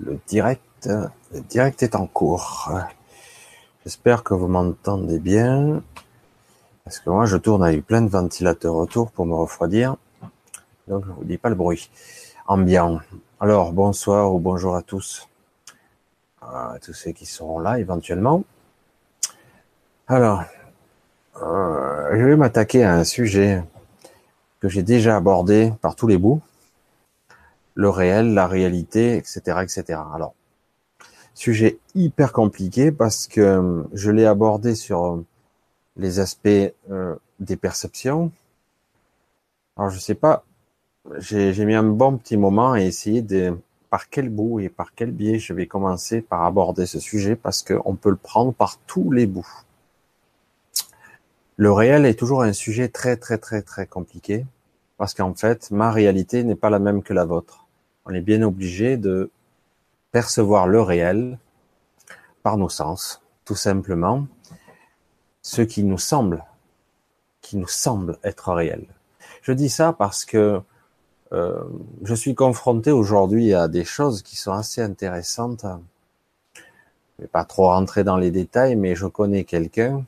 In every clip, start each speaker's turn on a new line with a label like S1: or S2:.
S1: Le direct, le direct est en cours. J'espère que vous m'entendez bien. Parce que moi, je tourne avec plein de ventilateurs autour pour me refroidir. Donc, je vous dis pas le bruit ambiant. Alors, bonsoir ou bonjour à tous. À tous ceux qui seront là éventuellement. Alors, euh, je vais m'attaquer à un sujet que j'ai déjà abordé par tous les bouts le réel, la réalité, etc., etc. Alors, sujet hyper compliqué parce que euh, je l'ai abordé sur euh, les aspects euh, des perceptions. Alors, je sais pas, j'ai mis un bon petit moment à essayer de par quel bout et par quel biais je vais commencer par aborder ce sujet parce qu'on peut le prendre par tous les bouts. Le réel est toujours un sujet très très très très compliqué parce qu'en fait, ma réalité n'est pas la même que la vôtre on est bien obligé de percevoir le réel par nos sens, tout simplement, ce qui nous semble, qui nous semble être réel. Je dis ça parce que euh, je suis confronté aujourd'hui à des choses qui sont assez intéressantes. Je vais pas trop rentrer dans les détails, mais je connais quelqu'un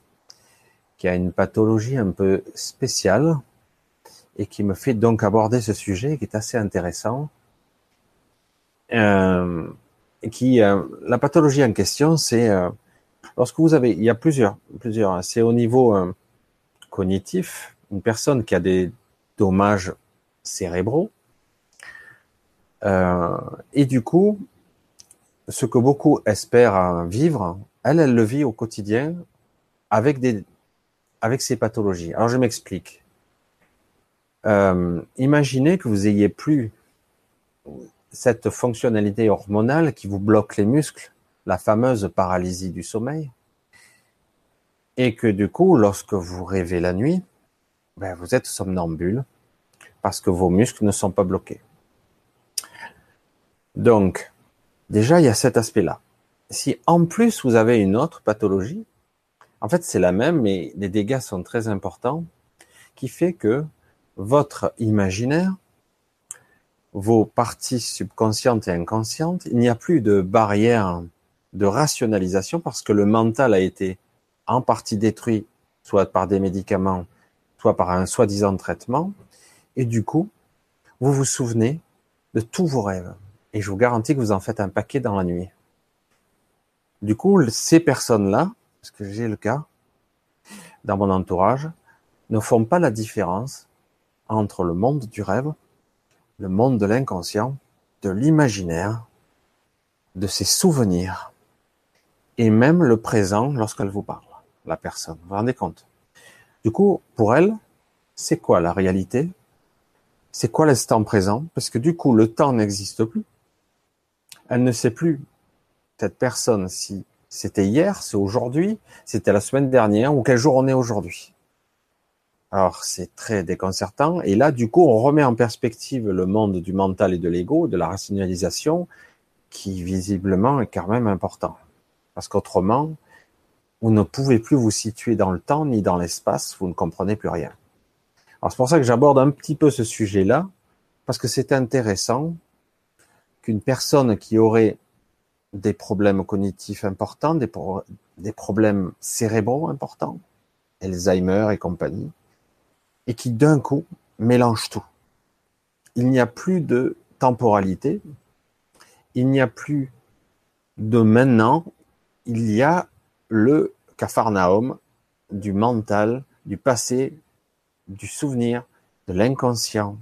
S1: qui a une pathologie un peu spéciale et qui me fait donc aborder ce sujet qui est assez intéressant euh, qui euh, la pathologie en question, c'est euh, lorsque vous avez, il y a plusieurs, plusieurs. Hein. c'est au niveau cognitif, une personne qui a des dommages cérébraux, et du coup, ce que beaucoup espèrent vivre, elle, elle le vit au quotidien avec des, avec ces pathologies. Alors je m'explique. Imaginez que vous ayez plus cette fonctionnalité hormonale qui vous bloque les muscles, la fameuse paralysie du sommeil, et que du coup, lorsque vous rêvez la nuit, ben, vous êtes somnambule parce que vos muscles ne sont pas bloqués. Donc, déjà, il y a cet aspect-là. Si en plus vous avez une autre pathologie, en fait c'est la même, mais les dégâts sont très importants, qui fait que votre imaginaire vos parties subconscientes et inconscientes, il n'y a plus de barrière de rationalisation parce que le mental a été en partie détruit, soit par des médicaments, soit par un soi-disant traitement. Et du coup, vous vous souvenez de tous vos rêves. Et je vous garantis que vous en faites un paquet dans la nuit. Du coup, ces personnes-là, parce que j'ai le cas dans mon entourage, ne font pas la différence entre le monde du rêve le monde de l'inconscient, de l'imaginaire, de ses souvenirs, et même le présent lorsqu'elle vous parle, la personne. Vous vous rendez compte? Du coup, pour elle, c'est quoi la réalité? C'est quoi l'instant présent? Parce que du coup, le temps n'existe plus. Elle ne sait plus, cette personne, si c'était hier, c'est aujourd'hui, c'était la semaine dernière, ou quel jour on est aujourd'hui. Alors c'est très déconcertant. Et là, du coup, on remet en perspective le monde du mental et de l'ego, de la rationalisation, qui visiblement est quand même important. Parce qu'autrement, vous ne pouvez plus vous situer dans le temps ni dans l'espace, vous ne comprenez plus rien. Alors c'est pour ça que j'aborde un petit peu ce sujet-là, parce que c'est intéressant qu'une personne qui aurait des problèmes cognitifs importants, des, des problèmes cérébraux importants, Alzheimer et compagnie, et qui d'un coup mélange tout. Il n'y a plus de temporalité, il n'y a plus de maintenant, il y a le capharnaüm du mental, du passé, du souvenir, de l'inconscient,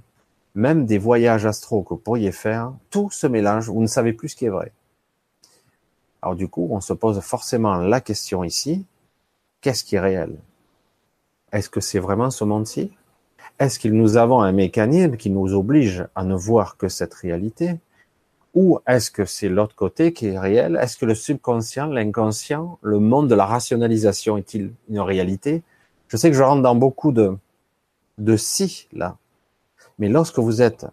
S1: même des voyages astraux que vous pourriez faire, tout se mélange, vous ne savez plus ce qui est vrai. Alors du coup, on se pose forcément la question ici, qu'est-ce qui est réel? Est-ce que c'est vraiment ce monde-ci? Est-ce que nous avons un mécanisme qui nous oblige à ne voir que cette réalité? Ou est-ce que c'est l'autre côté qui est réel? Est-ce que le subconscient, l'inconscient, le monde de la rationalisation est-il une réalité? Je sais que je rentre dans beaucoup de, de si là. Mais lorsque vous êtes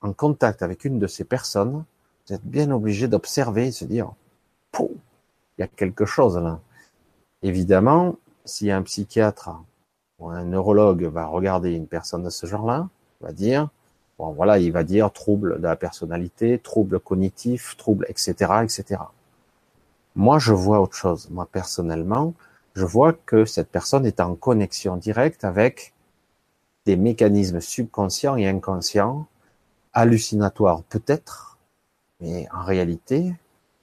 S1: en contact avec une de ces personnes, vous êtes bien obligé d'observer et se dire, il y a quelque chose là. Évidemment, s'il y a un psychiatre un neurologue va regarder une personne de ce genre-là, va dire, Bon, voilà, il va dire trouble de la personnalité, trouble cognitif, trouble, etc., etc. Moi, je vois autre chose. Moi, personnellement, je vois que cette personne est en connexion directe avec des mécanismes subconscients et inconscients, hallucinatoires peut-être, mais en réalité,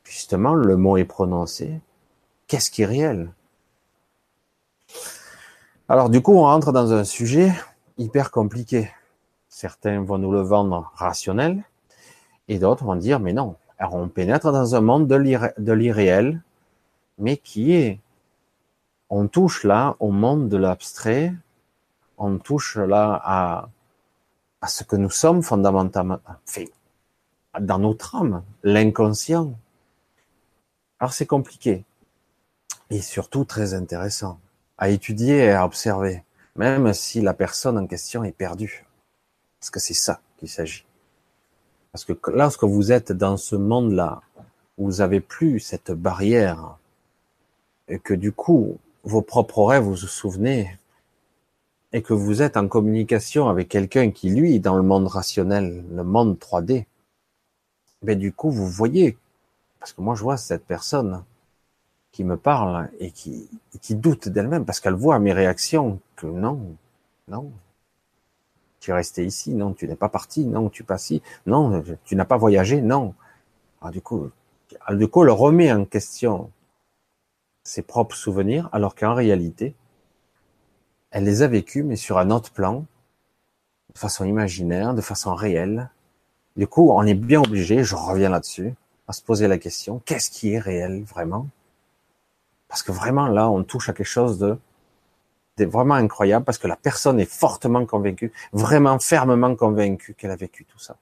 S1: justement, le mot est prononcé. Qu'est-ce qui est réel? Alors du coup, on rentre dans un sujet hyper compliqué. Certains vont nous le vendre rationnel, et d'autres vont dire, mais non, alors on pénètre dans un monde de l'irréel, mais qui est, on touche là au monde de l'abstrait, on touche là à, ce que nous sommes fondamentalement, fait, dans notre âme, l'inconscient. Alors c'est compliqué et surtout très intéressant à étudier et à observer, même si la personne en question est perdue. Parce que c'est ça qu'il s'agit. Parce que lorsque vous êtes dans ce monde-là, vous avez plus cette barrière, et que du coup, vos propres rêves, vous vous souvenez, et que vous êtes en communication avec quelqu'un qui, lui, dans le monde rationnel, le monde 3D, ben du coup, vous voyez, parce que moi, je vois cette personne qui me parle et qui, qui doute d'elle-même, parce qu'elle voit mes réactions que non, non, tu es resté ici, non, tu n'es pas parti, non, tu passes ici, non, tu n'as pas voyagé, non. Alors, du coup, du coup, elle remet en question ses propres souvenirs, alors qu'en réalité, elle les a vécus, mais sur un autre plan, de façon imaginaire, de façon réelle. Du coup, on est bien obligé, je reviens là-dessus, à se poser la question, qu'est-ce qui est réel vraiment? Parce que vraiment, là, on touche à quelque chose de vraiment incroyable parce que la personne est fortement convaincue, vraiment fermement convaincue qu'elle a vécu tout ça.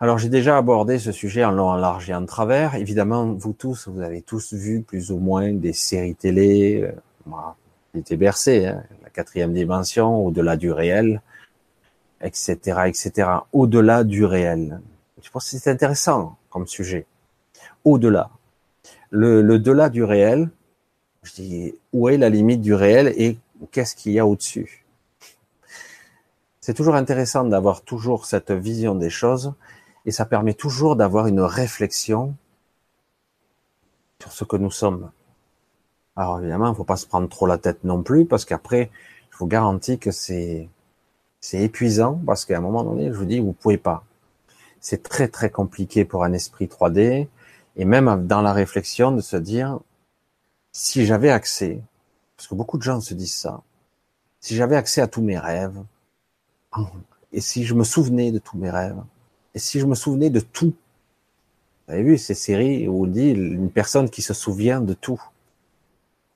S1: Alors j'ai déjà abordé ce sujet en long, en large et en travers. Évidemment, vous tous, vous avez tous vu plus ou moins des séries télé. Euh, moi, j'étais bercé, hein, la quatrième dimension, au-delà du réel, etc., etc. Au-delà du réel. Je pense que c'est intéressant comme sujet. Au-delà. Le, delà du réel, je dis, où est la limite du réel et qu'est-ce qu'il y a au-dessus? C'est toujours intéressant d'avoir toujours cette vision des choses et ça permet toujours d'avoir une réflexion sur ce que nous sommes. Alors évidemment, il ne faut pas se prendre trop la tête non plus parce qu'après, je vous garantis que c'est c'est épuisant parce qu'à un moment donné, je vous dis, vous pouvez pas. C'est très très compliqué pour un esprit 3D et même dans la réflexion de se dire, si j'avais accès, parce que beaucoup de gens se disent ça, si j'avais accès à tous mes rêves, et si je me souvenais de tous mes rêves, et si je me souvenais de tout, vous avez vu ces séries où on dit une personne qui se souvient de tout,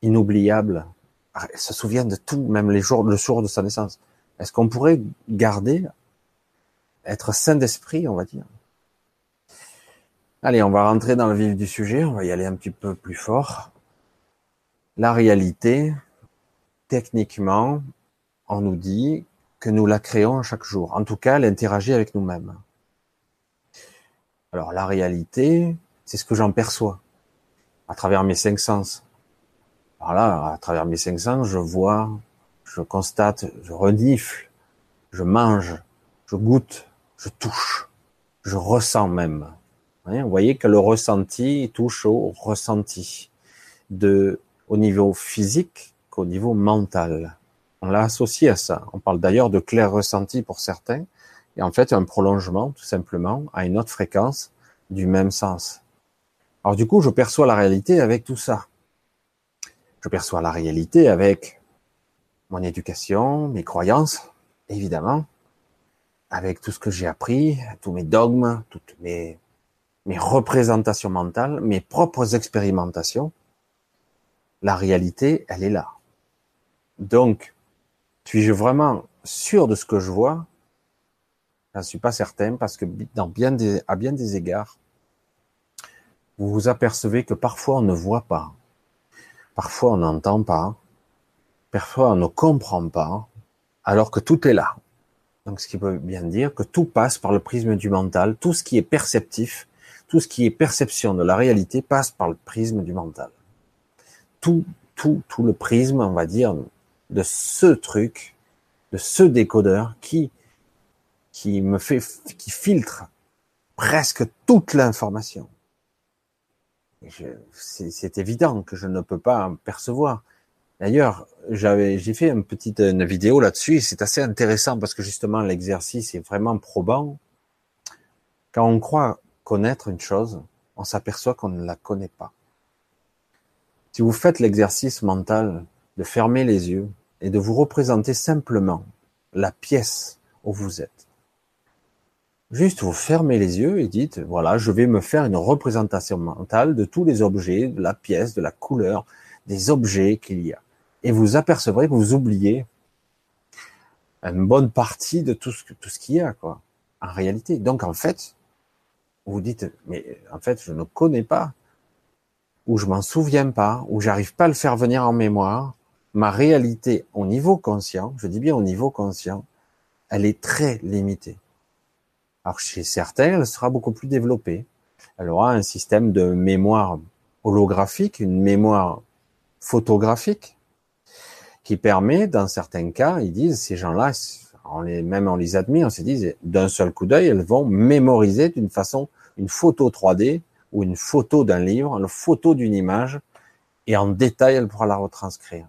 S1: inoubliable, elle se souvient de tout, même les jours, le jour de sa naissance. Est-ce qu'on pourrait garder, être saint d'esprit, on va dire? Allez, on va rentrer dans le vif du sujet, on va y aller un petit peu plus fort. La réalité, techniquement, on nous dit que nous la créons chaque jour. En tout cas, elle interagit avec nous-mêmes. Alors la réalité, c'est ce que j'en perçois à travers mes cinq sens. Alors là, à travers mes cinq sens, je vois, je constate, je renifle, je mange, je goûte, je touche, je ressens même. Vous voyez que le ressenti touche au ressenti de au niveau physique qu'au niveau mental. On l'a associé à ça. On parle d'ailleurs de clair ressenti pour certains, et en fait un prolongement tout simplement à une autre fréquence du même sens. Alors du coup, je perçois la réalité avec tout ça. Je perçois la réalité avec mon éducation, mes croyances, évidemment, avec tout ce que j'ai appris, tous mes dogmes, toutes mes, mes représentations mentales, mes propres expérimentations, la réalité, elle est là. Donc, suis-je vraiment sûr de ce que je vois? Je ne suis pas certain parce que dans bien à bien des égards, vous vous apercevez que parfois on ne voit pas, parfois on n'entend pas, parfois on ne comprend pas, alors que tout est là. Donc, ce qui veut bien dire que tout passe par le prisme du mental, tout ce qui est perceptif, tout ce qui est perception de la réalité passe par le prisme du mental tout, tout, tout le prisme, on va dire, de ce truc, de ce décodeur qui qui me fait, qui filtre presque toute l'information. C'est évident que je ne peux pas percevoir. D'ailleurs, j'avais, j'ai fait une petite une vidéo là-dessus c'est assez intéressant parce que justement l'exercice est vraiment probant. Quand on croit connaître une chose, on s'aperçoit qu'on ne la connaît pas. Si vous faites l'exercice mental de fermer les yeux et de vous représenter simplement la pièce où vous êtes, Juste, vous fermez les yeux et dites, voilà, je vais me faire une représentation mentale de tous les objets, de la pièce, de la couleur, des objets qu'il y a. Et vous apercevrez que vous oubliez une bonne partie de tout ce, tout ce qu'il y a, quoi, en réalité. Donc, en fait, vous dites, mais en fait, je ne connais pas, ou je m'en souviens pas, ou j'arrive pas à le faire venir en mémoire. Ma réalité au niveau conscient, je dis bien au niveau conscient, elle est très limitée. Alors chez certains, elle sera beaucoup plus développée. Elle aura un système de mémoire holographique, une mémoire photographique, qui permet, dans certains cas, ils disent, ces gens-là, même on les admet, on se dit, d'un seul coup d'œil, elles vont mémoriser d'une façon une photo 3D ou une photo d'un livre, une photo d'une image, et en détail, elle pourra la retranscrire.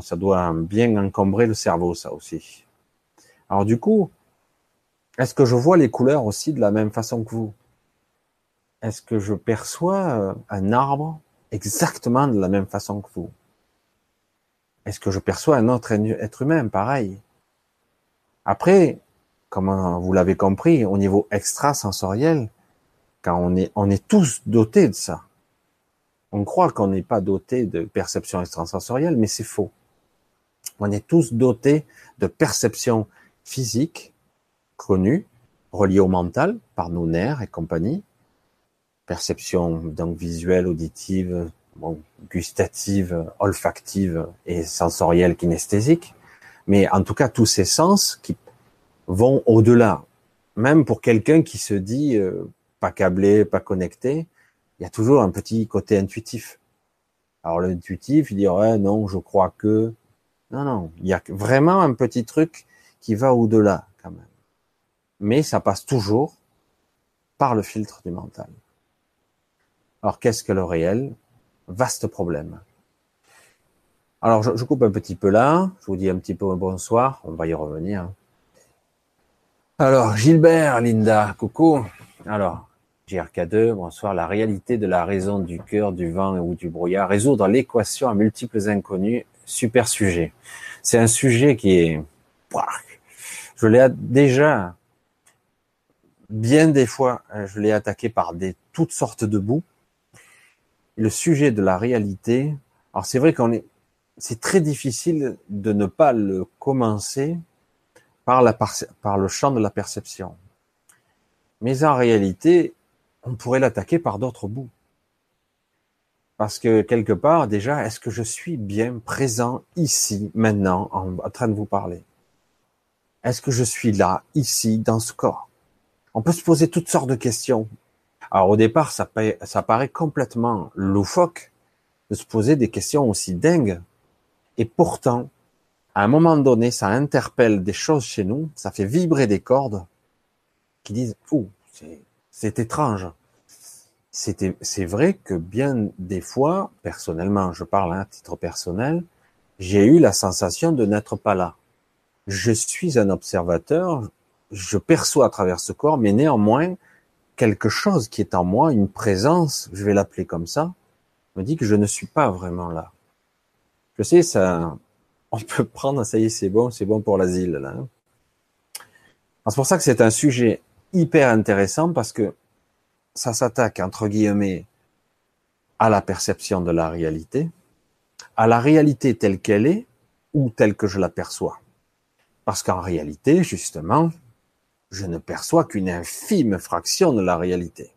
S1: Ça doit bien encombrer le cerveau, ça aussi. Alors du coup, est-ce que je vois les couleurs aussi de la même façon que vous? Est-ce que je perçois euh, un arbre exactement de la même façon que vous? Est-ce que je perçois un autre être humain? Pareil Après, comme vous l'avez compris, au niveau extrasensoriel, quand on est, tous dotés de ça. On croit qu'on n'est pas doté de perception extrasensorielle, mais c'est faux. On est tous dotés de perception physique, connus, reliés au mental par nos nerfs et compagnie, perception donc visuelle, auditive, gustative, olfactive et sensorielle, kinesthésique, mais en tout cas tous ces sens qui vont au-delà. Même pour quelqu'un qui se dit euh, pas câblé, pas connecté, il y a toujours un petit côté intuitif. Alors l'intuitif, il dit ouais non, je crois que non non, il y a vraiment un petit truc qui va au-delà quand même mais ça passe toujours par le filtre du mental. Alors qu'est-ce que le réel? Vaste problème. Alors je, coupe un petit peu là, je vous dis un petit peu bonsoir, on va y revenir. Alors Gilbert, Linda, coucou. Alors JRK2, bonsoir. La réalité de la raison du cœur, du vent ou du brouillard, résoudre l'équation à multiples inconnus, super sujet. C'est un sujet qui est, je l'ai déjà bien des fois, je l'ai attaqué par des toutes sortes de bouts. Le sujet de la réalité, alors c'est vrai qu'on est, c'est très difficile de ne pas le commencer par la par le champ de la perception. Mais en réalité, on pourrait l'attaquer par d'autres bouts. Parce que quelque part, déjà, est-ce que je suis bien présent ici, maintenant, en, train de vous parler? Est-ce que je suis là, ici, dans ce corps? On peut se poser toutes sortes de questions. Alors au départ, ça, ça paraît complètement loufoque de se poser des questions aussi dingues. Et pourtant, à un moment donné, ça interpelle des choses chez nous, ça fait vibrer des cordes qui disent Ouh, c'est étrange. C'est vrai que bien des fois, personnellement, je parle à titre personnel, j'ai eu la sensation de n'être pas là. Je suis un observateur, je perçois à travers ce corps, mais néanmoins, quelque chose qui est en moi, une présence, je vais l'appeler comme ça, me dit que je ne suis pas vraiment là. Je sais, ça, on peut prendre, ça y est, c'est bon, c'est bon pour l'asile, là. Hein. C'est pour ça que c'est un sujet hyper intéressant parce que ça s'attaque, entre guillemets, à la perception de la réalité, à la réalité telle qu'elle est ou telle que je la perçois. Parce qu'en réalité, justement, je ne perçois qu'une infime fraction de la réalité.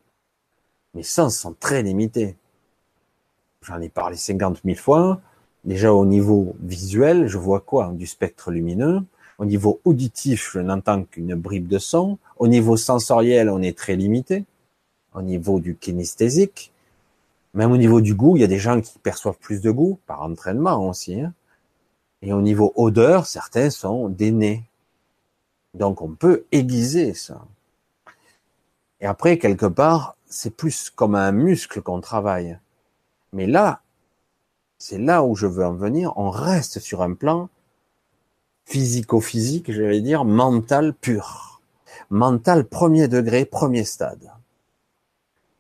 S1: Mes sens sont très limités. J'en ai parlé cinquante mille fois. Déjà au niveau visuel, je vois quoi Du spectre lumineux. Au niveau auditif, je n'entends qu'une bribe de son. Au niveau sensoriel, on est très limité. Au niveau du kinesthésique, même au niveau du goût, il y a des gens qui perçoivent plus de goût, par entraînement aussi. Hein. Et au niveau odeur, certains sont des nez. Donc on peut aiguiser ça. Et après, quelque part, c'est plus comme un muscle qu'on travaille. Mais là, c'est là où je veux en venir. On reste sur un plan physico-physique, j'allais dire, mental pur. Mental premier degré, premier stade.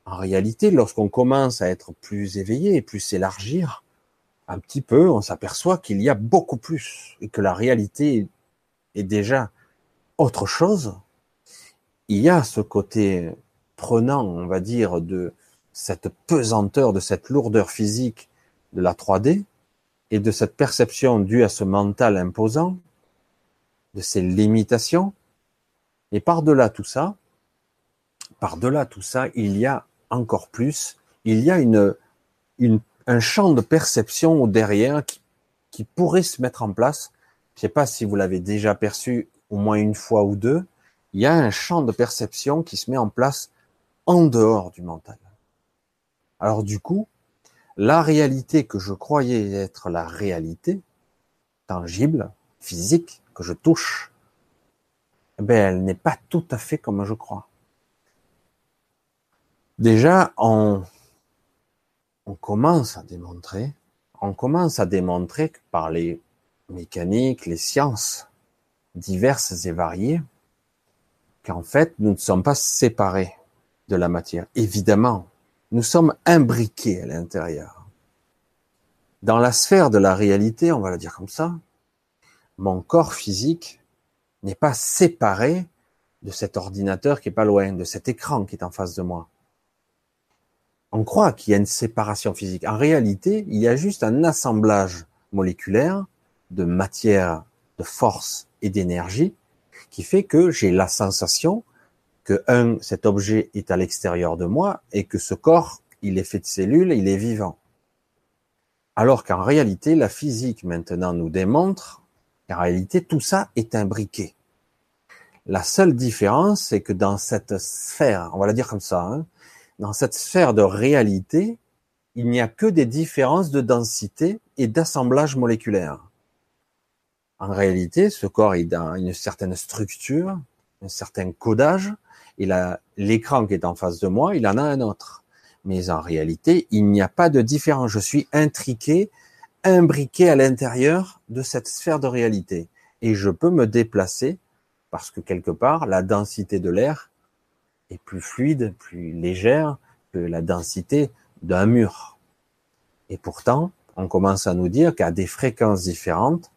S1: En réalité, lorsqu'on commence à être plus éveillé et plus s'élargir, un petit peu, on s'aperçoit qu'il y a beaucoup plus et que la réalité est déjà autre chose. Il y a ce côté prenant, on va dire, de cette pesanteur, de cette lourdeur physique de la 3D et de cette perception due à ce mental imposant, de ces limitations. Et par-delà tout ça, par-delà tout ça, il y a encore plus, il y a une, une un champ de perception derrière qui, qui pourrait se mettre en place. Je ne sais pas si vous l'avez déjà perçu au moins une fois ou deux. Il y a un champ de perception qui se met en place en dehors du mental. Alors du coup, la réalité que je croyais être la réalité, tangible, physique, que je touche, eh ben, elle n'est pas tout à fait comme je crois. Déjà, on, commence à démontrer, on commence à démontrer par les mécaniques, les sciences diverses et variées, qu'en fait, nous ne sommes pas séparés de la matière. Évidemment, nous sommes imbriqués à l'intérieur. Dans la sphère de la réalité, on va le dire comme ça, mon corps physique n'est pas séparé de cet ordinateur qui est pas loin, de cet écran qui est en face de moi on croit qu'il y a une séparation physique. En réalité, il y a juste un assemblage moléculaire de matière, de force et d'énergie qui fait que j'ai la sensation que un, cet objet est à l'extérieur de moi et que ce corps, il est fait de cellules, il est vivant. Alors qu'en réalité, la physique maintenant nous démontre qu'en réalité, tout ça est imbriqué. La seule différence, c'est que dans cette sphère, on va la dire comme ça, hein, dans cette sphère de réalité, il n'y a que des différences de densité et d'assemblage moléculaire. En réalité, ce corps est dans une certaine structure, un certain codage, et l'écran qui est en face de moi, il en a un autre. Mais en réalité, il n'y a pas de différence. Je suis intriqué, imbriqué à l'intérieur de cette sphère de réalité. Et je peux me déplacer parce que quelque part, la densité de l'air est plus fluide, plus légère que la densité d'un mur. Et pourtant, on commence à nous dire qu'à des fréquences différentes,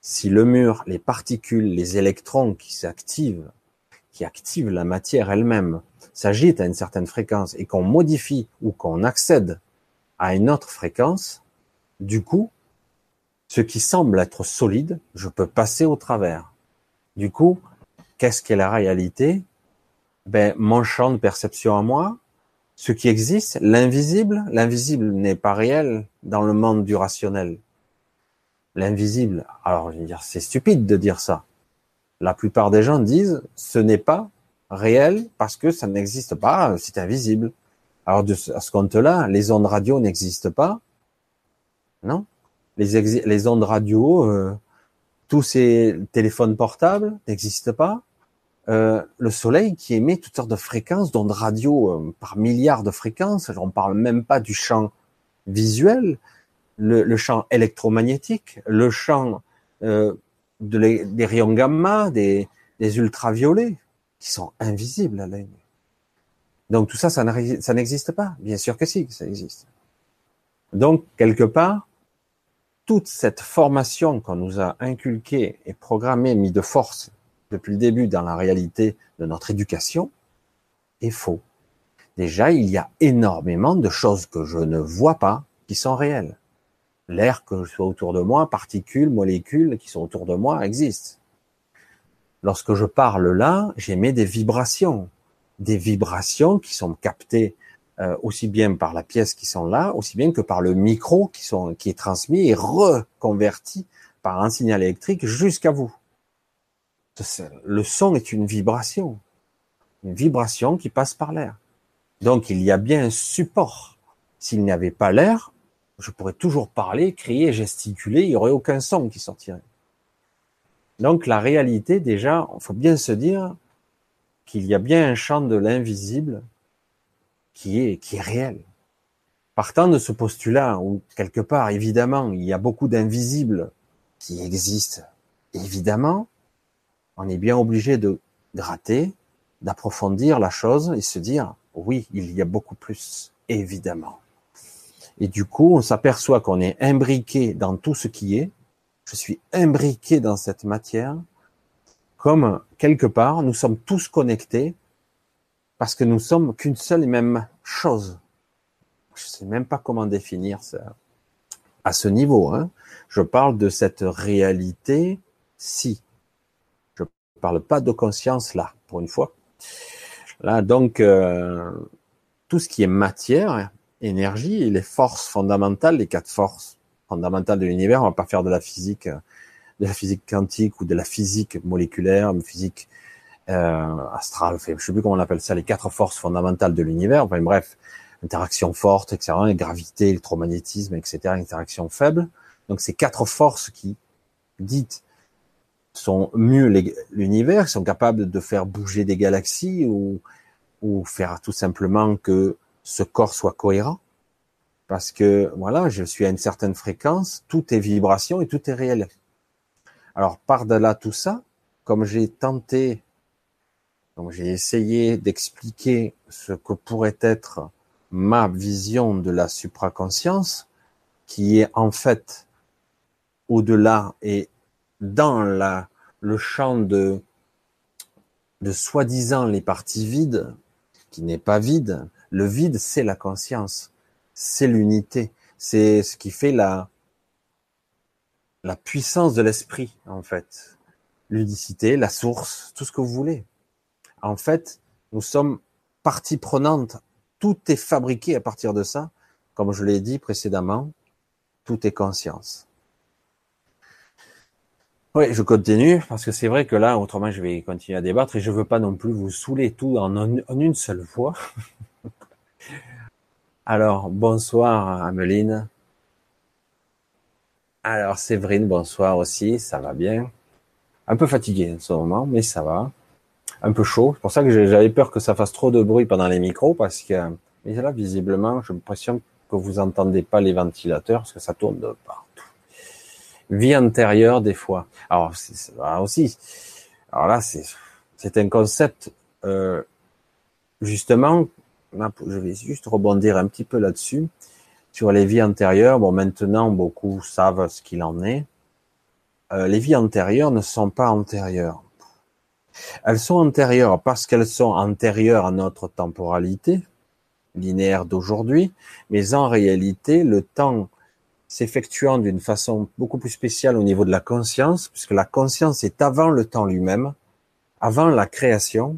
S1: si le mur, les particules, les électrons qui s'activent, qui activent la matière elle-même, s'agitent à une certaine fréquence et qu'on modifie ou qu'on accède à une autre fréquence, du coup, ce qui semble être solide, je peux passer au travers. Du coup, qu'est-ce qu'est la réalité? Ben, mon champ de perception à moi, ce qui existe, l'invisible, l'invisible n'est pas réel dans le monde du rationnel. L'invisible, alors je veux dire, c'est stupide de dire ça. La plupart des gens disent, ce n'est pas réel parce que ça n'existe pas, c'est invisible. Alors à ce compte-là, les ondes radio n'existent pas, non les, ondes radio, euh, tous ces téléphones portables n'existent pas. Euh, le Soleil qui émet toutes sortes de fréquences, dont de radio euh, par milliards de fréquences. On parle même pas du champ visuel, le, champ électromagnétique, le champ des rayons gamma, des, des ultraviolets, qui sont invisibles à l'œil. Donc tout ça, ça n'existe pas. Bien sûr que si, ça existe. Donc quelque part, toute cette formation qu'on nous a inculquée et programmée, mis de force depuis le début dans la réalité de notre éducation est faux. Déjà, il y a énormément de choses que je ne vois pas qui sont réelles. L'air que je soit autour de moi, particules, molécules qui sont autour de moi existent. Lorsque je parle là, j'émets des vibrations, des vibrations qui sont captées euh, aussi bien par la pièce qui sont là, aussi bien que par le micro qui, qui est transmis et reconverti par un signal électrique jusqu'à vous. Le son est une vibration, une vibration qui passe par l'air. Donc il y a bien un support. S'il n'y avait pas l'air, je pourrais toujours parler, crier, gesticuler, il n'y aurait aucun son qui sortirait. Donc la réalité, déjà, il faut bien se dire qu'il y a bien un champ de l'invisible qui est, qui est réel. Partant de ce postulat, où quelque part, évidemment, il y a beaucoup d'invisibles qui existent, évidemment, on est bien obligé de gratter, d'approfondir la chose et se dire, oui, il y a beaucoup plus, évidemment. Et du coup, on s'aperçoit qu'on est imbriqué dans tout ce qui est. Je suis imbriqué dans cette matière, comme quelque part, nous sommes tous connectés, parce que nous sommes qu'une seule et même chose. Je sais même pas comment définir ça à ce niveau. Hein. Je parle de cette réalité si. Je parle pas de conscience là, pour une fois. Là, donc, euh, tout ce qui est matière, énergie et les forces fondamentales, les quatre forces fondamentales de l'univers, on va pas faire de la physique, de la physique quantique ou de la physique moléculaire, physique euh, astrale, enfin, je sais plus comment on appelle ça, les quatre forces fondamentales de l'univers. Enfin bref, interaction forte, etc., gravité, électromagnétisme, etc., interaction faible. Donc ces quatre forces qui, dites, sont mieux l'univers, sont capables de faire bouger des galaxies ou, ou faire tout simplement que ce corps soit cohérent. Parce que, voilà, je suis à une certaine fréquence, tout est vibration et tout est réel. Alors, par-delà tout ça, comme j'ai tenté, donc j'ai essayé d'expliquer ce que pourrait être ma vision de la supraconscience, qui est en fait au-delà et dans la, le champ de, de soi-disant les parties vides, qui n'est pas vide. Le vide, c'est la conscience, c'est l'unité, c'est ce qui fait la, la puissance de l'esprit, en fait. L'udicité, la source, tout ce que vous voulez. En fait, nous sommes partie prenante tout est fabriqué à partir de ça. Comme je l'ai dit précédemment, tout est conscience. Oui, je continue parce que c'est vrai que là, autrement, je vais continuer à débattre et je veux pas non plus vous saouler tout en, une seule fois. Alors, bonsoir Ameline. Alors, Séverine, bonsoir aussi, ça va bien. Un peu fatigué en ce moment, mais ça va un peu chaud. C'est pour ça que j'avais peur que ça fasse trop de bruit pendant les micros, parce que mais là, visiblement, j'ai l'impression que vous entendez pas les ventilateurs, parce que ça tourne de partout. Vie antérieure, des fois. Alors, c'est aussi. Alors là, c'est un concept euh, justement. Je vais juste rebondir un petit peu là-dessus sur les vies antérieures. Bon, maintenant, beaucoup savent ce qu'il en est. Euh, les vies antérieures ne sont pas antérieures. Elles sont antérieures parce qu'elles sont antérieures à notre temporalité linéaire d'aujourd'hui, mais en réalité, le temps s'effectuant d'une façon beaucoup plus spéciale au niveau de la conscience, puisque la conscience est avant le temps lui-même, avant la création,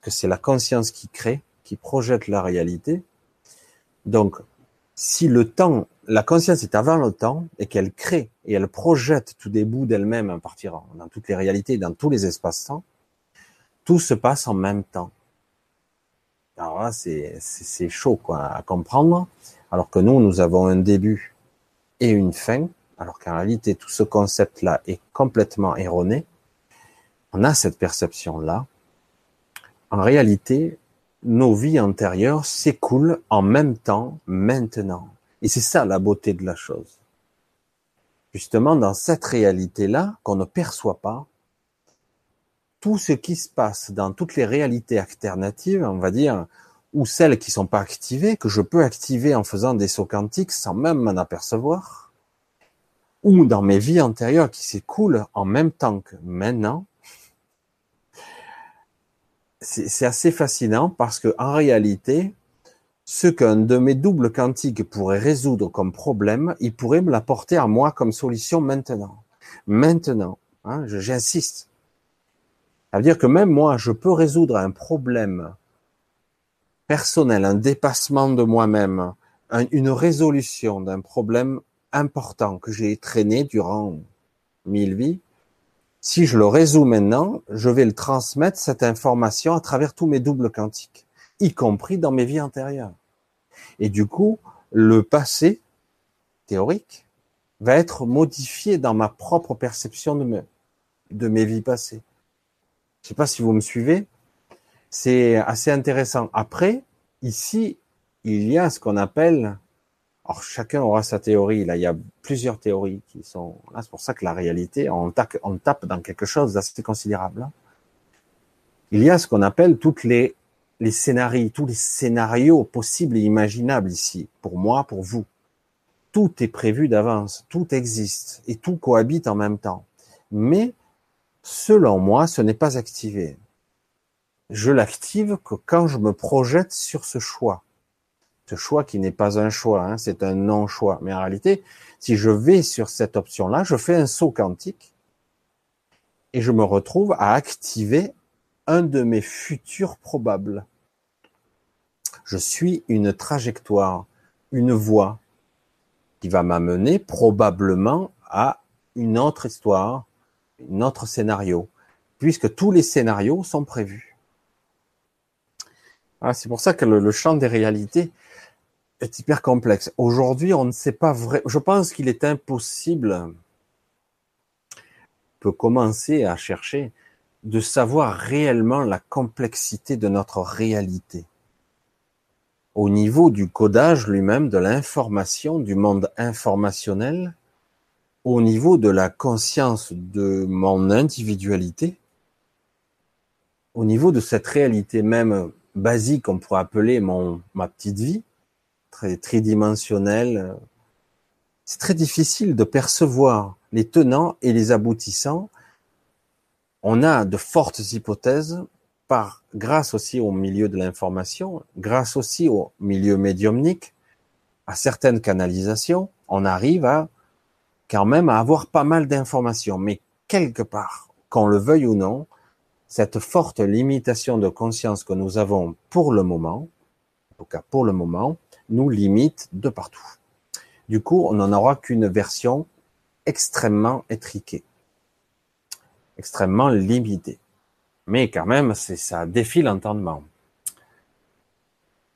S1: que c'est la conscience qui crée, qui projette la réalité. Donc, si le temps, la conscience est avant le temps et qu'elle crée et elle projette tout des bouts d'elle-même à partir dans toutes les réalités, dans tous les espaces-temps, tout se passe en même temps. Alors là, c'est, c'est chaud quoi, à comprendre, alors que nous, nous avons un début et une fin, alors qu'en réalité, tout ce concept-là est complètement erroné. On a cette perception-là. En réalité, nos vies antérieures s'écoulent en même temps, maintenant. Et c'est ça la beauté de la chose. Justement, dans cette réalité-là, qu'on ne perçoit pas, tout ce qui se passe dans toutes les réalités alternatives, on va dire, ou celles qui sont pas activées, que je peux activer en faisant des sauts quantiques sans même m'en apercevoir, ou dans mes vies antérieures qui s'écoulent en même temps que maintenant, c'est assez fascinant parce que en réalité, ce qu'un de mes doubles quantiques pourrait résoudre comme problème, il pourrait me l'apporter à moi comme solution maintenant. Maintenant, hein, j'insiste. Ça veut dire que même moi, je peux résoudre un problème personnel, un dépassement de moi-même, une résolution d'un problème important que j'ai traîné durant mille vies, si je le résous maintenant, je vais le transmettre, cette information, à travers tous mes doubles quantiques, y compris dans mes vies antérieures. Et du coup, le passé théorique va être modifié dans ma propre perception de, mes vies passées. Je sais pas si vous me suivez. C'est assez intéressant. Après, ici, il y a ce qu'on appelle, alors chacun aura sa théorie. Là, il y a plusieurs théories qui sont là. C'est pour ça que la réalité, on tape, dans quelque chose d'assez considérable. Il y a ce qu'on appelle toutes les les scénarios, tous les scénarios possibles et imaginables ici, pour moi, pour vous. Tout est prévu d'avance, tout existe et tout cohabite en même temps. Mais, selon moi, ce n'est pas activé. Je l'active que quand je me projette sur ce choix. Ce choix qui n'est pas un choix, hein, c'est un non-choix. Mais en réalité, si je vais sur cette option-là, je fais un saut quantique et je me retrouve à activer un de mes futurs probables. Je suis une trajectoire, une voie qui va m'amener probablement à une autre histoire, un autre scénario, puisque tous les scénarios sont prévus. Ah, c'est pour ça que le, champ des réalités est hyper complexe. Aujourd'hui, on ne sait pas vrai. Je pense qu'il est impossible. Peut commencer à chercher de savoir réellement la complexité de notre réalité au niveau du codage lui-même, de l'information, du monde informationnel, au niveau de la conscience de mon individualité, au niveau de cette réalité même basique qu'on pourrait appeler mon, ma petite vie, très tridimensionnelle, c'est très difficile de percevoir les tenants et les aboutissants. On a de fortes hypothèses grâce aussi au milieu de l'information, grâce aussi au milieu médiumnique, à certaines canalisations, on arrive à quand même à avoir pas mal d'informations. Mais quelque part, qu'on le veuille ou non, cette forte limitation de conscience que nous avons pour le moment, en tout cas pour le moment, nous limite de partout. Du coup, on n'en aura qu'une version extrêmement étriquée, extrêmement limitée. Mais quand même, c'est ça défie l'entendement.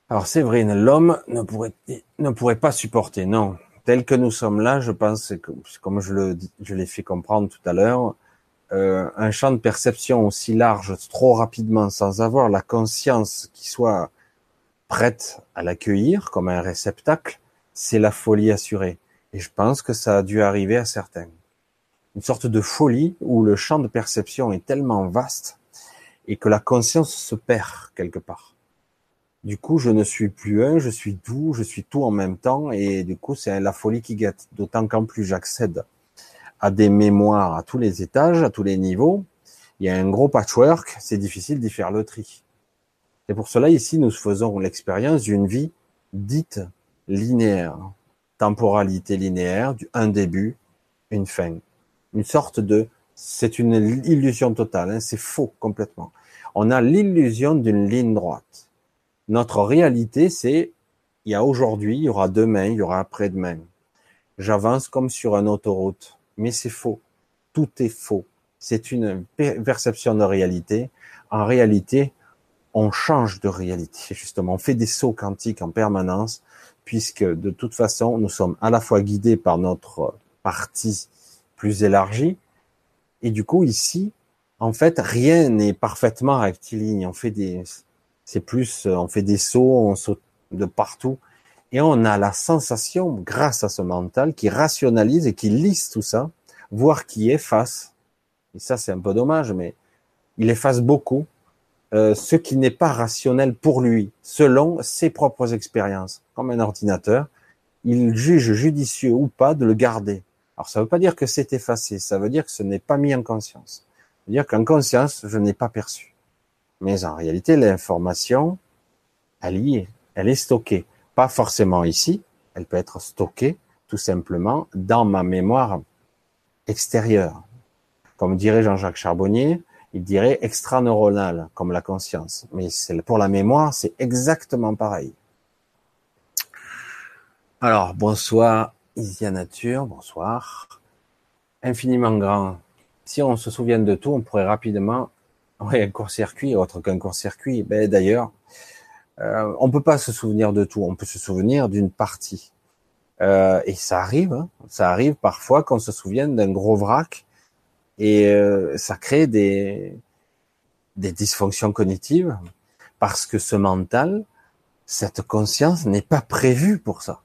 S1: Alors Séverine, l'homme ne pourrait, ne pourrait pas supporter, non. Tel que nous sommes là, je pense, que, comme je le, je l'ai fait comprendre tout à l'heure, euh, un champ de perception aussi large, trop rapidement, sans avoir la conscience qui soit prête à l'accueillir comme un réceptacle, c'est la folie assurée. Et je pense que ça a dû arriver à certains. Une sorte de folie où le champ de perception est tellement vaste et que la conscience se perd quelque part. Du coup, je ne suis plus un, je suis tout, je suis tout en même temps, et du coup, c'est la folie qui guette. D'autant qu'en plus, j'accède à des mémoires à tous les étages, à tous les niveaux. Il y a un gros patchwork, c'est difficile d'y faire le tri. Et pour cela, ici, nous faisons l'expérience d'une vie dite linéaire, temporalité linéaire, un début, une fin, une sorte de c'est une illusion totale, hein, c'est faux complètement. On a l'illusion d'une ligne droite. Notre réalité, c'est il y a aujourd'hui, il y aura demain, il y aura après-demain. J'avance comme sur une autoroute, mais c'est faux. Tout est faux. C'est une perception de réalité. En réalité, on change de réalité, justement. On fait des sauts quantiques en permanence, puisque de toute façon, nous sommes à la fois guidés par notre partie plus élargie, et du coup, ici, en fait, rien n'est parfaitement rectiligne. On fait des, c'est plus, on fait des sauts, on saute de partout. Et on a la sensation, grâce à ce mental, qui rationalise et qui lisse tout ça, voire qui efface. Et ça, c'est un peu dommage, mais il efface beaucoup euh, ce qui n'est pas rationnel pour lui, selon ses propres expériences. Comme un ordinateur, il juge judicieux ou pas de le garder. Alors ça ne veut pas dire que c'est effacé, ça veut dire que ce n'est pas mis en conscience. Ça veut dire qu'en conscience, je n'ai pas perçu. Mais en réalité, l'information, elle y est, elle est stockée. Pas forcément ici, elle peut être stockée tout simplement dans ma mémoire extérieure. Comme dirait Jean-Jacques Charbonnier, il dirait extraneuronal, comme la conscience. Mais pour la mémoire, c'est exactement pareil. Alors, bonsoir Isia Nature, bonsoir. Infiniment grand. Si on se souvient de tout, on pourrait rapidement, oui, un court-circuit, autre qu'un court-circuit. Ben, d'ailleurs, euh, on peut pas se souvenir de tout. On peut se souvenir d'une partie. Euh, et ça arrive, hein. ça arrive parfois qu'on se souvienne d'un gros vrac Et euh, ça crée des, des dysfonctions cognitives parce que ce mental, cette conscience n'est pas prévue pour ça.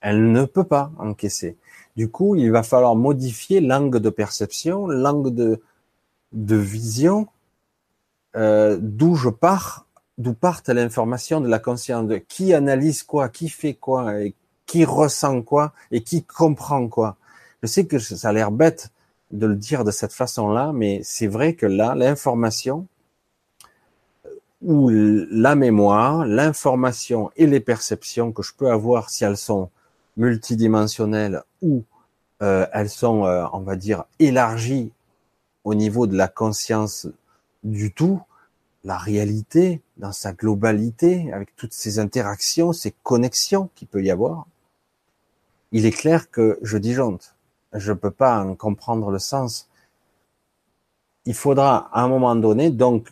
S1: Elle ne peut pas encaisser. Du coup, il va falloir modifier l'angle de perception, l'angle de, de vision, euh, d'où je pars, d'où part l'information de la conscience, de qui analyse quoi, qui fait quoi, et qui ressent quoi, et qui comprend quoi. Je sais que ça a l'air bête de le dire de cette façon-là, mais c'est vrai que là, l'information ou la mémoire, l'information et les perceptions que je peux avoir si elles sont multidimensionnelles ou euh, elles sont, euh, on va dire, élargies au niveau de la conscience du tout, la réalité dans sa globalité, avec toutes ces interactions, ces connexions qu'il peut y avoir, il est clair que je disjoncte. Je ne peux pas en comprendre le sens. Il faudra à un moment donné, donc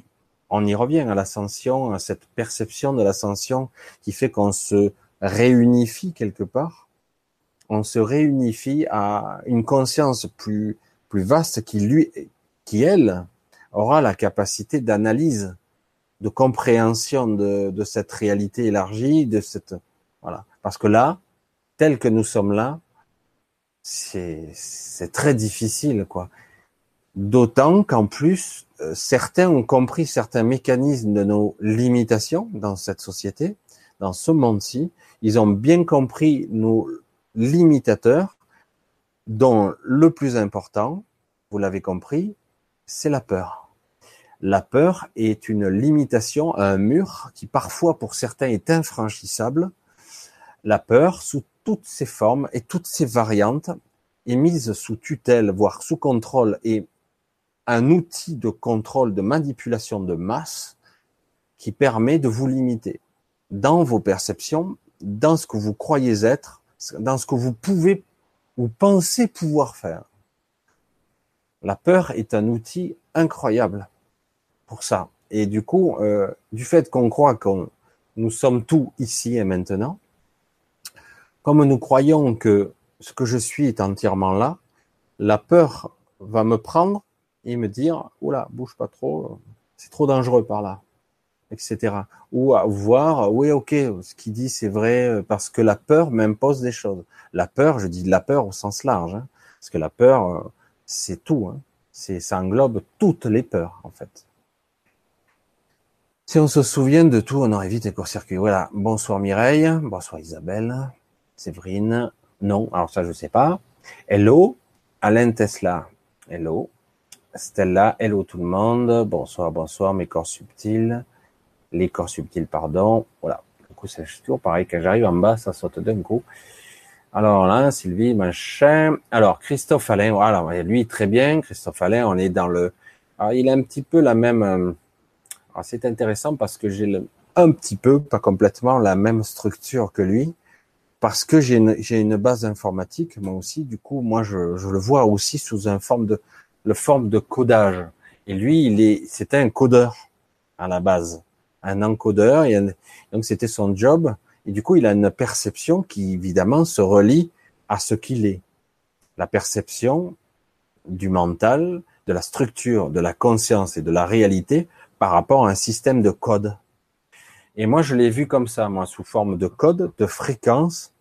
S1: on y revient à l'ascension, à cette perception de l'ascension qui fait qu'on se réunifie quelque part. On se réunifie à une conscience plus, plus vaste qui lui, qui elle, aura la capacité d'analyse, de compréhension de, de cette réalité élargie, de cette, voilà. Parce que là, tel que nous sommes là, c'est, très difficile, quoi. D'autant qu'en plus, euh, certains ont compris certains mécanismes de nos limitations dans cette société, dans ce monde-ci. Ils ont bien compris nos limitateurs, dont le plus important, vous l'avez compris, c'est la peur. La peur est une limitation à un mur qui parfois pour certains est infranchissable. La peur, sous toutes ses formes et toutes ses variantes, est mise sous tutelle, voire sous contrôle et un outil de contrôle, de manipulation de masse qui permet de vous limiter dans vos perceptions, dans ce que vous croyez être, dans ce que vous pouvez ou pensez pouvoir faire. La peur est un outil incroyable pour ça. Et du coup, euh, du fait qu'on croit que nous sommes tout ici et maintenant, comme nous croyons que ce que je suis est entièrement là, la peur va me prendre et me dire, oula, bouge pas trop, c'est trop dangereux par là, etc. Ou à voir, oui, ok, ce qu'il dit c'est vrai, parce que la peur m'impose des choses. La peur, je dis la peur au sens large, hein, parce que la peur, c'est tout, hein, c'est, ça englobe toutes les peurs, en fait. Si on se souvient de tout, on aurait vite les court-circuit. Voilà. Bonsoir Mireille. Bonsoir Isabelle. Séverine? Non. Alors ça, je sais pas. Hello? Alain Tesla. Hello? Stella, hello tout le monde, bonsoir, bonsoir, mes corps subtils, les corps subtils, pardon, voilà. Du coup, c'est toujours pareil, quand j'arrive en bas, ça saute d'un coup. Alors là, Sylvie, machin. Alors, Christophe Alain, voilà, lui, très bien. Christophe Alain, on est dans le... Alors, il a un petit peu la même... Euh, alors, c'est intéressant parce que j'ai un petit peu, pas complètement, la même structure que lui. Parce que j'ai une, une base informatique, moi aussi. Du coup, moi, je, je le vois aussi sous une forme de le forme de codage. Et lui, il est, c'était un codeur à la base, un encodeur. Et donc c'était son job. Et du coup, il a une perception qui évidemment se relie à ce qu'il est. La perception du mental, de la structure, de la conscience et de la réalité par rapport à un système de code. Et moi, je l'ai vu comme ça, moi, sous forme de code, de fréquence.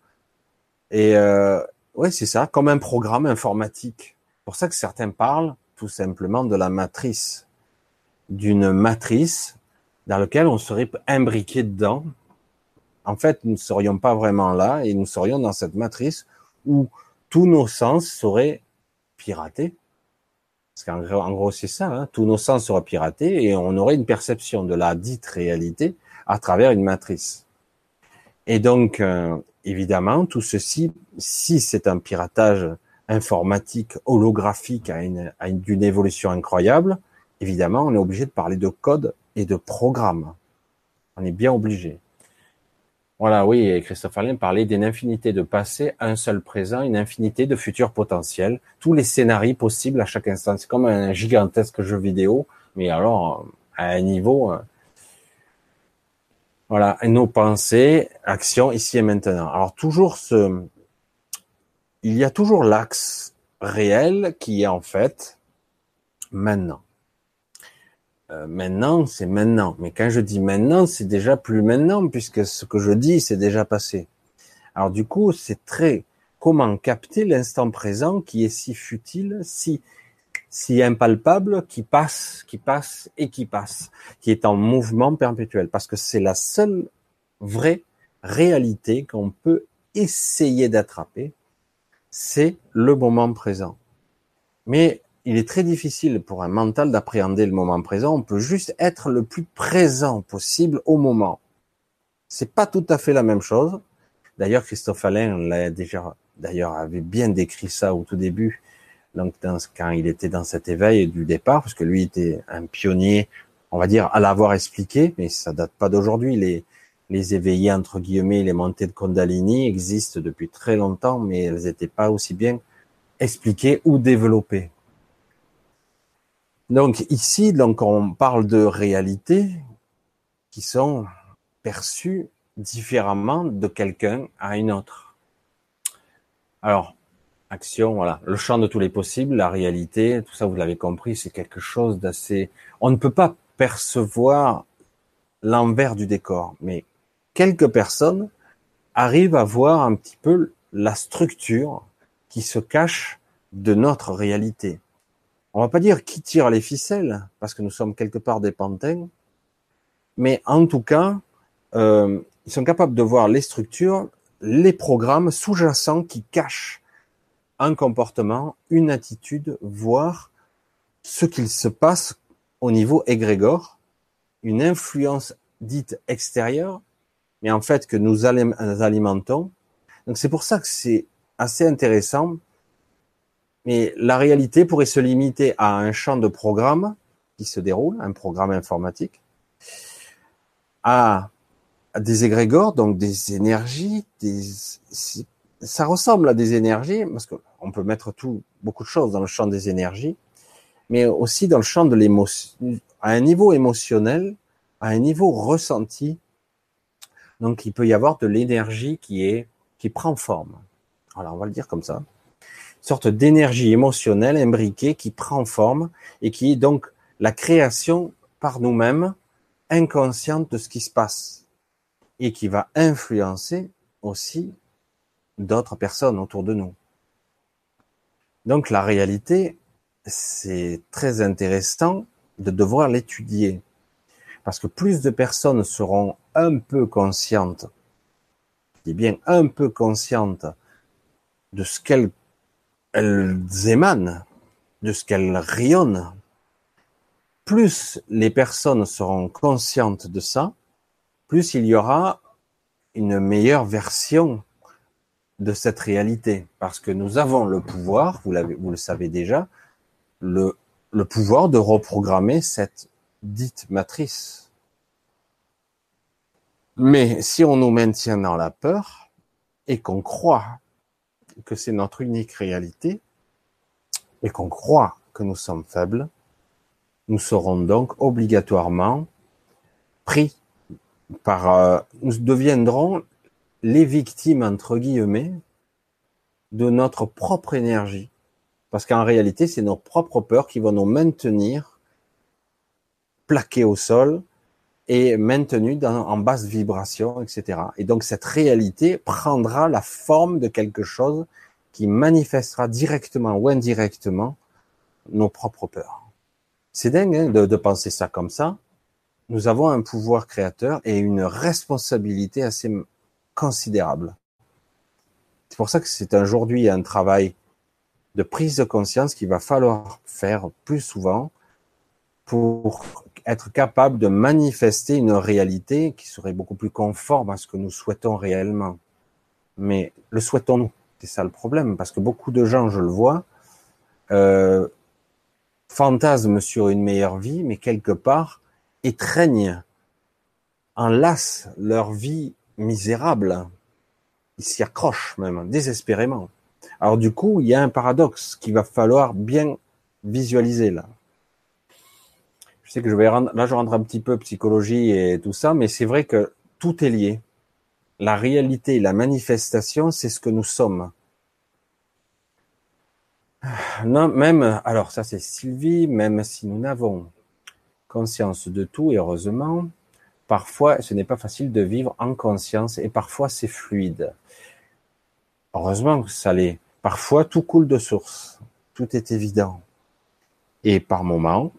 S1: Et euh, ouais, c'est ça, comme un programme informatique pour ça que certains parlent tout simplement de la matrice, d'une matrice dans laquelle on serait imbriqué dedans. En fait, nous ne serions pas vraiment là et nous serions dans cette matrice où tous nos sens seraient piratés. Parce qu'en gros, gros c'est ça, hein. tous nos sens seraient piratés et on aurait une perception de la dite réalité à travers une matrice. Et donc, euh, évidemment, tout ceci, si c'est un piratage informatique holographique à une, à une d'une évolution incroyable, évidemment, on est obligé de parler de code et de programme. On est bien obligé. Voilà, oui, et Christophe Alain parlait d'une infinité de passé, un seul présent, une infinité de futurs potentiels, tous les scénarios possibles à chaque instant. C'est comme un gigantesque jeu vidéo, mais alors à un niveau. Voilà, et nos pensées, actions ici et maintenant. Alors toujours ce, il y a toujours l'axe réel qui est en fait maintenant. Euh, maintenant, c'est maintenant. Mais quand je dis maintenant, c'est déjà plus maintenant, puisque ce que je dis, c'est déjà passé. Alors du coup, c'est très comment capter l'instant présent qui est si futile, si si impalpable, qui passe, qui passe et qui passe, qui est en mouvement perpétuel, parce que c'est la seule vraie réalité qu'on peut essayer d'attraper, c'est le moment présent. Mais il est très difficile pour un mental d'appréhender le moment présent. On peut juste être le plus présent possible au moment. C'est pas tout à fait la même chose. D'ailleurs, Christophe Alain l'a déjà, d'ailleurs, avait bien décrit ça au tout début. Donc, quand il était dans cet éveil du départ, parce que lui était un pionnier, on va dire, à l'avoir expliqué, mais ça date pas d'aujourd'hui. Les, les éveillés, entre guillemets, les montées de Kundalini existent depuis très longtemps, mais elles n'étaient pas aussi bien expliquées ou développées. Donc ici, donc on parle de réalités qui sont perçues différemment de quelqu'un à une autre. Alors, action, voilà, le champ de tous les possibles, la réalité, tout ça, vous l'avez compris, c'est quelque chose d'assez. On ne peut pas percevoir l'envers du décor, mais quelques personnes arrivent à voir un petit peu la structure qui se cache de notre réalité on va pas dire qui tire les ficelles, parce que nous sommes quelque part des pantins, mais en tout cas, euh, ils sont capables de voir les structures, les programmes sous-jacents qui cachent un comportement, une attitude, voire ce qu'il se passe au niveau égrégore, une influence dite extérieure, mais en fait que nous alimentons. Donc c'est pour ça que c'est assez intéressant mais la réalité pourrait se limiter à un champ de programme qui se déroule, un programme informatique, à, des égrégores, donc des énergies, des, ça ressemble à des énergies, parce qu'on peut mettre tout, beaucoup de choses dans le champ des énergies, mais aussi dans le champ de l'émotion, à un niveau émotionnel, à un niveau ressenti. Donc, il peut y avoir de l'énergie qui est, qui prend forme. Alors, on va le dire comme ça sorte d'énergie émotionnelle imbriquée qui prend forme et qui est donc la création par nous-mêmes inconsciente de ce qui se passe et qui va influencer aussi d'autres personnes autour de nous. Donc la réalité, c'est très intéressant de devoir l'étudier parce que plus de personnes seront un peu conscientes, je dis bien un peu conscientes de ce qu'elles elles émanent, de ce qu'elles rayonnent, plus les personnes seront conscientes de ça, plus il y aura une meilleure version de cette réalité. Parce que nous avons le pouvoir, vous, vous le savez déjà, le, le pouvoir de reprogrammer cette dite matrice. Mais si on nous maintient dans la peur et qu'on croit que c'est notre unique réalité et qu'on croit que nous sommes faibles, nous serons donc obligatoirement pris par, euh, nous deviendrons les victimes, entre guillemets, de notre propre énergie. Parce qu'en réalité, c'est nos propres peurs qui vont nous maintenir plaqués au sol et maintenus en basse vibration, etc. Et donc cette réalité prendra la forme de quelque chose qui manifestera directement ou indirectement nos propres peurs. C'est dingue hein, de, de penser ça comme ça. Nous avons un pouvoir créateur et une responsabilité assez considérable. C'est pour ça que c'est aujourd'hui un travail de prise de conscience qu'il va falloir faire plus souvent pour être capable de manifester une réalité qui serait beaucoup plus conforme à ce que nous souhaitons réellement. Mais le souhaitons-nous? C'est ça le problème, parce que beaucoup de gens, je le vois, euh, fantasment sur une meilleure vie, mais quelque part étreignent, enlacent leur vie misérable. Ils s'y accrochent même, désespérément. Alors du coup, il y a un paradoxe qu'il va falloir bien visualiser là je sais que je vais rendre, là je rentre un petit peu psychologie et tout ça, mais c'est vrai que tout est lié. La réalité, la manifestation, c'est ce que nous sommes. Non, même, alors ça c'est Sylvie, même si nous n'avons conscience de tout, et heureusement, parfois ce n'est pas facile de vivre en conscience, et parfois c'est fluide. Heureusement que ça l'est. Parfois tout coule de source, tout est évident. Et par moments,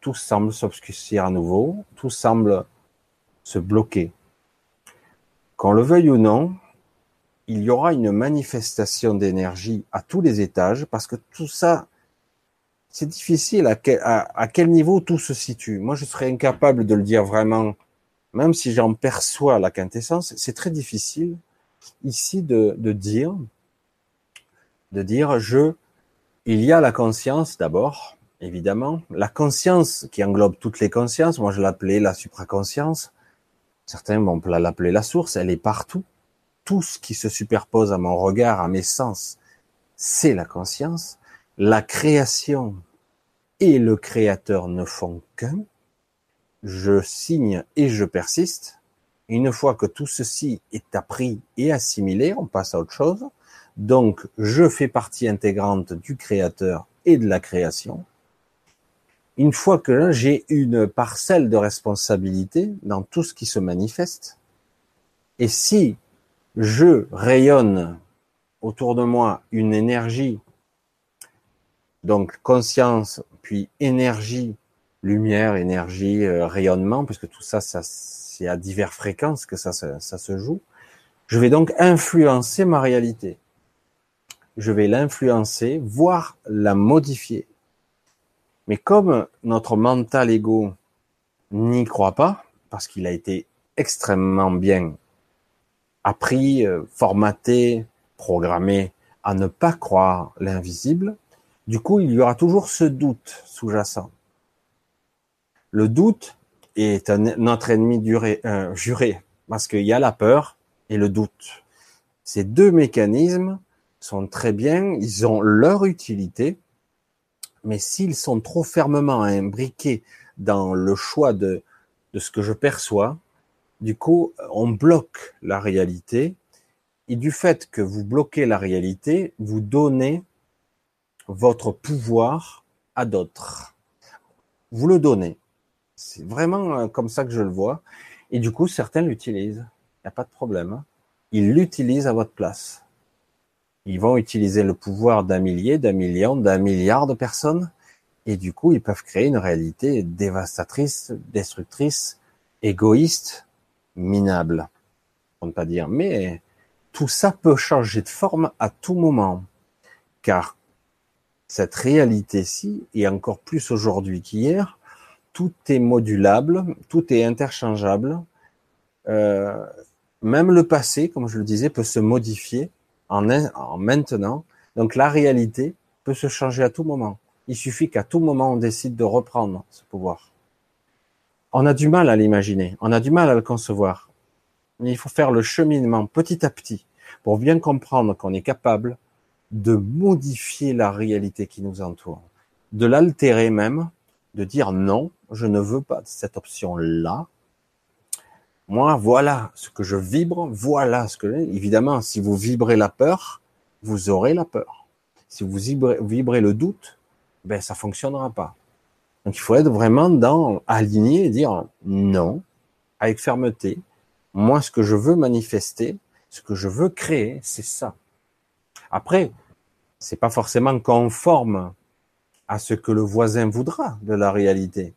S1: tout semble s'obscurcir à nouveau, tout semble se bloquer. Qu'on le veuille ou non, il y aura une manifestation d'énergie à tous les étages parce que tout ça, c'est difficile à quel, niveau tout se situe. Moi, je serais incapable de le dire vraiment, même si j'en perçois la quintessence, c'est très difficile ici de, de dire, de dire je, il y a la conscience d'abord, évidemment, la conscience qui englobe toutes les consciences. Moi, je l'appelais la supraconscience. Certains vont l'appeler la source. Elle est partout tout ce qui se superpose à mon regard, à mes sens, c'est la conscience. La création et le créateur ne font qu'un. Je signe et je persiste. Une fois que tout ceci est appris et assimilé, on passe à autre chose. Donc, je fais partie intégrante du créateur et de la création. Une fois que j'ai une parcelle de responsabilité dans tout ce qui se manifeste, et si je rayonne autour de moi une énergie, donc conscience, puis énergie, lumière, énergie, euh, rayonnement, puisque tout ça, ça c'est à diverses fréquences que ça, ça, ça se joue. Je vais donc influencer ma réalité. Je vais l'influencer, voire la modifier. Mais comme notre mental ego n'y croit pas, parce qu'il a été extrêmement bien appris, euh, formaté, programmé à ne pas croire l'invisible, du coup, il y aura toujours ce doute sous-jacent. Le doute est notre ennemi euh, juré, parce qu'il y a la peur et le doute. Ces deux mécanismes sont très bien, ils ont leur utilité, mais s'ils sont trop fermement imbriqués dans le choix de, de ce que je perçois, du coup, on bloque la réalité. Et du fait que vous bloquez la réalité, vous donnez votre pouvoir à d'autres. Vous le donnez. C'est vraiment euh, comme ça que je le vois. Et du coup, certains l'utilisent. Il n'y a pas de problème. Ils l'utilisent à votre place. Ils vont utiliser le pouvoir d'un millier, d'un million, d'un milliard de personnes. Et du coup, ils peuvent créer une réalité dévastatrice, destructrice, égoïste, minable, on ne pas dire. Mais tout ça peut changer de forme à tout moment, car cette réalité-ci, et encore plus aujourd'hui qu'hier, tout est modulable, tout est interchangeable. Euh, même le passé, comme je le disais, peut se modifier en, en maintenant. Donc la réalité peut se changer à tout moment. Il suffit qu'à tout moment on décide de reprendre ce pouvoir on a du mal à l'imaginer, on a du mal à le concevoir. il faut faire le cheminement petit à petit pour bien comprendre qu'on est capable de modifier la réalité qui nous entoure, de l'altérer même, de dire non, je ne veux pas cette option-là. Moi, voilà ce que je vibre, voilà ce que évidemment, si vous vibrez la peur, vous aurez la peur. Si vous vibrez, le doute, ben ça fonctionnera pas. Donc il faut être vraiment dans aligné et dire non avec fermeté. Moi, ce que je veux manifester, ce que je veux créer, c'est ça. Après, c'est pas forcément conforme à ce que le voisin voudra de la réalité,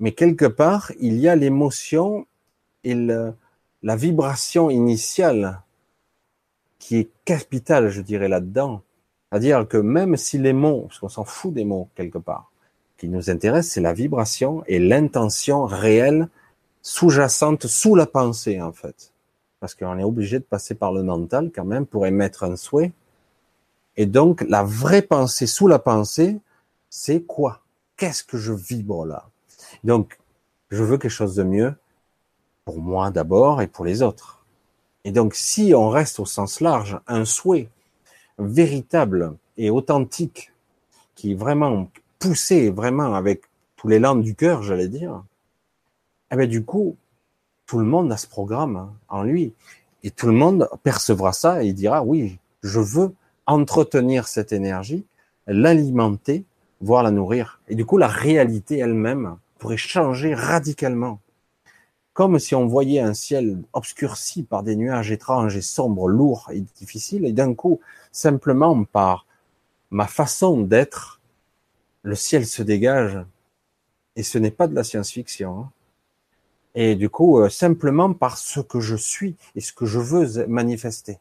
S1: mais quelque part, il y a l'émotion et la vibration initiale qui est capitale, je dirais là-dedans. C'est-à-dire que même si les mots, parce qu'on s'en fout des mots quelque part, qui nous intéresse, c'est la vibration et l'intention réelle sous-jacente sous la pensée, en fait. Parce qu'on est obligé de passer par le mental quand même pour émettre un souhait. Et donc, la vraie pensée sous la pensée, c'est quoi? Qu'est-ce que je vibre là? Donc, je veux quelque chose de mieux pour moi d'abord et pour les autres. Et donc, si on reste au sens large, un souhait véritable et authentique qui vraiment poussé vraiment avec tous les langues du cœur, j'allais dire, eh bien, du coup, tout le monde a ce programme en lui. Et tout le monde percevra ça et dira, oui, je veux entretenir cette énergie l'alimenter, voire la nourrir. Et du coup, la réalité elle-même pourrait changer radicalement. Comme si on voyait un ciel obscurci par des nuages étranges et sombres, lourds et difficiles, et d'un coup, simplement par ma façon d'être, le ciel se dégage, et ce n'est pas de la science-fiction. Hein. Et du coup, euh, simplement par ce que je suis et ce que je veux manifester.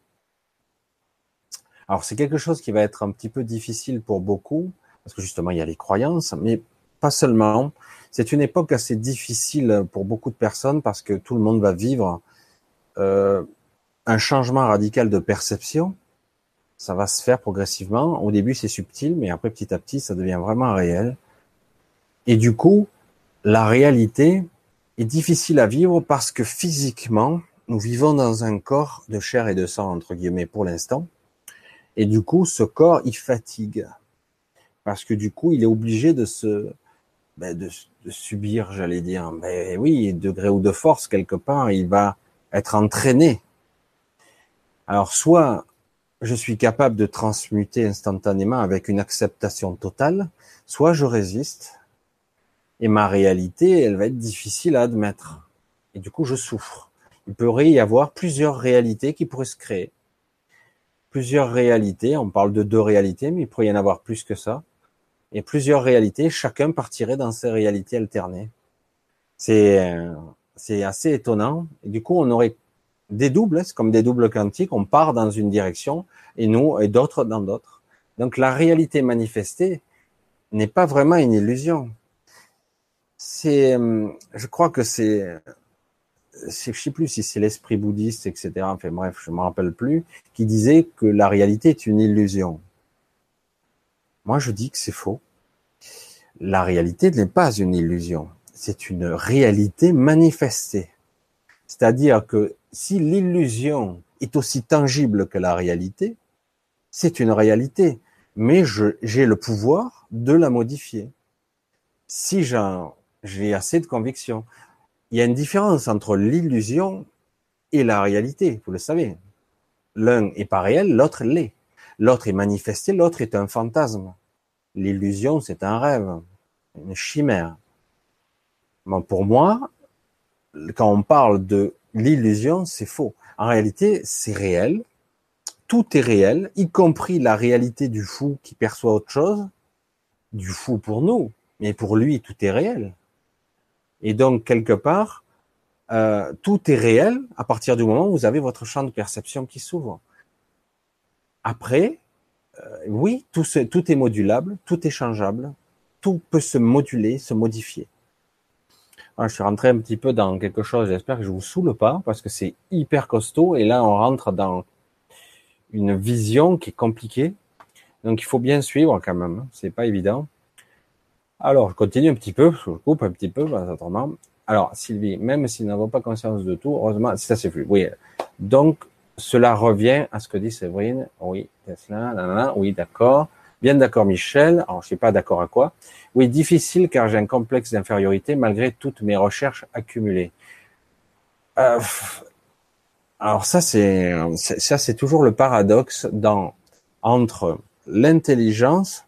S1: Alors c'est quelque chose qui va être un petit peu difficile pour beaucoup, parce que justement il y a les croyances, mais pas seulement. C'est une époque assez difficile pour beaucoup de personnes parce que tout le monde va vivre euh, un changement radical de perception. Ça va se faire progressivement. Au début c'est subtil, mais après petit à petit ça devient vraiment réel. Et du coup, la réalité est difficile à vivre parce que physiquement, nous vivons dans un corps de chair et de sang, entre guillemets, pour l'instant. Et du coup, ce corps, il fatigue. Parce que du coup, il est obligé de se, ben de, de, subir, j'allais dire. Mais oui, degré ou de force, quelque part, il va être entraîné. Alors, soit je suis capable de transmuter instantanément avec une acceptation totale, soit je résiste et ma réalité, elle va être difficile à admettre. Et du coup, je souffre. Il pourrait y avoir plusieurs réalités qui pourraient se créer plusieurs réalités. On parle de deux réalités, mais il pourrait y en avoir plus que ça. Et plusieurs réalités, chacun partirait dans ses réalités alternées. C'est c'est assez étonnant. Du coup, on aurait des doubles, c'est comme des doubles quantiques. On part dans une direction et nous et d'autres dans d'autres. Donc la réalité manifestée n'est pas vraiment une illusion. C'est, je crois que c'est je sais plus si c'est l'esprit bouddhiste, etc. Enfin bref, je me rappelle plus, qui disait que la réalité est une illusion. Moi, je dis que c'est faux. La réalité n'est pas une illusion. C'est une réalité manifestée. C'est-à-dire que si l'illusion est aussi tangible que la réalité, c'est une réalité. Mais j'ai le pouvoir de la modifier. Si j'ai assez de conviction il y a une différence entre l'illusion et la réalité, vous le savez. L'un est pas réel, l'autre l'est. L'autre est manifesté, l'autre est un fantasme. L'illusion, c'est un rêve, une chimère. pour moi, quand on parle de l'illusion, c'est faux. En réalité, c'est réel. Tout est réel, y compris la réalité du fou qui perçoit autre chose. Du fou pour nous, mais pour lui, tout est réel. Et donc, quelque part, euh, tout est réel à partir du moment où vous avez votre champ de perception qui s'ouvre. Après, euh, oui, tout, est modulable, tout est changeable, tout peut se moduler, se modifier. je suis rentré un petit peu dans quelque chose, j'espère que je vous saoule pas, parce que c'est hyper costaud, et là on rentre dans une vision qui est compliquée. Donc il faut bien suivre quand même, hein. c'est pas évident. Alors, je continue un petit peu, je coupe un petit peu, autrement. Alors, Sylvie, même s'ils n'avons pas conscience de tout, heureusement, ça c'est plus. Oui. Donc, cela revient à ce que dit Séverine. Oui, Tesla, oui, d'accord. Bien d'accord, Michel. Alors, je suis pas d'accord à quoi. Oui, difficile car j'ai un complexe d'infériorité malgré toutes mes recherches accumulées. Euh, alors ça, c'est ça, c'est toujours le paradoxe dans entre l'intelligence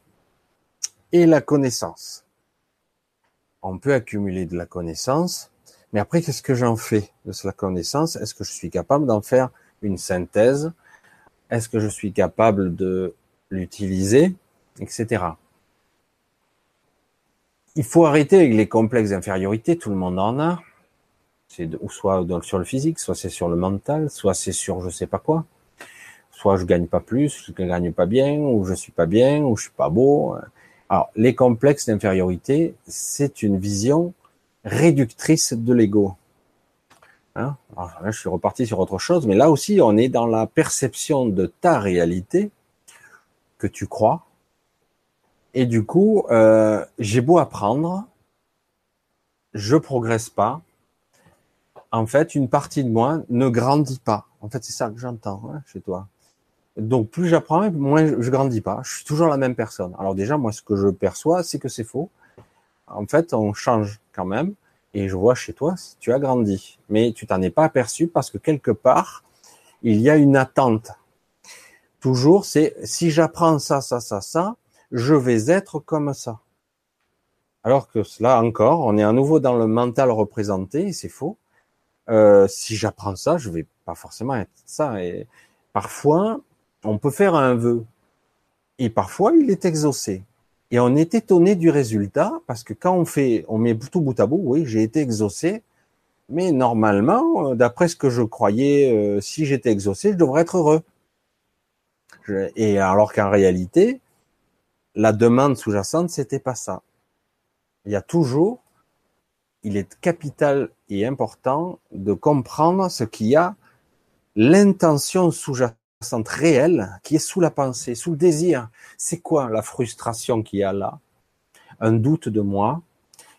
S1: et la connaissance. On peut accumuler de la connaissance, mais après, qu'est-ce que j'en fais de cette connaissance? Est-ce que je suis capable d'en faire une synthèse Est-ce que je suis capable de l'utiliser Etc. Il faut arrêter avec les complexes d'infériorité, tout le monde en a. C'est soit sur le physique, soit c'est sur le mental, soit c'est sur je sais pas quoi. Soit je gagne pas plus, je gagne pas bien, ou je suis pas bien, ou je suis pas beau. Alors, les complexes d'infériorité, c'est une vision réductrice de l'ego. Hein? Je suis reparti sur autre chose, mais là aussi, on est dans la perception de ta réalité que tu crois. Et du coup, euh, j'ai beau apprendre, je progresse pas. En fait, une partie de moi ne grandit pas. En fait, c'est ça que j'entends hein, chez toi. Donc plus j'apprends, moins je grandis pas. Je suis toujours la même personne. Alors déjà, moi, ce que je perçois, c'est que c'est faux. En fait, on change quand même. Et je vois chez toi, tu as grandi. Mais tu t'en es pas aperçu parce que quelque part, il y a une attente. Toujours, c'est si j'apprends ça, ça, ça, ça, je vais être comme ça. Alors que cela encore, on est à nouveau dans le mental représenté, c'est faux. Euh, si j'apprends ça, je vais pas forcément être ça. Et parfois, on peut faire un vœu, et parfois il est exaucé. Et on est étonné du résultat parce que quand on fait, on met tout bout à bout, oui, j'ai été exaucé, mais normalement, euh, d'après ce que je croyais, euh, si j'étais exaucé, je devrais être heureux. et alors qu'en réalité, la demande sous-jacente, c'était pas ça. Il y a toujours, il est capital et important de comprendre ce qu'il y a, l'intention sous-jacente réelle qui est sous la pensée, sous le désir. C'est quoi la frustration qu'il y a là? Un doute de moi,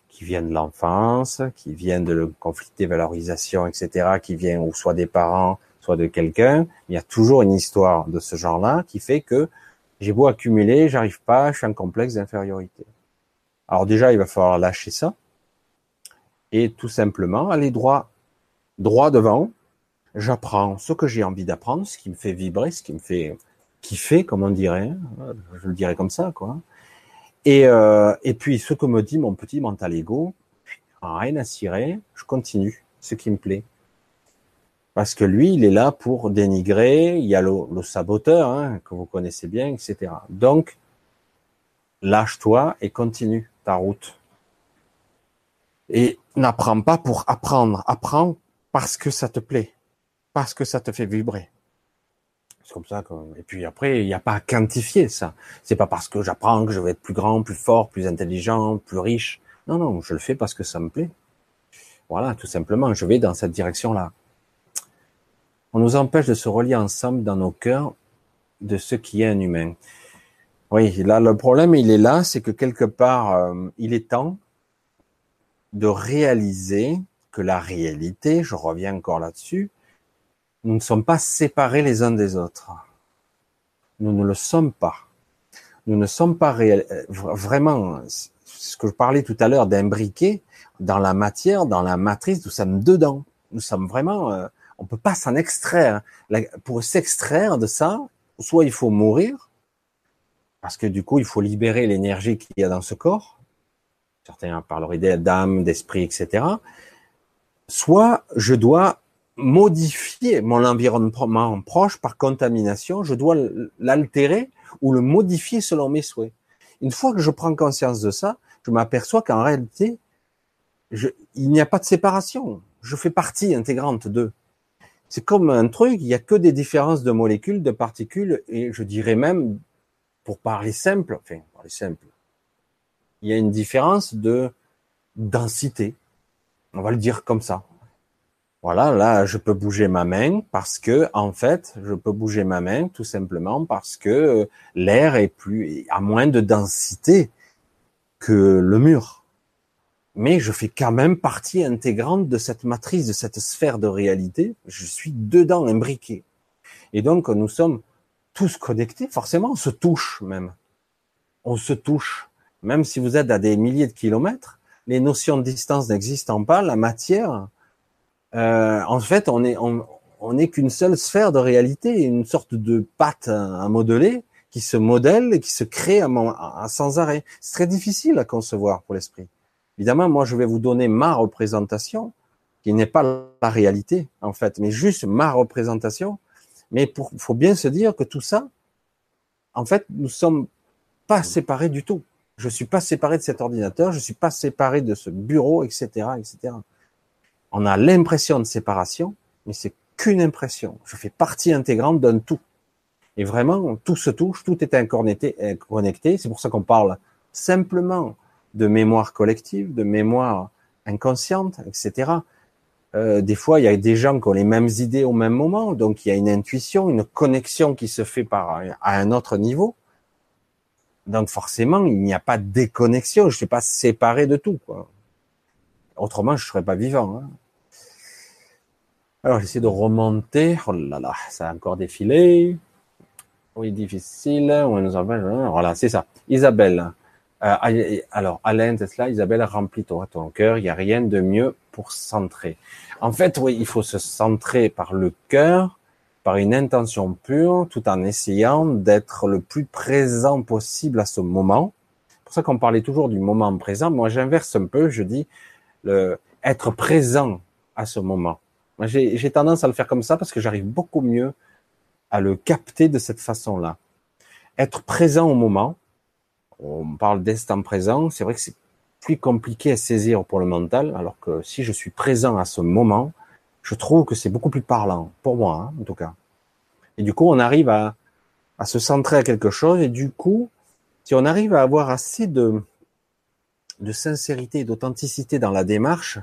S1: qui vient de l'enfance, qui vient de le conflit de valorisation, etc., qui vient ou soit des parents, soit de quelqu'un. Il y a toujours une histoire de ce genre-là qui fait que j'ai beau accumuler, j'arrive pas, je suis un complexe d'infériorité. Alors déjà, il va falloir lâcher ça et tout simplement aller droit, droit devant. J'apprends ce que j'ai envie d'apprendre, ce qui me fait vibrer, ce qui me fait kiffer, comme on dirait. Je le dirais comme ça, quoi. Et, euh, et puis, ce que me dit mon petit mental ego, rien à cirer, je continue ce qui me plaît. Parce que lui, il est là pour dénigrer, il y a le, saboteur, hein, que vous connaissez bien, etc. Donc, lâche-toi et continue ta route. Et n'apprends pas pour apprendre, apprends parce que ça te plaît, parce que ça te fait vibrer. C'est comme ça. Et puis après, il n'y a pas à quantifier ça. C'est pas parce que j'apprends que je vais être plus grand, plus fort, plus intelligent, plus riche. Non, non, je le fais parce que ça me plaît. Voilà, tout simplement, je vais dans cette direction-là. On nous empêche de se relier ensemble dans nos cœurs de ce qui est un humain. Oui, là, le problème, il est là, c'est que quelque part, euh, il est temps de réaliser que la réalité, je reviens encore là-dessus, nous ne sommes pas séparés les uns des autres. Nous ne le sommes pas. Nous ne sommes pas réels, euh, vraiment, ce que je parlais tout à l'heure d'imbriquer dans la matière, dans la matrice, nous sommes dedans. Nous sommes vraiment, euh, on peut pas s'en extraire. Pour s'extraire de ça, soit il faut mourir, parce que du coup, il faut libérer l'énergie qu'il y a dans ce corps. Certains parleraient d'âme, d'esprit, etc. Soit je dois modifier mon environnement proche par contamination, je dois l'altérer ou le modifier selon mes souhaits. Une fois que je prends conscience de ça, je m'aperçois qu'en réalité, il n'y a pas de séparation. Je fais partie intégrante d'eux. C'est comme un truc, il n'y a que des différences de molécules, de particules, et je dirais même, pour parler simple, enfin, parler simple, il y a une différence de densité. On va le dire comme ça. Voilà, là, je peux bouger ma main parce que, en fait, je peux bouger ma main tout simplement parce que l'air est plus, a moins de densité que le mur. Mais je fais quand même partie intégrante de cette matrice, de cette sphère de réalité. Je suis dedans, imbriqué. Et donc, nous sommes tous connectés. Forcément, on se touche même. On se touche. Même si vous êtes à des milliers de kilomètres, les notions de distance n'existant pas, la matière, euh, en fait, on est on, est qu'une seule sphère de réalité, une sorte de pâte à, modeler qui se modèle et qui se crée à, sans arrêt. C'est très difficile à concevoir pour l'esprit. Évidemment, moi, je vais vous donner ma représentation, qui n'est pas la réalité en fait, mais juste ma représentation. Mais pour, faut bien se dire que tout ça, en fait, nous sommes pas séparés du tout. Je suis pas séparé de cet ordinateur, je suis pas séparé de ce bureau, etc., etc. On a l'impression de séparation, mais c'est qu'une impression. Je fais partie intégrante d'un tout. Et vraiment, tout se touche, tout est connecté. C'est pour ça qu'on parle simplement de mémoire collective, de mémoire inconsciente, etc. Euh, des fois, il y a des gens qui ont les mêmes idées au même moment, donc il y a une intuition, une connexion qui se fait par à un autre niveau. Donc forcément, il n'y a pas de déconnexion. Je suis pas séparé de tout. Autrement, je serais pas vivant. Hein. Alors, j'essaie de remonter. Oh là là, ça a encore défilé. Oui, difficile. On nous Voilà, c'est ça. Isabelle. Euh, alors, Alain Tesla, Isabelle, remplis-toi ton cœur. Il n'y a rien de mieux pour centrer. En fait, oui, il faut se centrer par le cœur par une intention pure, tout en essayant d'être le plus présent possible à ce moment. C'est pour ça qu'on parlait toujours du moment présent. Moi, j'inverse un peu, je dis le, être présent à ce moment. J'ai tendance à le faire comme ça parce que j'arrive beaucoup mieux à le capter de cette façon-là. Être présent au moment. On parle d'instant présent. C'est vrai que c'est plus compliqué à saisir pour le mental, alors que si je suis présent à ce moment, je trouve que c'est beaucoup plus parlant, pour moi, hein, en tout cas. Et du coup, on arrive à, à se centrer à quelque chose, et du coup, si on arrive à avoir assez de, de sincérité, d'authenticité dans la démarche,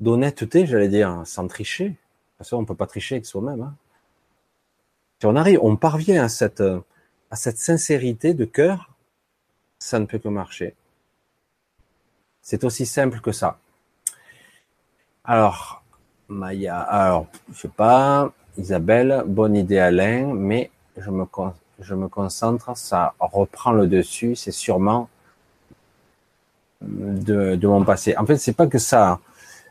S1: d'honnêteté, j'allais dire, sans tricher, parce qu'on ne peut pas tricher avec soi-même. Hein. Si on arrive, on parvient à cette, sincérité de cœur, ça ne peut que marcher. C'est aussi simple que ça. Alors, Maya, alors, je sais pas, Isabelle, bonne idée Alain, mais je me, je me concentre, ça reprend le dessus, c'est sûrement de, mon passé. En fait, c'est pas que ça.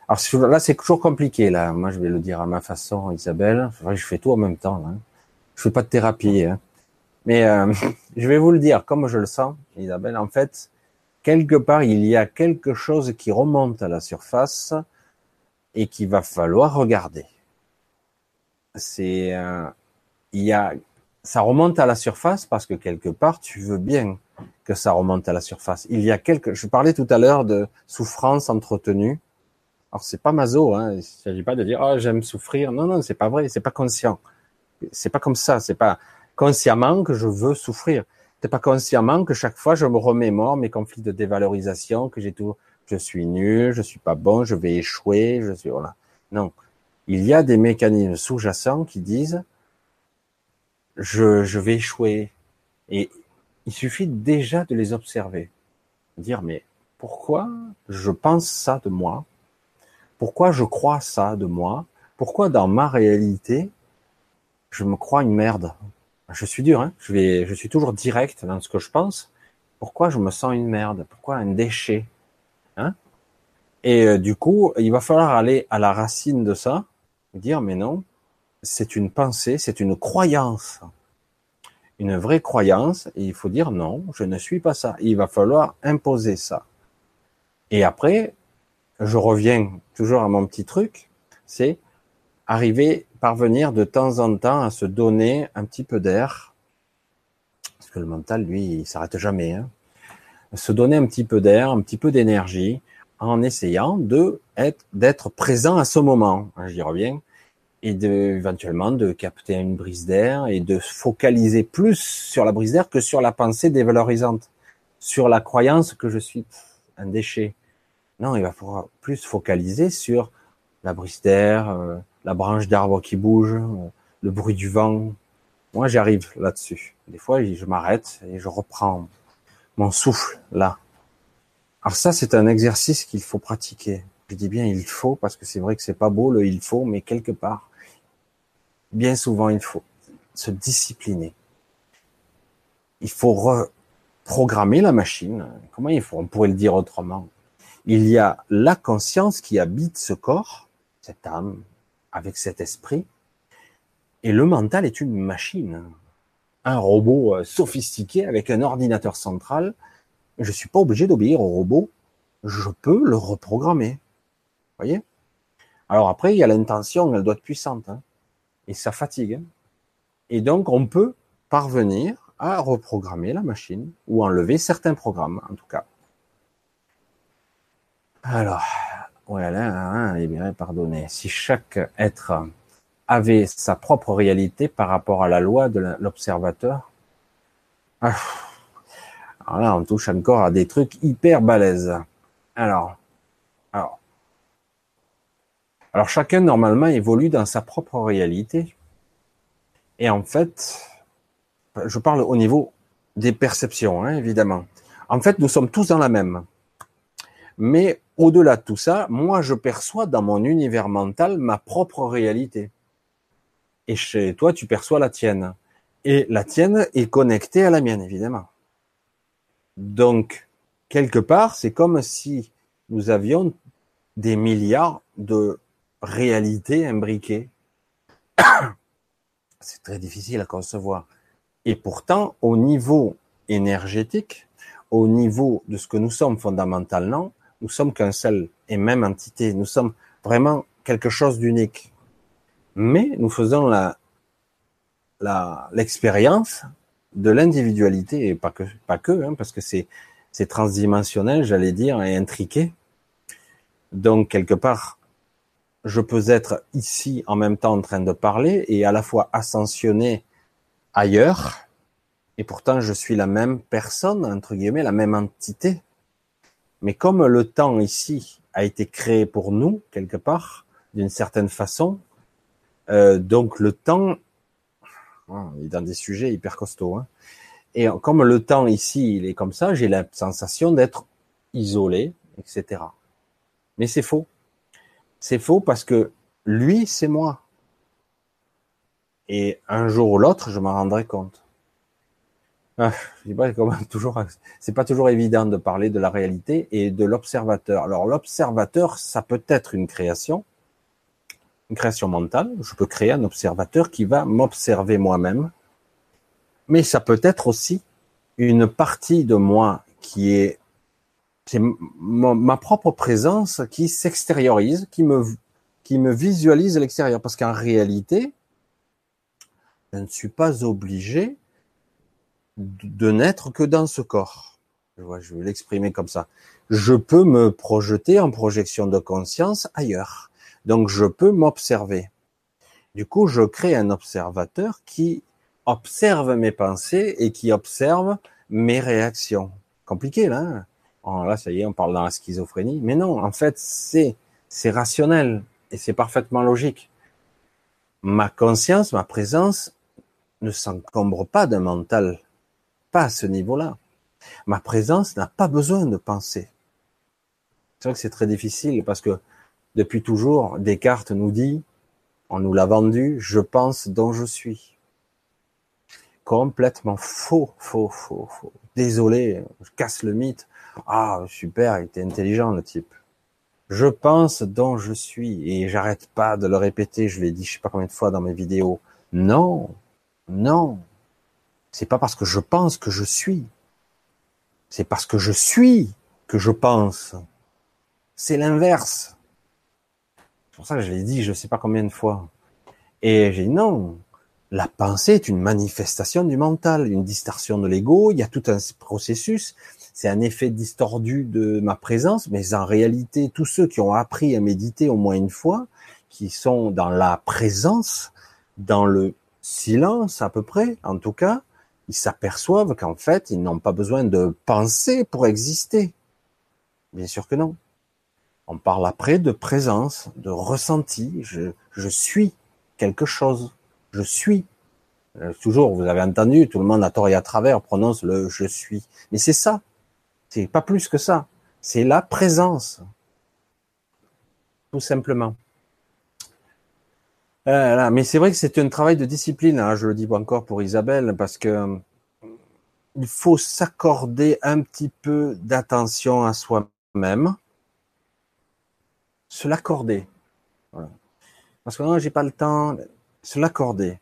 S1: Alors là, c'est toujours compliqué. Là, moi, je vais le dire à ma façon, Isabelle. Je fais tout en même temps. Hein. Je fais pas de thérapie, hein. mais euh, je vais vous le dire comme je le sens, Isabelle. En fait, quelque part, il y a quelque chose qui remonte à la surface et qu'il va falloir regarder. C'est, euh, il y a, ça remonte à la surface parce que quelque part, tu veux bien que ça remonte à la surface. Il y a quelque, je parlais tout à l'heure de souffrance entretenue. Alors c'est pas maso, hein. Il s'agit pas de dire oh j'aime souffrir. Non non, c'est pas vrai, c'est pas conscient. C'est pas comme ça. C'est pas consciemment que je veux souffrir. C'est pas consciemment que chaque fois je me remémore mes conflits de dévalorisation, que j'ai tout, je suis nul, je suis pas bon, je vais échouer, je suis voilà. Non, il y a des mécanismes sous-jacents qui disent je, je vais échouer. Et il suffit déjà de les observer, dire mais pourquoi je pense ça de moi? Pourquoi je crois ça de moi? Pourquoi dans ma réalité je me crois une merde? Je suis dur, hein. Je suis toujours direct dans ce que je pense. Pourquoi je me sens une merde? Pourquoi un déchet? Hein? Et euh, du coup, il va falloir aller à la racine de ça, dire mais non, c'est une pensée, c'est une croyance, une vraie croyance, et il faut dire non, je ne suis pas ça. Il va falloir imposer ça. Et après, je reviens toujours à mon petit truc, c'est arriver, parvenir de temps en temps à se donner un petit peu d'air, parce que le mental, lui, il s'arrête jamais. Hein se donner un petit peu d'air, un petit peu d'énergie, en essayant de être, d'être présent à ce moment. Hein, j'y reviens. Et de, éventuellement, de capter une brise d'air et de focaliser plus sur la brise d'air que sur la pensée dévalorisante, sur la croyance que je suis un déchet. Non, il va falloir plus focaliser sur la brise d'air, euh, la branche d'arbre qui bouge, euh, le bruit du vent. Moi, j'arrive là-dessus. Des fois, je m'arrête et je reprends mon souffle là. Alors ça, c'est un exercice qu'il faut pratiquer. Je dis bien il faut parce que c'est vrai que c'est pas beau le il faut, mais quelque part, bien souvent il faut se discipliner. Il faut reprogrammer la machine. Comment il faut? On pourrait le dire autrement. Il y a la conscience qui habite ce corps, cette âme, avec cet esprit, et le mental est une machine un robot euh, sophistiqué avec un ordinateur central. Je suis pas obligé d'obéir au robot. Je peux le reprogrammer. voyez? Alors après, il y a l'intention, elle doit être puissante. Hein. Et ça fatigue. Hein. et donc, on peut parvenir à reprogrammer la machine ou enlever certains programmes, en tout cas. Alors, voilà, hein, bien, pardonnez. Si chaque être avait sa propre réalité par rapport à la loi de l'observateur. Ah. Alors là, on touche encore à des trucs hyper balèzes. Alors, alors, alors chacun normalement évolue dans sa propre réalité. Et en fait, je parle au niveau des perceptions, hein, évidemment. En fait, nous sommes tous dans la même. Mais au-delà de tout ça, moi, je perçois dans mon univers mental ma propre réalité et chez toi, tu perçois la tienne. Et la tienne est connectée à la mienne, évidemment. Donc, quelque part, c'est comme si nous avions des milliards de réalités imbriquées. C'est très difficile à concevoir. Et pourtant, au niveau énergétique, au niveau de ce que nous sommes fondamentalement, nous sommes qu'un seul et même entité. Nous sommes vraiment quelque chose d'unique. Mais nous faisons la, l'expérience de l'individualité et pas que, pas que, hein, parce que c'est, c'est transdimensionnel, j'allais dire, et intriqué. Donc, quelque part, je peux être ici en même temps en train de parler et à la fois ascensionné ailleurs, et pourtant je suis la même personne, entre guillemets, la même entité. Mais comme le temps ici a été créé pour nous, quelque part, d'une certaine façon, euh, donc le temps, oh, il est dans des sujets hyper costauds, hein, et comme le temps ici, il est comme ça, j'ai la sensation d'être isolé, etc. Mais c'est faux. C'est faux parce que lui, c'est moi. Et un jour ou l'autre, je m'en rendrai compte. Ah, je pas toujours, c'est pas toujours évident de parler de la réalité et de l'observateur. Alors l'observateur, ça peut être une création, une création mentale. Je peux créer un observateur qui va m'observer moi-même, mais ça peut être aussi une partie de moi qui est c'est ma propre présence qui s'extériorise, qui me, visualise à l'extérieur. Parce qu'en réalité, je ne suis pas obligé de n'être que dans ce corps. Je vais l'exprimer comme ça. Je peux me projeter en projection de conscience ailleurs. Donc je peux m'observer. Du coup, je crée un observateur qui observe mes pensées et qui observe mes réactions. Compliqué là. Oh, là, ça y est, on parle dans la schizophrénie. Mais non, en fait, c'est, c'est rationnel et c'est parfaitement logique. Ma conscience, ma présence ne s'encombre pas d'un mental. Pas à ce niveau-là. Ma présence n'a pas besoin de penser. C'est vrai que c'est très difficile parce que depuis toujours, Descartes nous dit, on nous l'a vendu, je pense dont je suis. Complètement faux, faux, faux, faux. Désolé, je casse le mythe. Ah, super, il était intelligent, le type. Je pense dont je suis, et j'arrête pas de le répéter, je l'ai dit je sais pas combien de fois dans mes vidéos. Non, non. C'est pas parce que je pense que je suis. C'est parce que je suis que je pense. C'est l'inverse. C'est pour ça que je l'ai dit je sais pas combien de fois. Et j'ai dit non. La pensée est une manifestation du mental, une distorsion de l'ego. Il y a tout un processus c'est un effet distordu de ma présence, mais en réalité, tous ceux qui ont appris à méditer au moins une fois, qui sont dans la présence, dans le silence à peu près, en tout cas, ils s'aperçoivent qu'en fait, ils n'ont pas besoin de penser pour exister. Bien sûr que non. On parle après de présence, de ressenti. Je, je suis quelque chose. Je suis. Euh, toujours, vous avez entendu, tout le monde à tort et à travers prononce le je suis. Mais c'est ça. C'est pas plus que ça. C'est la présence. Tout simplement. Euh, mais c'est vrai que c'est un travail de discipline, hein, je le dis encore pour Isabelle, parce que il faut s'accorder un petit peu d'attention à soi-même. Se l'accorder. Parce que non, j'ai pas le temps. Se l'accorder.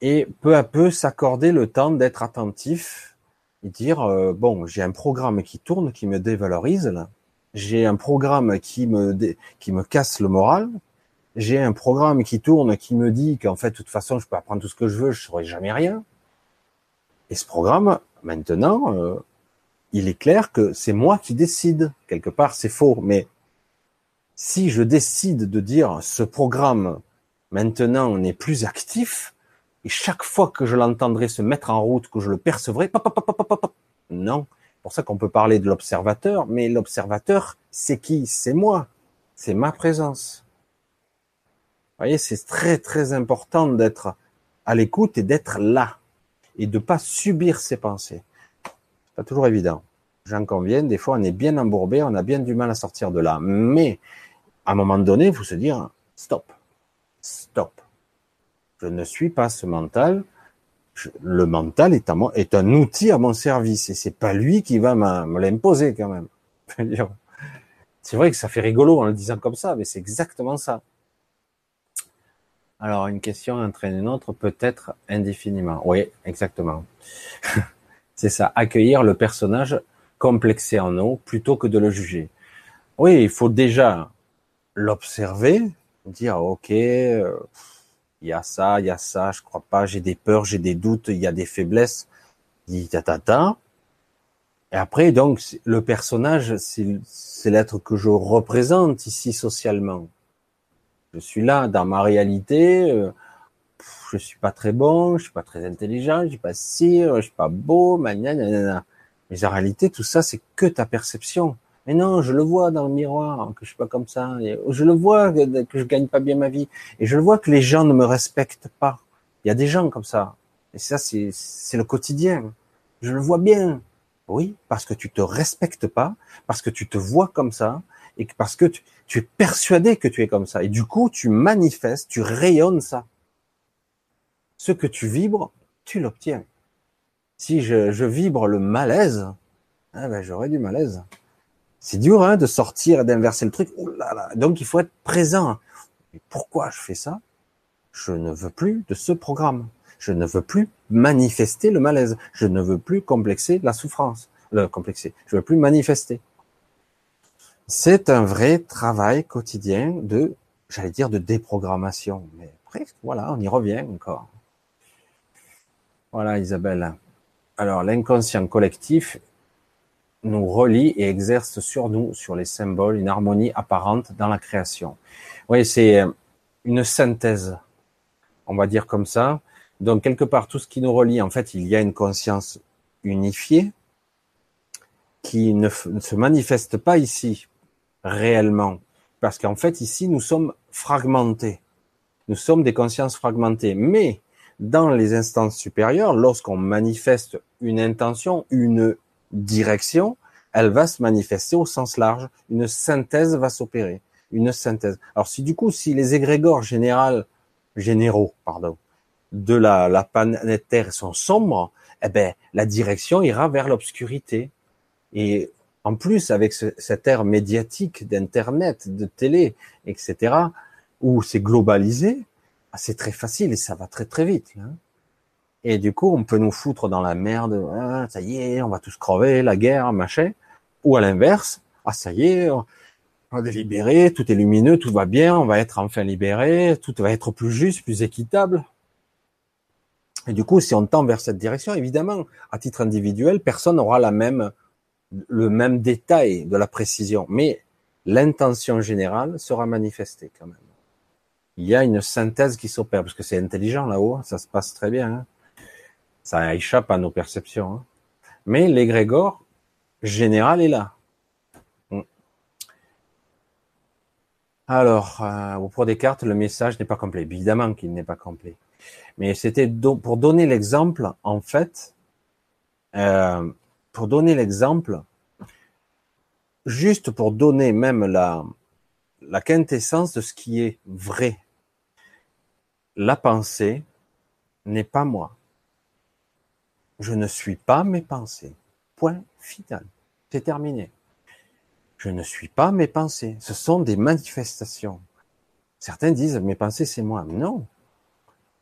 S1: Et peu à peu s'accorder le temps d'être attentif dire euh, bon, j'ai un programme qui tourne, qui me dévalorise là. J'ai un programme qui me qui me casse le moral. J'ai un programme qui tourne qui me dit qu'en fait, de toute façon, je peux apprendre tout ce que je veux, je saurai jamais rien. Et ce programme, maintenant, euh, il est clair que c'est moi qui décide. Quelque part, c'est faux, mais si je décide de dire ce programme maintenant n'est plus actif, et chaque fois que je l'entendrai se mettre en route, que je le percevrai, pop, pop, pop, non. C'est pour ça qu'on peut parler de l'observateur, mais l'observateur, c'est qui? C'est moi. C'est ma présence. Vous voyez, c'est très très important d'être à l'écoute et d'être là et de pas subir ses pensées. C'est pas toujours évident. J'en conviens, des fois on est bien embourbé, on a bien du mal à sortir de là. Mais à un moment donné, il faut se dire stop, stop. Je ne suis pas ce mental. le mental est, un outil à mon service et c'est pas lui qui va me l'imposer quand même. C'est vrai que ça fait rigolo en le disant comme ça, mais c'est exactement ça. Alors, une question entraîne une autre, peut-être indéfiniment. Oui, exactement. C'est ça, accueillir le personnage complexé en nous plutôt que de le juger. Oui, il faut déjà l'observer, dire ok, euh, il y a ça, il y a ça, je crois pas, j'ai des peurs, j'ai des doutes, il y a des faiblesses, dit ta ta ta. Et après, donc, le personnage, c'est l'être que je représente ici socialement. Je suis là dans ma réalité. Euh, je suis pas très bon, je suis pas très intelligent, je suis pas si, je suis pas beau, Mais en réalité, tout ça, c'est que ta perception. Mais non, je le vois dans le miroir que je suis pas comme ça. je le vois que, que je gagne pas bien ma vie. Et je le vois que les gens ne me respectent pas. Il y a des gens comme ça. Et ça, c'est le quotidien. Je le vois bien. Oui, parce que tu te respectes pas, parce que tu te vois comme ça, et parce que tu, es persuadé que tu es comme ça. Et du coup, tu manifestes, tu rayonnes ça. Ce que tu vibres, tu l'obtiens. Si je, vibre le malaise, ah ben j'aurais du malaise. C'est dur hein, de sortir et d'inverser le truc. là là. Donc il faut être présent. Et pourquoi je fais ça? Je ne veux plus de ce programme. Je ne veux plus manifester le malaise. Je ne veux plus complexer la souffrance. Le complexer. Je veux plus manifester. C'est un vrai travail quotidien de, j'allais dire, de déprogrammation. Mais après, voilà, on y revient encore. Voilà, Isabelle. Alors, l'inconscient collectif nous relie et exerce sur nous, sur les symboles, une harmonie apparente dans la création. Oui, c'est une synthèse, on va dire comme ça. Donc, quelque part, tout ce qui nous relie, en fait, il y a une conscience unifiée qui ne, se manifeste pas ici réellement. Parce qu'en fait, ici, nous sommes fragmentés. Nous sommes des consciences fragmentées. Mais dans les instances supérieures, lorsqu'on manifeste une intention, une direction, elle va se manifester au sens large. Une synthèse va s'opérer. Une synthèse. Alors si du coup, si les égrégores général, généraux, pardon, de la, la planète Terre sont sombres, eh ben, la direction ira vers l'obscurité. Et en plus, avec ce, cette ère médiatique d'internet, de télé, etc., où c'est globalisé, ah, c'est très facile et ça va très très vite. Hein. Et du coup, on peut nous foutre dans la merde. Ah, ça y est, on va tous crever, la guerre, machin. Ou à l'inverse, ah ça y est, on est libéré, tout est lumineux, tout va bien, on va être enfin libéré, tout va être plus juste, plus équitable. Et du coup, si on tend vers cette direction, évidemment, à titre individuel, personne n'aura la même, le même détail de la précision, mais l'intention générale sera manifestée quand même il y a une synthèse qui s'opère, parce que c'est intelligent là-haut, ça se passe très bien. Hein. Ça échappe à nos perceptions. Hein. Mais l'égrégore général est là. Mm. Alors, euh, pour Descartes, le message n'est pas complet. Évidemment qu'il n'est pas complet. Mais c'était pour donner l'exemple, en fait, euh, pour donner l'exemple, juste pour donner même la quintessence de ce qui est vrai la pensée n'est pas moi. Je ne suis pas mes pensées. Point final. C'est terminé. Je ne suis pas mes pensées. Ce sont des manifestations. Certains disent mes pensées c'est moi. Non.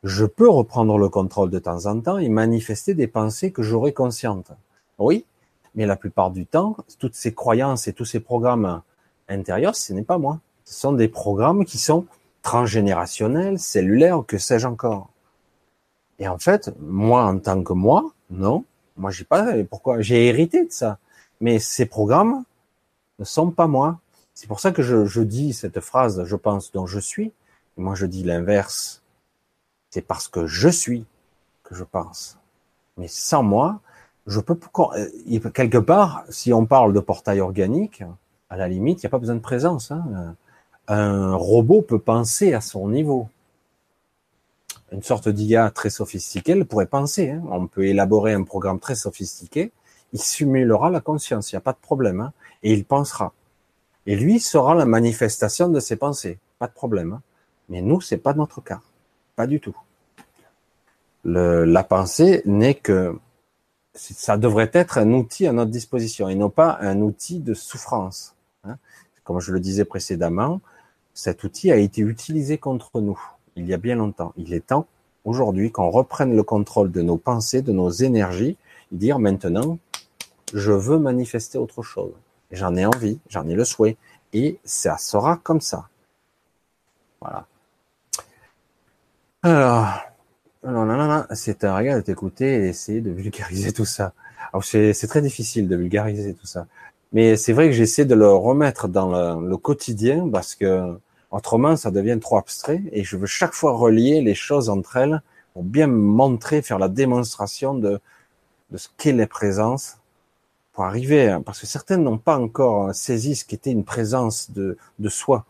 S1: Je peux reprendre le contrôle de temps en temps et manifester des pensées que j'aurai conscientes. Oui, mais la plupart du temps, toutes ces croyances et tous ces programmes intérieurs, ce n'est pas moi. Ce sont des programmes qui sont transgénérationnel, cellulaire, que sais-je encore. Et en fait, moi en tant que moi, non, moi j'ai pas, pourquoi j'ai hérité de ça. Mais ces programmes ne sont pas moi. C'est pour ça que je, je, dis cette phrase, je pense, dont je suis. moi je dis l'inverse. C'est parce que je suis que je pense. Mais sans moi, je peux quelque part, si on parle de portail organique, à la limite, il n'y a pas besoin de présence. Hein un robot peut penser à son niveau. Une sorte d'IA très sophistiquée, elle pourrait penser. Hein. On peut élaborer un programme très sophistiqué, il simulera la conscience, il n'y a pas de problème, hein. et il pensera. Et lui sera la manifestation de ses pensées, pas de problème. Hein. Mais nous, c'est pas notre cas, pas du tout. La pensée n'est que, ça devrait être un outil à notre disposition et non pas un outil de souffrance. Comme je le disais précédemment, cet outil a été utilisé contre nous. Il y a bien longtemps. Il est temps, aujourd'hui, qu'on reprenne le contrôle de nos pensées, de nos énergies, et dire maintenant, je veux manifester autre chose. J'en ai envie, j'en ai le souhait, et ça sera comme ça. Voilà. Alors, c'est un régal de t'écouter et essayer de vulgariser tout ça. c'est très difficile de vulgariser tout ça. Mais c'est vrai que j'essaie de le remettre dans le, quotidien parce que autrement ça devient trop abstrait et je veux chaque fois relier les choses entre elles pour bien montrer, faire la démonstration de, ce qu'est la présence pour arriver, parce que certaines n'ont pas encore saisi ce qu'était une présence de, de soi.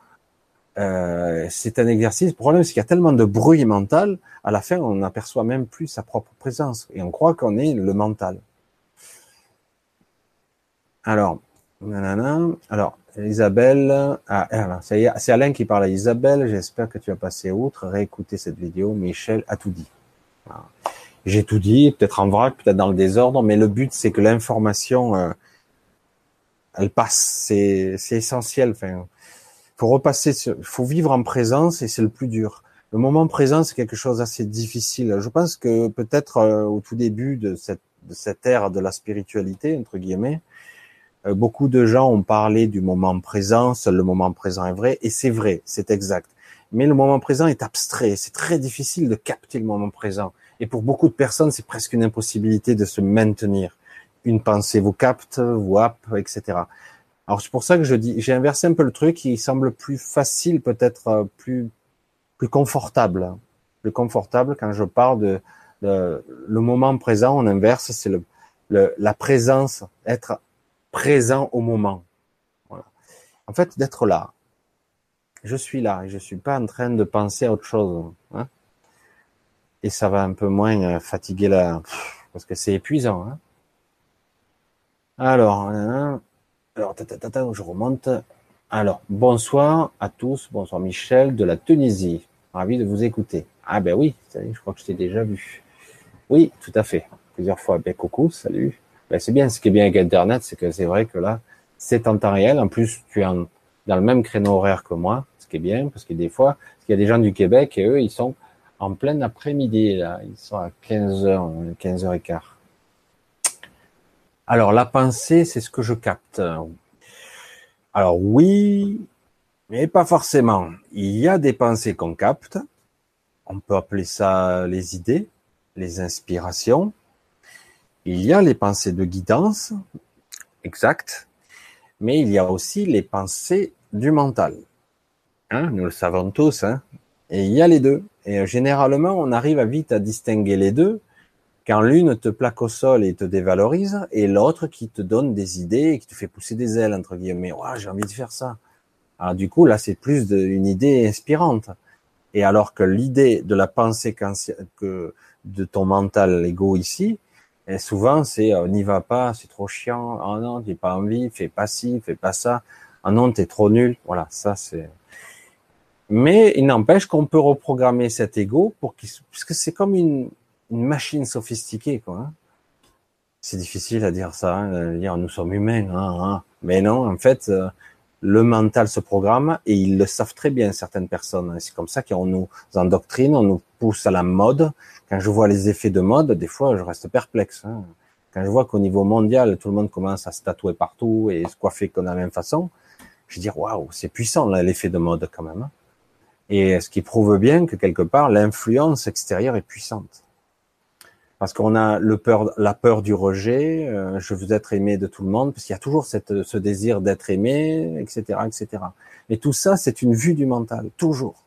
S1: Euh, c'est un exercice. Le problème, c'est qu'il y a tellement de bruit mental, à la fin, on n'aperçoit même plus sa propre présence. Et on croit qu'on est le mental. Alors, nanana, alors, Isabelle, ah, c'est Alain qui parle à Isabelle, j'espère que tu as passé outre, réécouter cette vidéo, Michel a tout dit. J'ai tout dit, peut-être en vrac, peut-être dans le désordre, mais le but c'est que l'information, euh, elle passe, c'est essentiel. Enfin, faut repasser, faut vivre en présence et c'est le plus dur. Le moment présent, c'est quelque chose d'assez difficile. Je pense que peut-être euh, au tout début de cette, de cette ère de la spiritualité, entre guillemets, beaucoup de gens ont parlé du moment présent, seul le moment présent est vrai, et c'est vrai, c'est exact. Mais le moment présent est abstrait, c'est très difficile de capter le moment présent. Et pour beaucoup de personnes, c'est presque une impossibilité de se maintenir. Une pensée vous capte, vous happe, etc. Alors c'est pour ça que je dis, j'ai inversé un peu le truc, il semble plus facile, peut-être euh, plus plus confortable, plus confortable quand je parle de, le moment présent. On inverse, c'est le, le, la présence, être présent au moment. En fait, d'être là. Je suis là et je suis pas en train de penser à autre chose. Hein. et ça va un peu moins euh, fatiguer la, parce que c'est épuisant. Hein. Alors, alors, je remonte. Alors, bonsoir à tous. Bonsoir Michel de la Tunisie. Ravi de vous écouter. Ah ben oui, je crois que je t'ai déjà vu. Oui, tout à fait. Plusieurs fois. Ben coucou, salut. Ben c'est bien. Ce qui est bien avec Internet, c'est que c'est vrai que là, c'est en temps réel. En plus, tu es dans le même créneau horaire que moi, ce qui est bien, parce que des fois, il y a des gens du Québec et eux, ils sont en plein après-midi, là. Ils sont à 15h, 15h15. Alors la pensée, c'est ce que je capte. Alors oui, mais pas forcément. Il y a des pensées qu'on capte. On peut appeler ça les idées, les inspirations. Il y a les pensées de guidance, exact. Mais il y a aussi les pensées du mental. Hein, nous le savons tous. Hein et il y a les deux. Et généralement, on arrive vite à distinguer les deux quand l'une te plaque au sol et te dévalorise, et l'autre qui te donne des idées et qui te fait pousser des ailes, entre guillemets, ouais, j'ai envie de faire ça. Alors du coup, là, c'est plus une idée inspirante. Et alors que l'idée de la pensée que de ton mental, l'ego ici, et souvent c'est on n'y va pas, c'est trop chiant, oh non, j'ai pas envie, fais pas ci, fais pas ça, oh non, t'es trop nul. Voilà, ça c'est. Mais il n'empêche qu'on peut reprogrammer cet ego pour qu'il, parce que c'est comme une, une machine sophistiquée, quoi. Hein. C'est difficile à dire ça, hein, dire nous sommes humains, hein, hein. mais non, en fait, euh, le mental se programme et ils le savent très bien certaines personnes. C'est comme ça qu'on nous endoctrine, on nous pousse à la mode. Quand je vois les effets de mode, des fois, je reste perplexe. Quand je vois qu'au niveau mondial, tout le monde commence à se tatouer partout et se coiffer de la même façon, je dis waouh, c'est puissant l'effet de mode quand même. Et ce qui prouve bien que quelque part, l'influence extérieure est puissante parce qu'on a le peur, la peur du rejet, euh, je veux être aimé de tout le monde, parce qu'il y a toujours cette, ce désir d'être aimé, etc., etc. Et tout ça, c'est une vue du mental, toujours.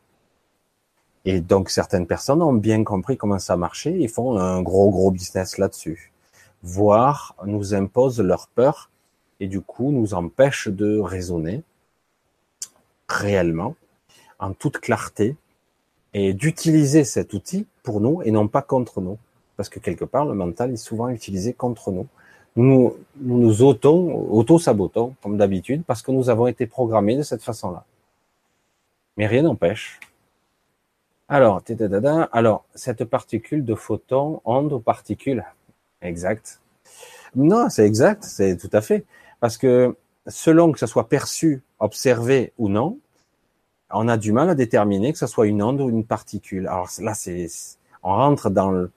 S1: Et donc certaines personnes ont bien compris comment ça marchait, ils font un gros gros business là-dessus, voire nous imposent leur peur et du coup nous empêchent de raisonner réellement, en toute clarté, et d'utiliser cet outil pour nous et non pas contre nous parce que quelque part, le mental est souvent utilisé contre nous. Nous nous, nous auto-sabotons, comme d'habitude, parce que nous avons été programmés de cette façon-là. Mais rien n'empêche. Alors, alors, cette particule de photon, onde ou particule? Exact. Non, c'est exact, c'est tout à fait. Parce que selon que ça soit perçu, observé ou non, on a du mal à déterminer que ce soit une onde ou une particule. Alors là, c'est, on rentre dans le,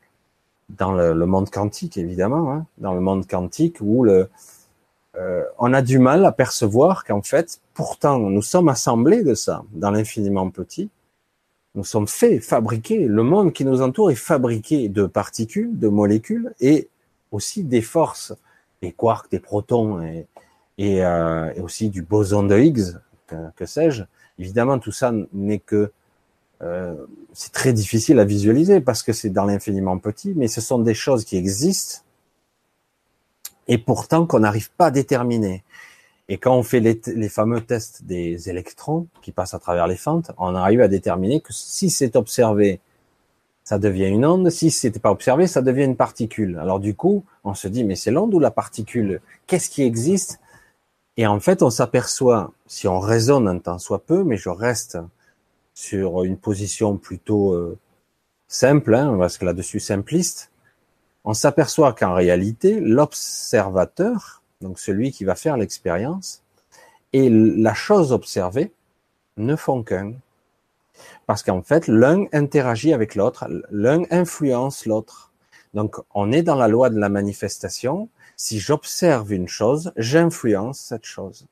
S1: dans le, monde quantique, évidemment, hein, dans le monde quantique où le, euh, on a du mal à percevoir qu'en fait, pourtant, nous sommes assemblés de ça, dans l'infiniment petit. Nous sommes faits, fabriqués. Le monde qui nous entoure est fabriqué de particules, de molécules et aussi des forces, des quarks, des protons et, et, euh, aussi du boson de Higgs, que, que sais-je. Évidemment, tout ça n'est que euh, c'est très difficile à visualiser parce que c'est dans l'infiniment petit, mais ce sont des choses qui existent et pourtant qu'on n'arrive pas à déterminer. Et quand on fait les, fameux tests des électrons qui passent à travers les fentes, on arrive à déterminer que si c'est observé, ça devient une onde. Si c'était pas observé, ça devient une particule. Alors du coup, on se dit mais c'est l'onde ou la particule? Qu'est-ce qui existe? Et en fait, on s'aperçoit, si on raisonne un temps soit peu, mais je reste sur une position plutôt euh, simple, hein, parce que là-dessus simpliste, on s'aperçoit qu'en réalité, l'observateur, donc celui qui va faire l'expérience, et la chose observée ne font qu'un. Parce qu'en fait, l'un interagit avec l'autre, l'un influence l'autre. Donc, on est dans la loi de la manifestation. Si j'observe une chose, j'influence cette chose.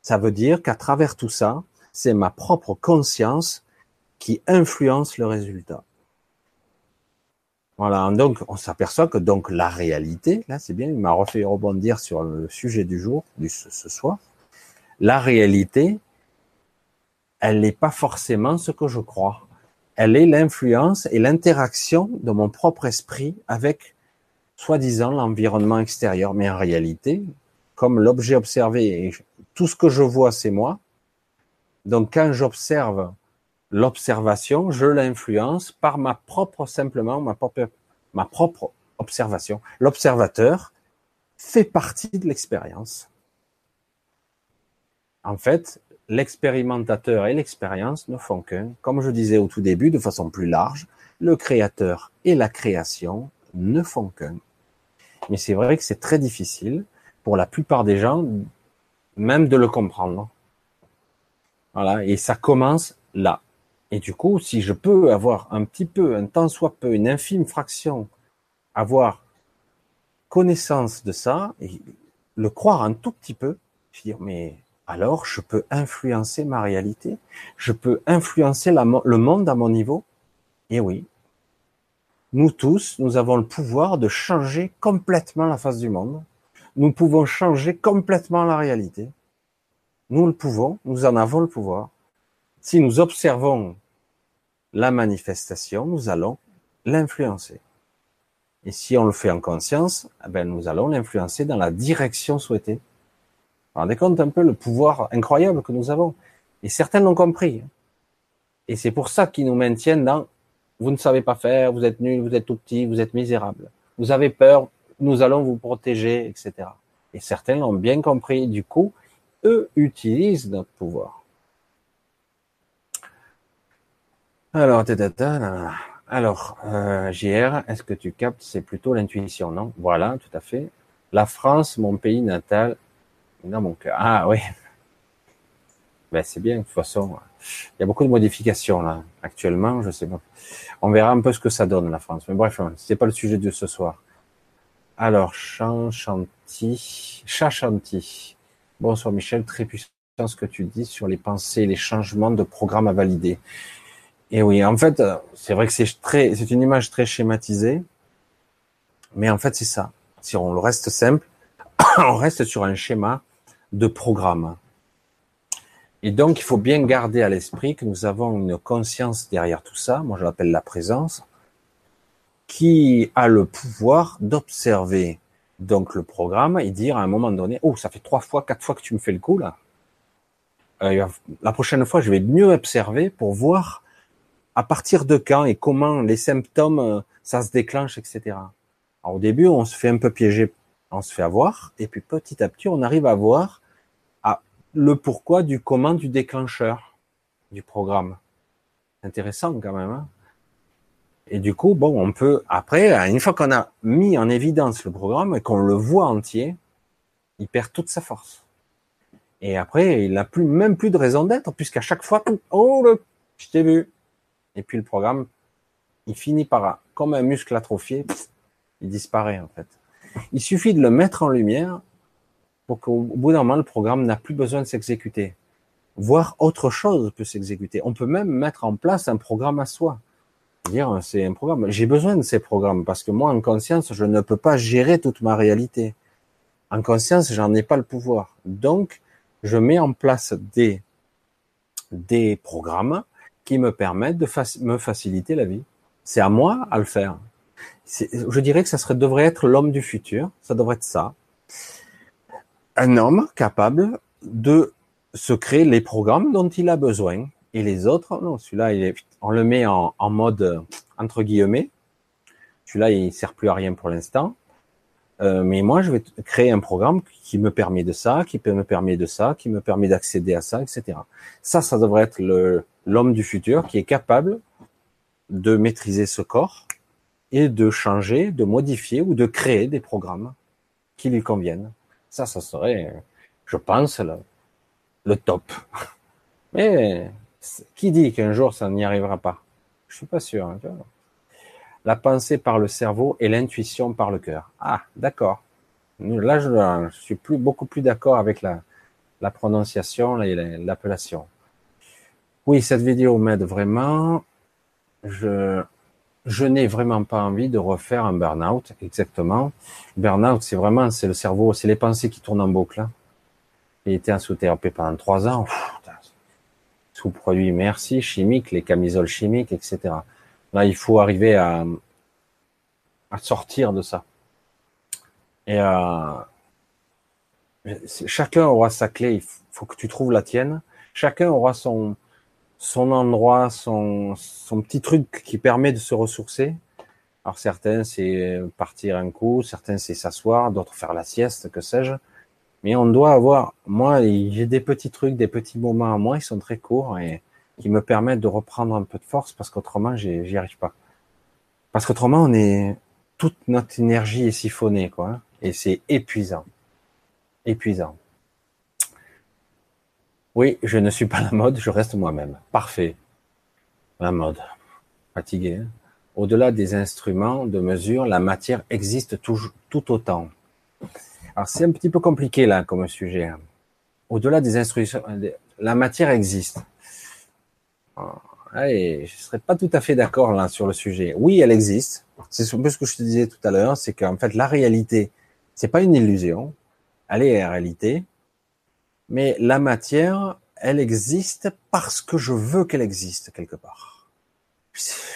S1: Ça veut dire qu'à travers tout ça, c'est ma propre conscience qui influence le résultat. Voilà, donc on s'aperçoit que donc la réalité, là c'est bien, il m'a refait rebondir sur le sujet du jour, du ce soir. La réalité, elle n'est pas forcément ce que je crois. Elle est l'influence et l'interaction de mon propre esprit avec, soi-disant, l'environnement extérieur. Mais en réalité, comme l'objet observé, tout ce que je vois, c'est moi. Donc quand j'observe l'observation, je l'influence par ma propre, simplement, ma propre, observation. L'observateur fait partie de l'expérience. En fait, l'expérimentateur et l'expérience ne font qu'un. Comme je disais au tout début, de façon plus large, le créateur et la création ne font qu'un. Mais c'est vrai que c'est très difficile pour la plupart des gens, même de le comprendre. Voilà. Et ça commence là. Et du coup, si je peux avoir un petit peu, un tant soit peu, une infime fraction, avoir connaissance de ça et le croire un tout petit peu, je dire, mais alors je peux influencer ma réalité, je peux influencer le monde à mon niveau. Et oui, nous tous, nous avons le pouvoir de changer complètement la face du monde. Nous pouvons changer complètement la réalité. Nous le pouvons, nous en avons le pouvoir. Si nous observons la manifestation, nous allons l'influencer. Et si on le fait en conscience, eh ben nous allons l'influencer dans la direction souhaitée. Vous rendez compte un peu le pouvoir incroyable que nous avons. Et certains l'ont compris. Et c'est pour ça qu'ils nous maintiennent dans vous ne savez pas faire, vous êtes nul, vous êtes tout petit, vous êtes misérable. Vous avez peur, nous allons vous protéger, etc. Et certains l'ont bien compris. Du coup, eux utilisent notre pouvoir. Alors, alors, euh, JR, est-ce que tu captes? C'est plutôt l'intuition, non? Voilà, tout à fait. La France, mon pays natal, dans mon cœur. Ah oui. Ben c'est bien. De toute façon, il y a beaucoup de modifications là actuellement. Je sais pas. On verra un peu ce que ça donne la France. Mais bref, c'est pas le sujet de ce soir. Alors, Chanchanti, Chachanti. Bonsoir Michel, très puissant ce que tu dis sur les pensées, les changements de programme à valider. Et oui, en fait, c'est vrai que c'est très, une image très schématisée, mais en fait, c'est ça. Si on le reste simple, on reste sur un schéma de programme. Et donc, il faut bien garder à l'esprit que nous avons une conscience derrière tout ça. Moi, je l'appelle la présence, qui a le pouvoir d'observer donc le programme et dire à un moment donné, oh, ça fait trois fois, quatre fois que tu me fais le coup là. Euh, la prochaine fois, je vais mieux observer pour voir à partir de quand et comment les symptômes, euh, ça se déclenche, etc. Alors, au début, on se fait un peu piéger, on se fait avoir, et puis petit à petit, on arrive à voir le pourquoi du comment du déclencheur du programme. Intéressant quand même. Hein et du coup, bon, on peut après, une fois qu'on a mis en évidence le programme et qu'on le voit entier, il perd toute sa force. Et après, il n'a plus, même plus de raison d'être, puisqu'à chaque fois, oh, je t'ai vu. Et puis le programme, il finit par, comme un muscle atrophié, il disparaît en fait. Il suffit de le mettre en lumière pour qu'au bout d'un moment, le programme n'a plus besoin de s'exécuter. Voir autre chose peut s'exécuter. On peut même mettre en place un programme à soi. Dire, c'est un programme. J'ai besoin de ces programmes parce que moi, en conscience, je ne peux pas gérer toute ma réalité. En conscience, j'en ai pas le pouvoir. Donc, je mets en place des, des programmes qui me permettent de me faciliter la vie. C'est à moi à le faire. Je dirais que ça devrait être l'homme du futur. Ça devrait être ça. Un homme capable de se créer les programmes dont il a besoin. Et les autres, non, celui-là, il est, on le met en, mode, entre guillemets. Celui-là, il sert plus à rien pour l'instant. Euh, mais moi, je vais créer un programme qui me permet de ça, qui me permet de ça, qui me permet d'accéder à ça, etc. Ça, ça devrait être l'homme du futur qui est capable de maîtriser ce corps et de changer, de modifier ou de créer des programmes qui lui conviennent. Ça, ça serait, je pense, le, le top. Mais qui dit qu'un jour ça n'y arrivera pas? Je suis pas sûr. Hein, la pensée par le cerveau et l'intuition par le cœur. Ah, d'accord. Là, je, suis plus, beaucoup plus d'accord avec la, la prononciation et l'appellation. Oui, cette vidéo m'aide vraiment. Je, je n'ai vraiment pas envie de refaire un burn-out, exactement. Burn-out, c'est vraiment, c'est le cerveau, c'est les pensées qui tournent en boucle. J'ai été en sous-thérapie pendant trois ans. Sous-produits, merci, chimiques, les camisoles chimiques, etc. Là, il faut arriver à, à sortir de ça. Et euh, chacun aura sa clé. Il faut que tu trouves la tienne. Chacun aura son son endroit, son son petit truc qui permet de se ressourcer. Alors certains c'est partir un coup, certains c'est s'asseoir, d'autres faire la sieste, que sais-je. Mais on doit avoir, moi j'ai des petits trucs, des petits moments à moi, ils sont très courts et qui me permettent de reprendre un peu de force parce qu'autrement, j'y arrive pas. Parce qu'autrement, on est, toute notre énergie est siphonnée, quoi. Et c'est épuisant. Épuisant. Oui, je ne suis pas la mode, je reste moi-même. Parfait. La mode. Fatigué. Hein. Au-delà des instruments de mesure, la matière existe tout autant. Alors c'est un petit peu compliqué là comme sujet. Hein. Au-delà des instruments, la matière existe. Allez, je serais pas tout à fait d'accord là sur le sujet. Oui, elle existe. C'est un peu ce que je te disais tout à l'heure, c'est qu'en fait la réalité, c'est pas une illusion, elle est la réalité, mais la matière, elle existe parce que je veux qu'elle existe quelque part.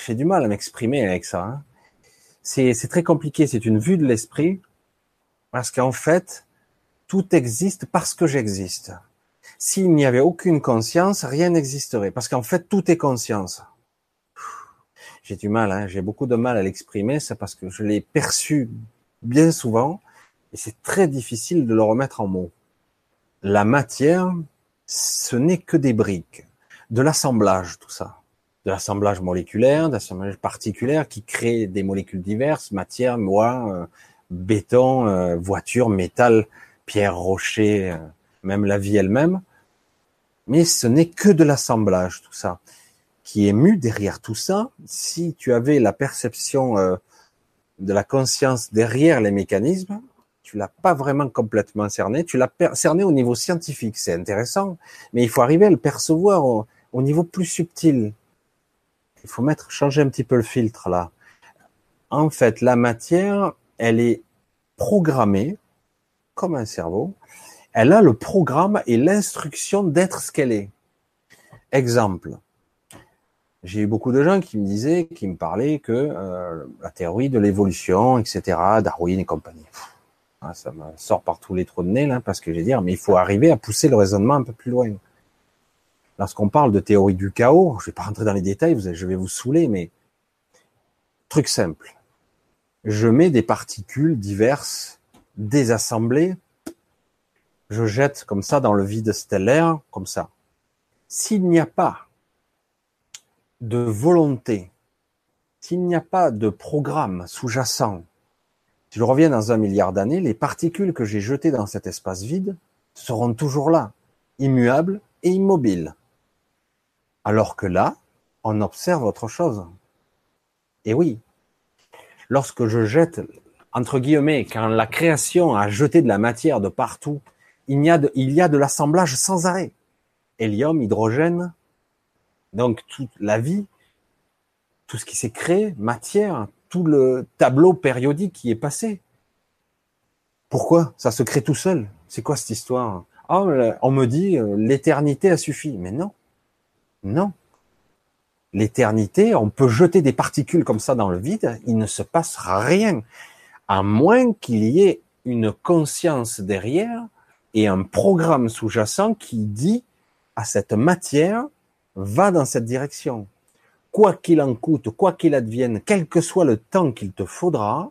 S1: J'ai du mal à m'exprimer avec ça. Hein. C'est très compliqué, c'est une vue de l'esprit, parce qu'en fait, tout existe parce que j'existe. S'il n'y avait aucune conscience, rien n'existerait. Parce qu'en fait, tout est conscience. J'ai du mal, hein, j'ai beaucoup de mal à l'exprimer, c'est parce que je l'ai perçu bien souvent, et c'est très difficile de le remettre en mots. La matière, ce n'est que des briques, de l'assemblage, tout ça. De l'assemblage moléculaire, d'assemblage particulaire qui crée des molécules diverses, matière, bois, euh, béton, euh, voiture, métal, pierre, rocher, euh, même la vie elle-même. Mais ce n'est que de l'assemblage, tout ça. Qui est mu derrière tout ça, si tu avais la perception euh, de la conscience derrière les mécanismes, tu l'as pas vraiment complètement cerné, tu l'as cerné au niveau scientifique, c'est intéressant, mais il faut arriver à le percevoir au, au niveau plus subtil. Il faut mettre, changer un petit peu le filtre là. En fait, la matière, elle est programmée comme un cerveau elle a le programme et l'instruction d'être ce qu'elle est. Exemple. J'ai eu beaucoup de gens qui me disaient, qui me parlaient que euh, la théorie de l'évolution, etc., Darwin et compagnie. Ah, ça me sort par tous les trous de nez là, parce que j'ai dire, mais il faut arriver à pousser le raisonnement un peu plus loin. Lorsqu'on parle de théorie du chaos, je vais pas rentrer dans les détails, je vais vous saouler, mais truc simple. Je mets des particules diverses, désassemblées, je jette comme ça dans le vide stellaire, comme ça. S'il n'y a pas de volonté, s'il n'y a pas de programme sous-jacent, si je reviens dans un milliard d'années, les particules que j'ai jetées dans cet espace vide seront toujours là. immuable et immobile. Alors que là, on observe autre chose. Et oui, lorsque je jette, entre guillemets, quand la création a jeté de la matière de partout, il y a de, l'assemblage sans arrêt. Hélium, hydrogène, donc toute la vie, tout ce qui s'est créé, matière, tout le tableau périodique qui est passé. Pourquoi Ça se crée tout seul? C'est quoi cette histoire? Oh, On me dit euh, l'éternité a suffi. Mais non, non. L'éternité, on peut jeter des particules comme ça dans le vide, il ne se passera rien, à moins qu'il y ait une conscience derrière et un programme sous-jacent qui dit à cette matière, va dans cette direction. Quoi qu'il en coûte, quoi qu'il advienne, quel que soit le temps qu'il te faudra,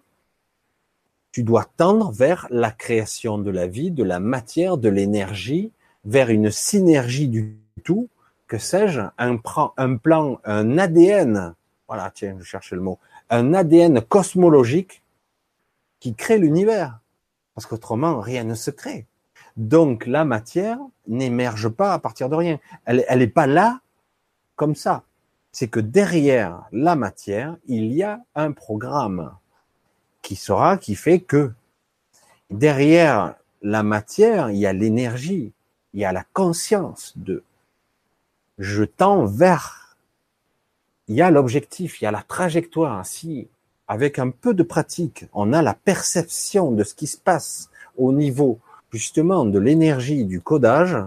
S1: tu dois tendre vers la création de la vie, de la matière, de l'énergie, vers une synergie du tout, sais-je, un, un plan, un ADN, voilà, tiens, je cherchais le mot, un ADN cosmologique qui crée l'univers. Parce qu'autrement, rien ne se crée. Donc, la matière n'émerge pas à partir de rien. Elle n'est pas là comme ça. C'est que derrière la matière, il y a un programme qui sera, qui fait que derrière la matière, il y a l'énergie, il y a la conscience de je tends vers. Il y a l'objectif, il y a la trajectoire. Si, avec un peu de pratique, on a la perception de ce qui se passe au niveau, justement, de l'énergie du codage,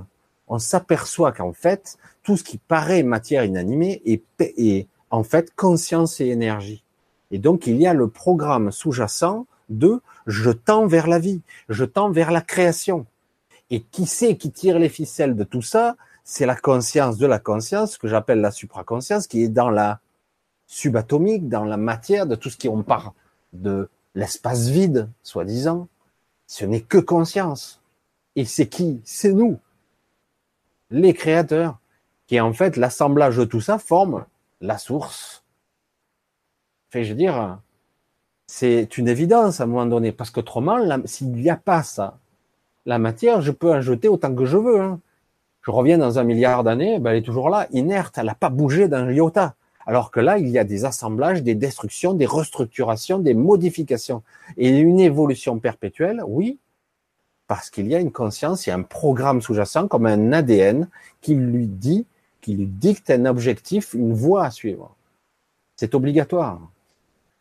S1: on s'aperçoit qu'en fait, tout ce qui paraît matière inanimée est, en fait conscience et énergie. Et donc, il y a le programme sous-jacent de je tends vers la vie, je tends vers la création. Et qui c'est qui tire les ficelles de tout ça? C'est la conscience de la conscience, que j'appelle la supraconscience, qui est dans la subatomique, dans la matière, de tout ce qui on part de l'espace vide, soi-disant. Ce n'est que conscience. Et c'est qui? C'est nous, les créateurs, qui en fait l'assemblage de tout ça forme la source Fait, je veux dire, c'est une évidence à un moment donné, parce qu'autrement, s'il n'y a pas ça, la matière, je peux en jeter autant que je veux. Hein. Je reviens dans un milliard d'années, ben elle est toujours là, inerte, elle n'a pas bougé d'un iota. Alors que là, il y a des assemblages, des destructions, des restructurations, des modifications. Et une évolution perpétuelle, oui, parce qu'il y a une conscience, il y a un programme sous-jacent comme un ADN qui lui dit, qui lui dicte un objectif, une voie à suivre. C'est obligatoire.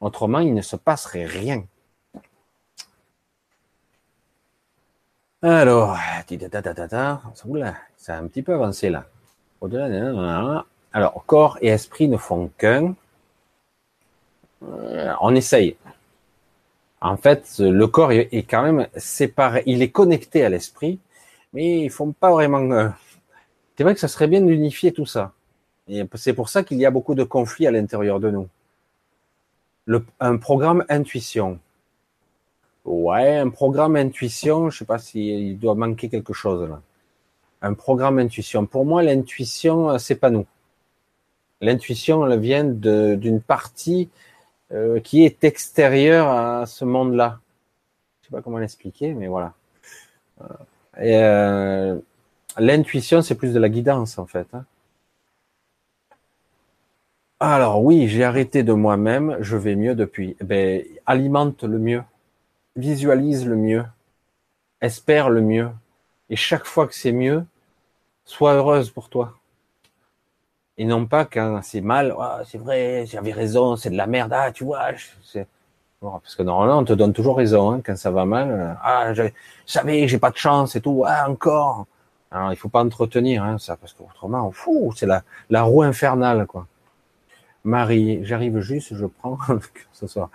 S1: Autrement, il ne se passerait rien. Alors, ça a un petit peu avancé là. Alors, corps et esprit ne font qu'un. Euh, on essaye. En fait, le corps est quand même séparé. Il est connecté à l'esprit, mais ils font pas vraiment. C'est vrai que ça serait bien d'unifier tout ça. C'est pour ça qu'il y a beaucoup de conflits à l'intérieur de nous un programme intuition. Ouais, un programme intuition, je sais pas s'il doit manquer quelque chose là. Un programme intuition. Pour moi, l'intuition, euh, c'est pas nous. L'intuition, elle vient d'une partie euh, qui est extérieure à ce monde-là. Je sais pas comment l'expliquer, mais voilà. Euh, l'intuition, c'est plus de la guidance en fait. Hein. Alors oui, j'ai arrêté de moi-même, je vais mieux depuis. Eh ben, alimente le mieux, visualise le mieux, espère le mieux. Et chaque fois que c'est mieux, sois heureuse pour toi. Et non pas quand c'est mal, ah, c'est vrai, j'avais raison, c'est de la merde, ah tu vois, parce que normalement on te donne toujours raison hein, quand ça va mal. Ah, je savais, j'ai pas de chance et tout, ah encore. Alors il faut pas entretenir hein, ça, parce qu'autrement, fou, c'est la, la roue infernale quoi. Marie, j'arrive juste, je prends ce soir.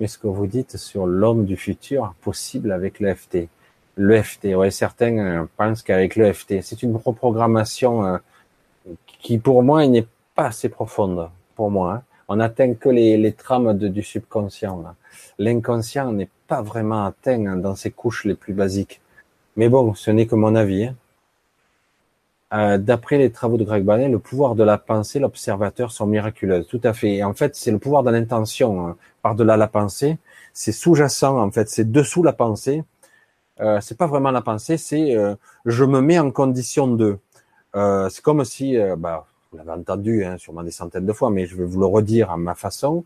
S1: Mais ce que vous dites sur l'homme du futur possible avec l'EFT. L'EFT, ouais, certains euh, pensent qu'avec l'EFT, c'est une reprogrammation euh, qui pour moi n'est pas assez profonde. Pour moi, hein. on n'atteint que les, trames du subconscient. L'inconscient n'est pas vraiment atteint dans ses couches les plus basiques. Mais bon, ce n'est que mon avis. Hein. Euh, d'après les travaux de Greg Bannet, le pouvoir de la pensée, l'observateur sont miraculeuses. Tout à fait. Et en fait, c'est le pouvoir de l'intention. Hein. Par-delà la pensée, c'est sous-jacent, en fait, c'est dessous la pensée. euh, c'est pas vraiment la pensée, c'est euh, je me mets en condition de. Euh, c'est comme si, euh, bah, vous l'avez entendu hein, sûrement des centaines de fois, mais je vais vous le redire à ma façon.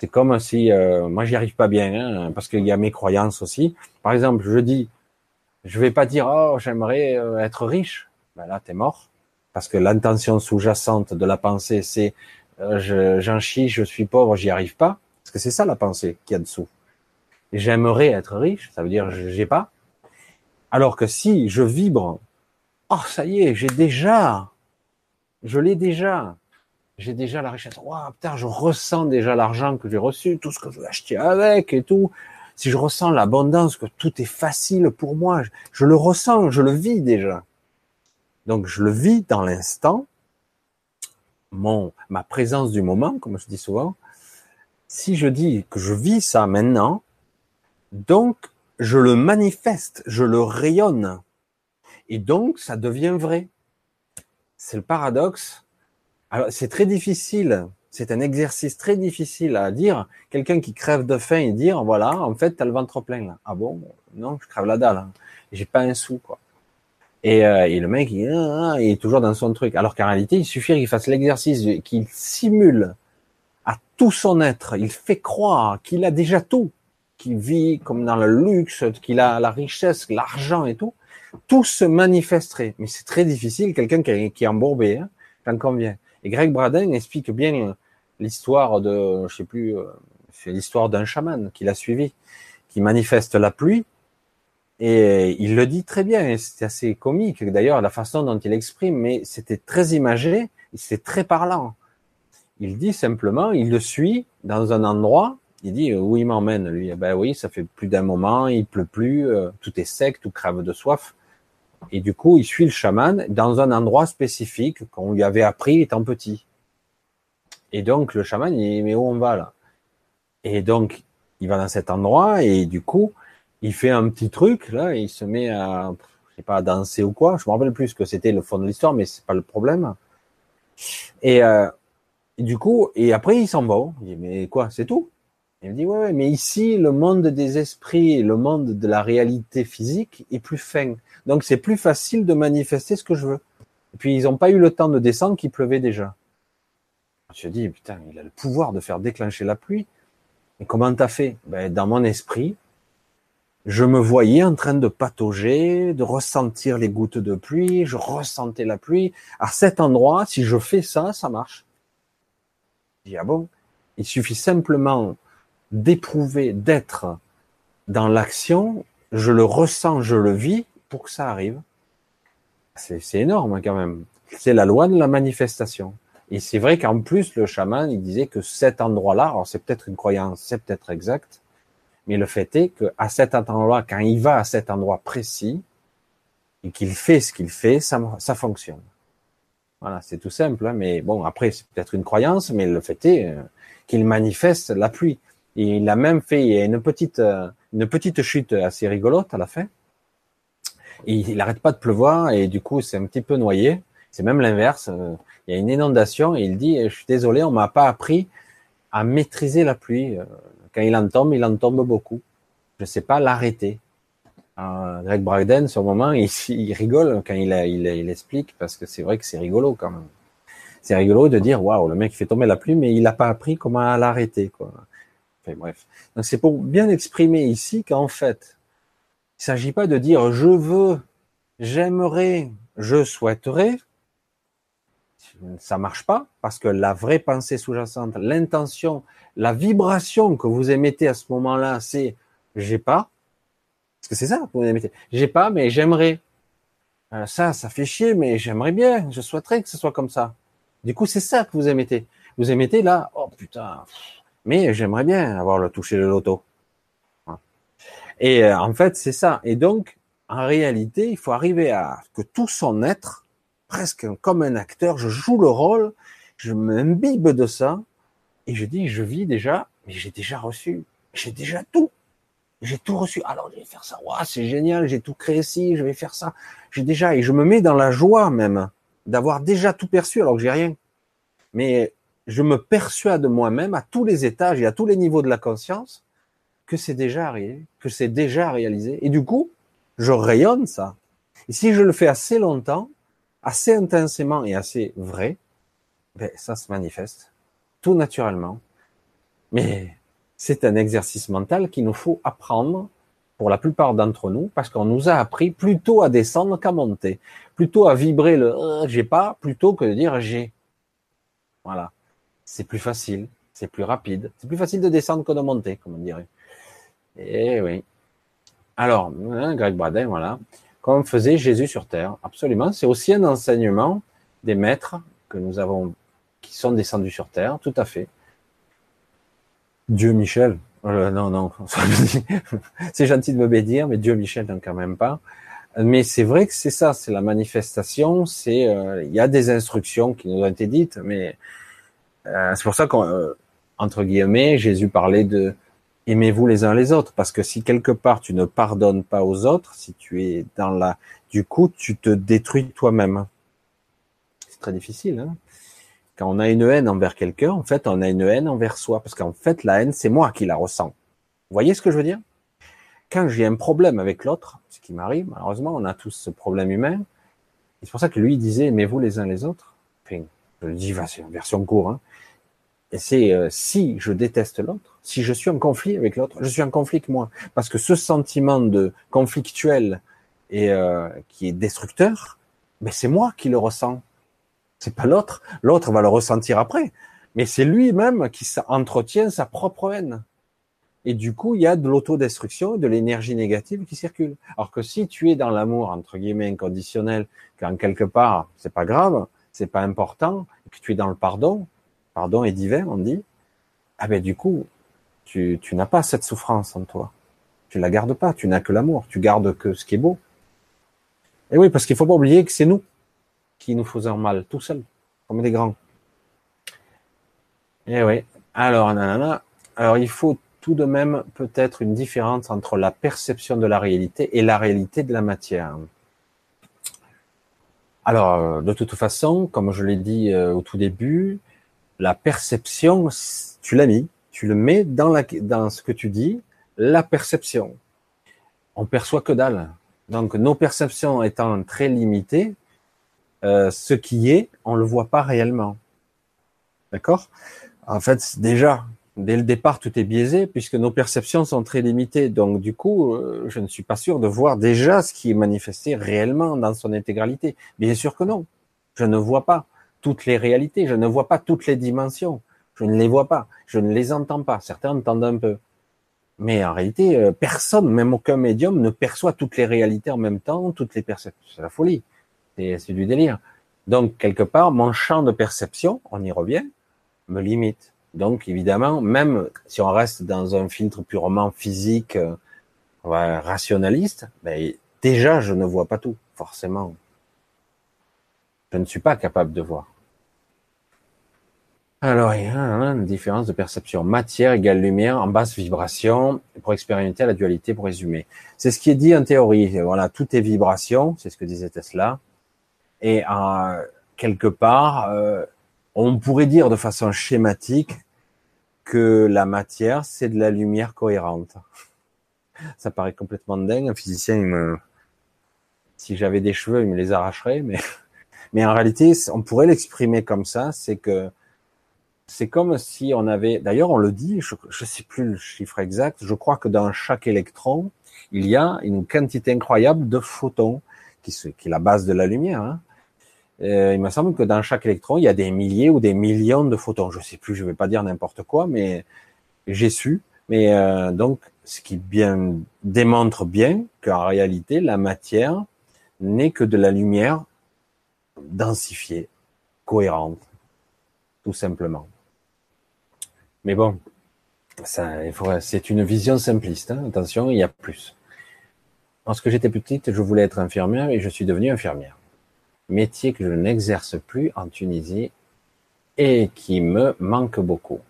S1: C'est comme si moi j'y arrive pas bien, hein, parce qu'il y a mes croyances aussi. Par exemple, je dis, je vais pas dire oh j'aimerais être riche. Ben là t'es mort, parce que l'intention sous-jacente de la pensée c'est j'en chie, je suis pauvre, j'y arrive pas. Parce que c'est ça la pensée qu'il y a dessous j'aimerais être riche, ça veut dire j'ai pas. Alors que si je vibre, oh ça y est, j'ai déjà, je l'ai déjà, j'ai déjà la richesse. Waouh, putain, je ressens déjà l'argent que j'ai reçu, tout ce que je vais acheter avec et tout. Si je ressens l'abondance, que tout est facile pour moi, je le ressens, je le vis déjà. Donc je le vis dans l'instant, mon ma présence du moment, comme je dis souvent. Si je dis que je vis ça maintenant, donc, je le manifeste, je le rayonne. Et donc, ça devient vrai. C'est le paradoxe. Alors, c'est très difficile. C'est un exercice très difficile à dire. Quelqu'un qui crève de faim et dire, voilà, en fait, t'as le ventre plein, là. Ah bon? Non, je crève la dalle. Hein. J'ai pas un sou, quoi. Et, euh, et le mec, il, ah, il, est toujours dans son truc. Alors qu'en réalité, il suffit qu'il fasse l'exercice, qu'il simule à tout son être. Il fait croire qu'il a déjà tout qui vit comme dans le luxe, qu'il a la richesse, l'argent et tout, tout se manifesterait. Mais c'est très difficile, quelqu'un qui, qui, est embourbé, hein, j'en conviens. Et Greg Braden explique bien l'histoire de, je sais plus, euh, c'est l'histoire d'un chaman qu'il a suivi, qui manifeste la pluie, et il le dit très bien, c'était assez comique d'ailleurs la façon dont il exprime, mais c'était très imagé, c'est très parlant. Il dit simplement, il le suit dans un endroit il dit où il m'emmène lui. Ben oui, ça fait plus d'un moment, il pleut plus, euh, tout est sec, tout crève de soif. Et du coup, il suit le chaman dans un endroit spécifique qu'on lui avait appris étant petit. Et donc le chaman, il dit mais où on va là? Et donc il va dans cet endroit et du coup, il fait un petit truc là, il se met à je sais pas à danser ou quoi. Je me rappelle plus ce que c'était le fond de l'histoire, mais c'est pas le problème. Et, euh, du coup, et après il s'en va. Il dit mais quoi, c'est tout? Il me dit, ouais, ouais, mais ici, le monde des esprits, le monde de la réalité physique est plus fin. Donc, c'est plus facile de manifester ce que je veux. Et puis, ils n'ont pas eu le temps de descendre qu'il pleuvait déjà. Je me dis, putain, il a le pouvoir de faire déclencher la pluie. Et comment t'as fait? Ben, Dans mon esprit, je me voyais en train de patauger, de ressentir les gouttes de pluie, je ressentais la pluie. À cet endroit, si je fais ça, ça marche. Je dis, ah bon? Il suffit simplement d'éprouver, d'être dans l'action, je le ressens, je le vis pour que ça arrive. C'est énorme hein, quand même. C'est la loi de la manifestation. Et c'est vrai qu'en plus, le chaman, il disait que cet endroit-là, alors c'est peut-être une croyance, c'est peut-être exact, mais le fait est qu'à cet endroit, quand il va à cet endroit précis, et qu'il fait ce qu'il fait, ça, fonctionne. Voilà, c'est tout simple, hein, mais bon, après, c'est peut-être une croyance, mais le fait est euh, qu'il manifeste la pluie il a même fait une petite, euh, une petite chute assez rigolote à la fin. Il n'arrête pas de pleuvoir et du coup c'est un petit peu noyé. C'est même l'inverse. Euh, il y a une inondation et il dit je suis désolé, on m'a pas appris à maîtriser la pluie. Quand il en tombe, il en tombe beaucoup. Je sais pas l'arrêter. Greg Bragden, sur le moment, il, rigole quand il, il, il, explique parce que c'est vrai que c'est rigolo quand même. C'est rigolo de dire waouh, le mec fait tomber la pluie, mais il n'a pas appris comment l'arrêter bref. Donc c'est pour bien exprimer ici qu'en fait, il ne s'agit pas de dire je veux, j'aimerais, je souhaiterais. Ça marche pas parce que la vraie pensée sous-jacente, l'intention, la vibration que vous émettez à ce moment-là, c'est j'ai pas. Parce que c'est ça que vous émettez. J'ai pas, mais j'aimerais. Euh, ça, ça fait chier, mais j'aimerais bien. Je souhaiterais que ce soit comme ça. Du coup, c'est ça que vous émettez. Vous émettez là, oh putain, mais j'aimerais bien avoir le toucher de loto. Et euh, en fait, c'est ça. Et donc, en réalité, il faut arriver à que tout son être, presque comme un acteur, je joue le rôle, je m'imbibe de ça, et je dis, je vis déjà, mais j'ai déjà reçu, j'ai déjà tout. J'ai tout reçu. Alors, je vais faire ça. Waouh, c'est génial. J'ai tout créé ici. Je vais faire ça. J'ai déjà, et je me mets dans la joie même d'avoir déjà tout perçu alors que j'ai rien. Mais je me persuade moi-même à tous les étages et à tous les niveaux de la conscience que c'est déjà arrivé, que c'est déjà réalisé. Et du coup, je rayonne ça. Et si je le fais assez longtemps, assez intensément et assez vrai, ben, ça se manifeste tout naturellement. Mais c'est un exercice mental qu'il nous faut apprendre pour la plupart d'entre nous, parce qu'on nous a appris plutôt à descendre qu'à monter, plutôt à vibrer le euh, j'ai pas, plutôt que de dire j'ai. Voilà. C'est plus facile, c'est plus rapide, c'est plus facile de descendre que de monter, comme on dirait. Eh oui. Alors, hein, Greg Bradin, voilà. Comme faisait Jésus sur terre. Absolument. C'est aussi un enseignement des maîtres que nous avons, qui sont descendus sur terre. Tout à fait. Dieu Michel. Euh, non, non. c'est gentil de me bénir, mais Dieu Michel, non, quand même pas. Mais c'est vrai que c'est ça, c'est la manifestation, c'est, euh, il y a des instructions qui nous ont été dites, mais euh, c'est pour ça qu'entre guillemets, Jésus parlait de aimez-vous les uns les autres, parce que si quelque part tu ne pardonnes pas aux autres, si tu es dans la, du coup, tu te détruis toi-même. C'est très difficile. Hein quand on a une haine envers quelqu'un, en fait, on a une haine envers soi, parce qu'en fait, la haine, c'est moi qui la ressens. Vous voyez ce que je veux dire? Quand j'ai un problème avec l'autre, ce qui m'arrive, malheureusement, on a tous ce problème humain. C'est pour ça que lui disait aimez-vous les uns les autres. Je le dis, c'est une version courte. Hein. Et c'est euh, si je déteste l'autre, si je suis en conflit avec l'autre, je suis en conflit avec moi. Parce que ce sentiment de conflictuel et euh, qui est destructeur, mais c'est moi qui le ressens. C'est pas l'autre. L'autre va le ressentir après. Mais c'est lui-même qui entretient sa propre haine. Et du coup, il y a de l'autodestruction et de l'énergie négative qui circule. Alors que si tu es dans l'amour, entre guillemets, inconditionnel, quand quelque part, c'est pas grave, c'est pas important, et que tu es dans le pardon, pardon est divin, on dit, ah ben du coup, tu, tu n'as pas cette souffrance en toi. Tu la gardes pas, tu n'as que l'amour, tu gardes que ce qui est beau. Et oui, parce qu'il faut pas oublier que c'est nous qui nous faisons mal, tout seul, comme des grands. Et oui. Alors, nanana. Alors, il faut tout de même peut-être une différence entre la perception de la réalité et la réalité de la matière. Alors, euh, de toute façon, comme je l'ai dit euh, au tout début, la perception, tu l'as mis, tu le mets dans ce que tu dis, la perception. On perçoit que dalle. Donc, nos perceptions étant très limitées, euh, ce qui est, on le voit pas réellement. D'accord? En fait, déjà, dès le départ, tout est biaisé puisque nos perceptions sont très limitées. Donc, du coup, euh, je ne suis pas sûr de voir déjà ce qui est manifesté réellement dans son intégralité. Bien sûr que non. Je ne vois pas toutes les réalités. Je ne vois pas toutes les dimensions. Je ne les vois pas. Je ne les entends pas. Certains entendent un peu. Mais en réalité, euh, personne, même aucun médium, ne perçoit toutes les réalités en même temps, toutes les perceptions. C'est la folie. C'est du délire. Donc, quelque part, mon champ de perception, on y revient, me limite. Donc, évidemment, même si on reste dans un filtre purement physique, euh, rationaliste, ben, déjà, je ne vois pas tout, forcément. Je ne suis pas capable de voir. Alors, il y a une différence de perception. Matière égale lumière en basse vibration pour expérimenter la dualité, pour résumer. C'est ce qui est dit en théorie. Voilà, tout est vibration, c'est ce que disait Tesla. Et euh, quelque part, euh, on pourrait dire de façon schématique que la matière, c'est de la lumière cohérente. Ça paraît complètement dingue. Un physicien, me... si j'avais des cheveux, il me les arracherait. Mais, mais en réalité, on pourrait l'exprimer comme ça. C'est que c'est comme si on avait. D'ailleurs, on le dit. Je ne sais plus le chiffre exact. Je crois que dans chaque électron, il y a une quantité incroyable de photons, qui, qui est la base de la lumière. Hein. Euh, il me semble que dans chaque électron, il y a des milliers ou des millions de photons. Je sais plus, je vais pas dire n'importe quoi, mais j'ai su. Mais euh, donc, ce qui bien démontre bien qu'en réalité, la matière n'est que de la lumière densifiée, cohérente, tout simplement. Mais bon, ça, c'est une vision simpliste. Hein. Attention, il y a plus. Lorsque j'étais petite, je voulais être infirmière et je suis devenue infirmière métier que je n'exerce plus en Tunisie et qui me manque beaucoup.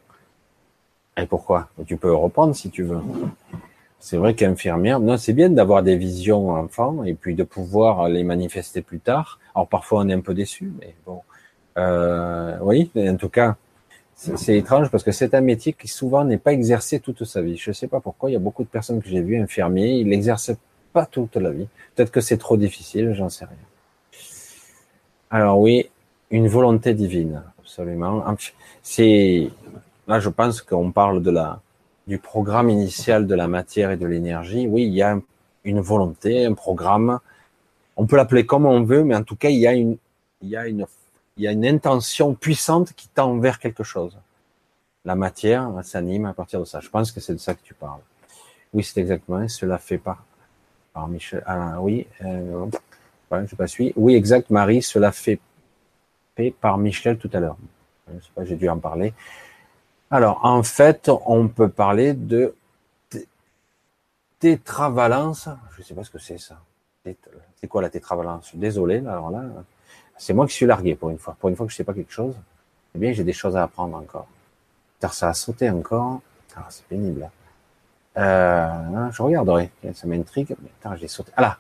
S1: Et pourquoi? Tu peux reprendre si tu veux. C'est vrai qu'infirmière, non, c'est bien d'avoir des visions enfants et puis de pouvoir les manifester plus tard. Alors parfois on est un peu déçu, mais bon, euh, oui, en tout cas, c'est étrange parce que c'est un métier qui souvent n'est pas exercé toute sa vie. Je ne sais pas pourquoi. Il y a beaucoup de personnes que j'ai vues infirmiers, ils l'exercent pas toute la vie. Peut-être que c'est trop difficile, j'en sais rien. Alors oui, une volonté divine, absolument. C'est là, je pense qu'on parle de la du programme initial de la matière et de l'énergie. Oui, il y a une volonté, un programme. On peut l'appeler comme on veut, mais en tout cas, il y a une, il y a une, il y a une intention puissante qui tend vers quelque chose. La matière s'anime à partir de ça. Je pense que c'est de ça que tu parles. Oui, c'est exactement. Cela fait pas par Michel. Ah, oui, euh, Oui, exact, Marie. Cela fait, fait par Michel tout à l'heure. Je sais pas, j'ai dû en parler. Alors, en fait, on peut parler de tétravalence. Je sais pas ce que c'est ça. C'est quoi la tétravalence? Désolé, alors là, c'est moi qui suis largué pour une fois. Pour une fois que je sais pas quelque chose, eh bien, j'ai des choses à apprendre encore. Ça a sauté encore. Ah, c'est pénible. Euh, je regarderai. Ça m'intrigue. J'ai sauté. Ah là.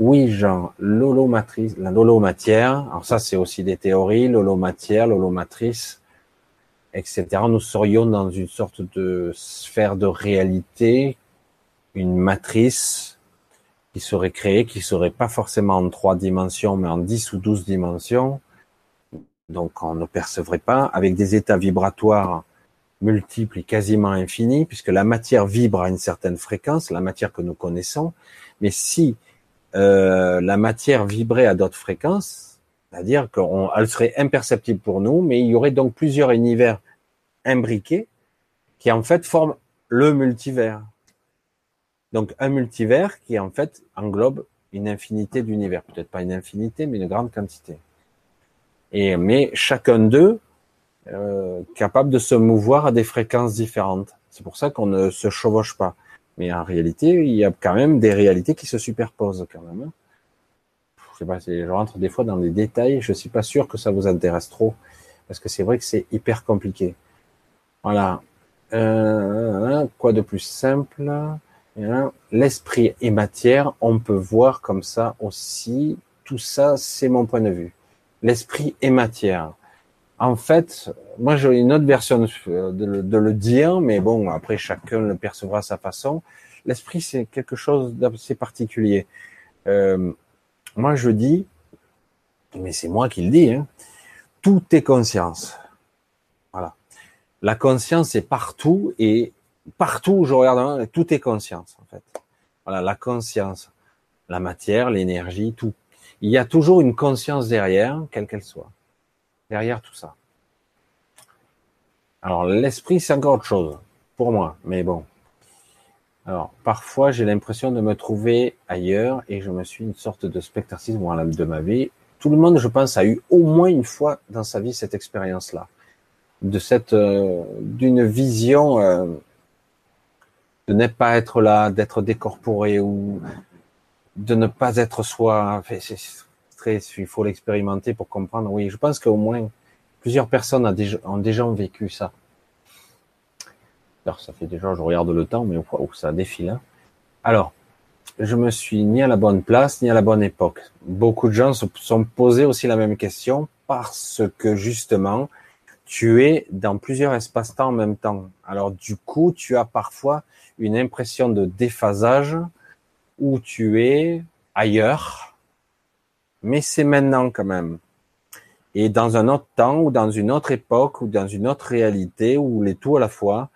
S1: Oui, Jean, l'holomatrice, l'holomatière. Alors ça, c'est aussi des théories. L'holomatière, l'holomatrice, etc. Nous serions dans une sorte de sphère de réalité, une matrice qui serait créée, qui serait pas forcément en trois dimensions, mais en dix ou douze dimensions. Donc, on ne percevrait pas avec des états vibratoires multiples et quasiment infinis, puisque la matière vibre à une certaine fréquence, la matière que nous connaissons. Mais si euh, la matière vibrait à d'autres fréquences, c'est-à-dire qu'elle serait imperceptible pour nous, mais il y aurait donc plusieurs univers imbriqués qui en fait forment le multivers. Donc un multivers qui en fait englobe une infinité d'univers, peut-être pas une infinité, mais une grande quantité. Et mais chacun d'eux euh, capable de se mouvoir à des fréquences différentes. C'est pour ça qu'on ne se chevauche pas. Mais en réalité, il y a quand même des réalités qui se superposent quand même. Hein. Je sais pas, je rentre des fois dans des détails. Je suis pas sûr que ça vous intéresse trop parce que c'est vrai que c'est hyper compliqué. Voilà. Euh, quoi de plus simple L'esprit et matière, on peut voir comme ça aussi. Tout ça, c'est mon point de vue. L'esprit et matière. En fait, moi j'ai une autre version de le, dire, mais bon, après chacun le percevra à sa façon. L'esprit, c'est quelque chose d'assez particulier. Euh, moi je dis, mais c'est moi qui le dis, hein, tout est conscience. Voilà. La conscience est partout et partout où je regarde, tout est conscience en fait. Voilà, la conscience, la matière, l'énergie, tout. Il y a toujours une conscience derrière, quelle qu'elle soit derrière tout ça. Alors l'esprit, c'est encore autre chose pour moi, mais bon. Alors parfois, j'ai l'impression de me trouver ailleurs et je me suis une sorte de spectatrice de ma vie. Tout le monde, je pense, a eu au moins une fois dans sa vie cette expérience-là, de cette, euh, d'une vision euh, de ne pas être là, d'être décorporé ou de ne pas être soi. Il faut l'expérimenter pour comprendre. Oui, je pense qu'au moins plusieurs personnes ont déjà, vécu ça. Alors, ça fait déjà, je regarde le temps, mais ça défile. Hein. Alors, je me suis ni à la bonne place, ni à la bonne époque. Beaucoup de gens se sont posés aussi la même question parce que justement, tu es dans plusieurs espaces-temps en même temps. Alors, du coup, tu as parfois une impression de déphasage où tu es ailleurs, mais c'est maintenant quand même. Et dans un autre temps ou dans une autre époque ou dans une autre réalité ou les tout à la fois,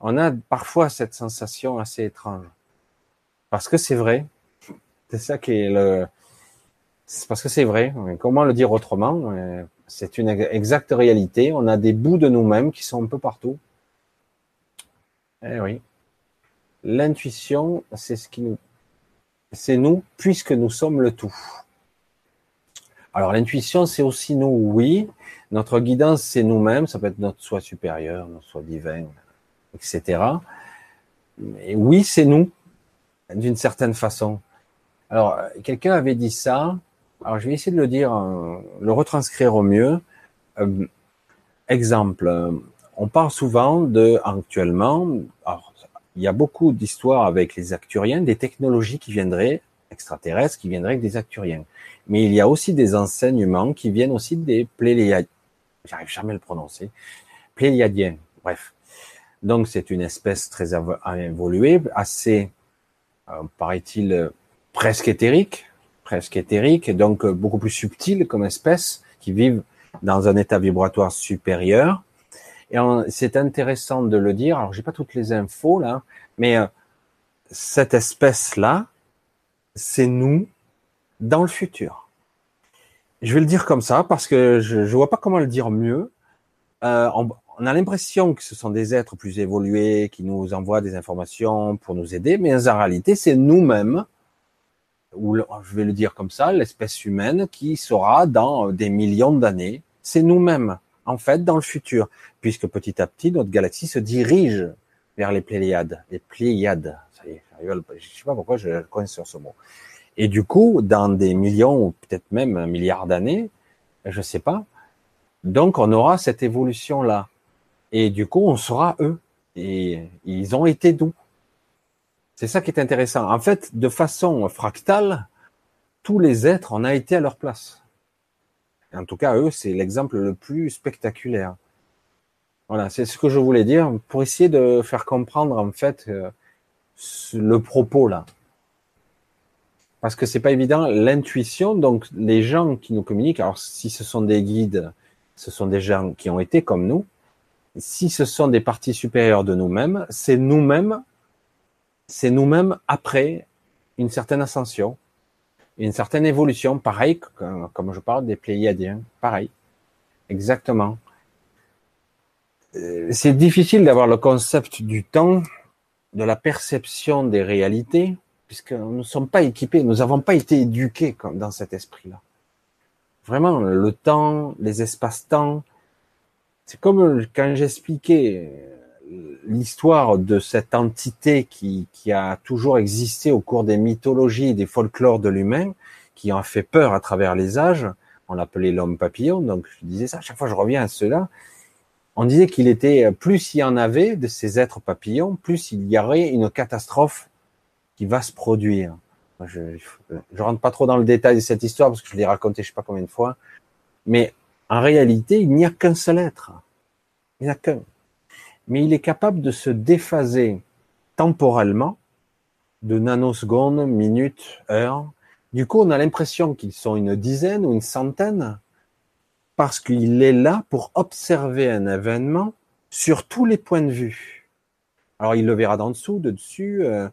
S1: on a parfois cette sensation assez étrange. Parce que c'est vrai. C'est ça qui est le, c'est parce que c'est vrai. Comment le dire autrement? C'est une exacte réalité. On a des bouts de nous-mêmes qui sont un peu partout. Eh oui. L'intuition, c'est ce qui nous, c'est nous puisque nous sommes le tout. Alors l'intuition, c'est aussi nous, oui. Notre guidance, c'est nous-mêmes. Ça peut être notre soi supérieur, notre soi divin, etc. Mais oui, c'est nous, d'une certaine façon. Alors, quelqu'un avait dit ça. Alors, je vais essayer de le dire, euh, le retranscrire au mieux. Euh, exemple, euh, on parle souvent de, actuellement, il y a beaucoup d'histoires avec les acturiens, des technologies qui viendraient, extraterrestres, qui viendraient avec des acturiens. Mais il y a aussi des enseignements qui viennent aussi des Pléiadiens. J'arrive jamais à le prononcer. Pléiadiens. Bref. Donc c'est une espèce très évoluée, assez, euh, paraît-il, presque éthériques, presque éthériques, donc euh, beaucoup plus subtiles comme espèces, qui vivent dans un état vibratoire supérieur. Et c'est intéressant de le dire. Alors, j'ai pas toutes les infos là, mais euh, cette espèce-là, c'est nous dans le futur. Je vais le dire comme ça parce que je, je vois pas comment le dire mieux. Euh, on, on, a l'impression que ce sont des êtres plus évolués qui nous envoient des informations pour nous aider, mais en réalité, c'est nous-mêmes, ou je vais le dire comme ça, l'espèce humaine qui sera dans des millions d'années. C'est nous-mêmes, en fait, dans le futur, puisque petit à petit, notre galaxie se dirige vers les Pléiades. Les Pléiades, ça y est, je sais pas pourquoi je connais sur ce mot. Et du coup, dans des millions ou peut-être même un milliard d'années, je sais pas. Donc, on aura cette évolution-là. Et du coup, on sera eux. Et ils ont été doux. C'est ça qui est intéressant. En fait, de façon fractale, tous les êtres, on a été à leur place. En tout cas, eux, c'est l'exemple le plus spectaculaire. Voilà, c'est ce que je voulais dire pour essayer de faire comprendre en fait euh, le propos là. Parce que c'est pas évident, l'intuition, donc les gens qui nous communiquent, alors si ce sont des guides, ce sont des gens qui ont été comme nous, si ce sont des parties supérieures de nous-mêmes, c'est nous-mêmes, c'est nous-mêmes après une certaine ascension, une certaine évolution, pareil, comme je parle des Pléiadiens, pareil, exactement. Euh, c'est difficile d'avoir le concept du temps, de la perception des réalités, puisque nous ne sommes pas équipés, nous n'avons pas été éduqués comme dans cet esprit-là. Vraiment, le temps, les espaces-temps, c'est comme quand j'expliquais l'histoire de cette entité qui, a toujours existé au cours des mythologies et des folklores de l'humain, qui a fait peur à travers les âges. On l'appelait l'homme papillon, donc je disais ça, chaque fois je reviens à cela. On disait qu'il était, plus il y en avait de ces êtres papillons, plus il y aurait une catastrophe qui va se produire. Je, je rentre pas trop dans le détail de cette histoire parce que je l'ai raconté je sais pas combien de fois, mais en réalité, il n'y a qu'un seul être. Il n'y a qu'un. Mais il est capable de se déphaser temporellement de nanosecondes, minutes, heures. Du coup, on a l'impression qu'ils sont une dizaine ou une centaine parce qu'il est là pour observer un événement sur tous les points de vue. Alors il le verra d'en dessous, de dessus, euh,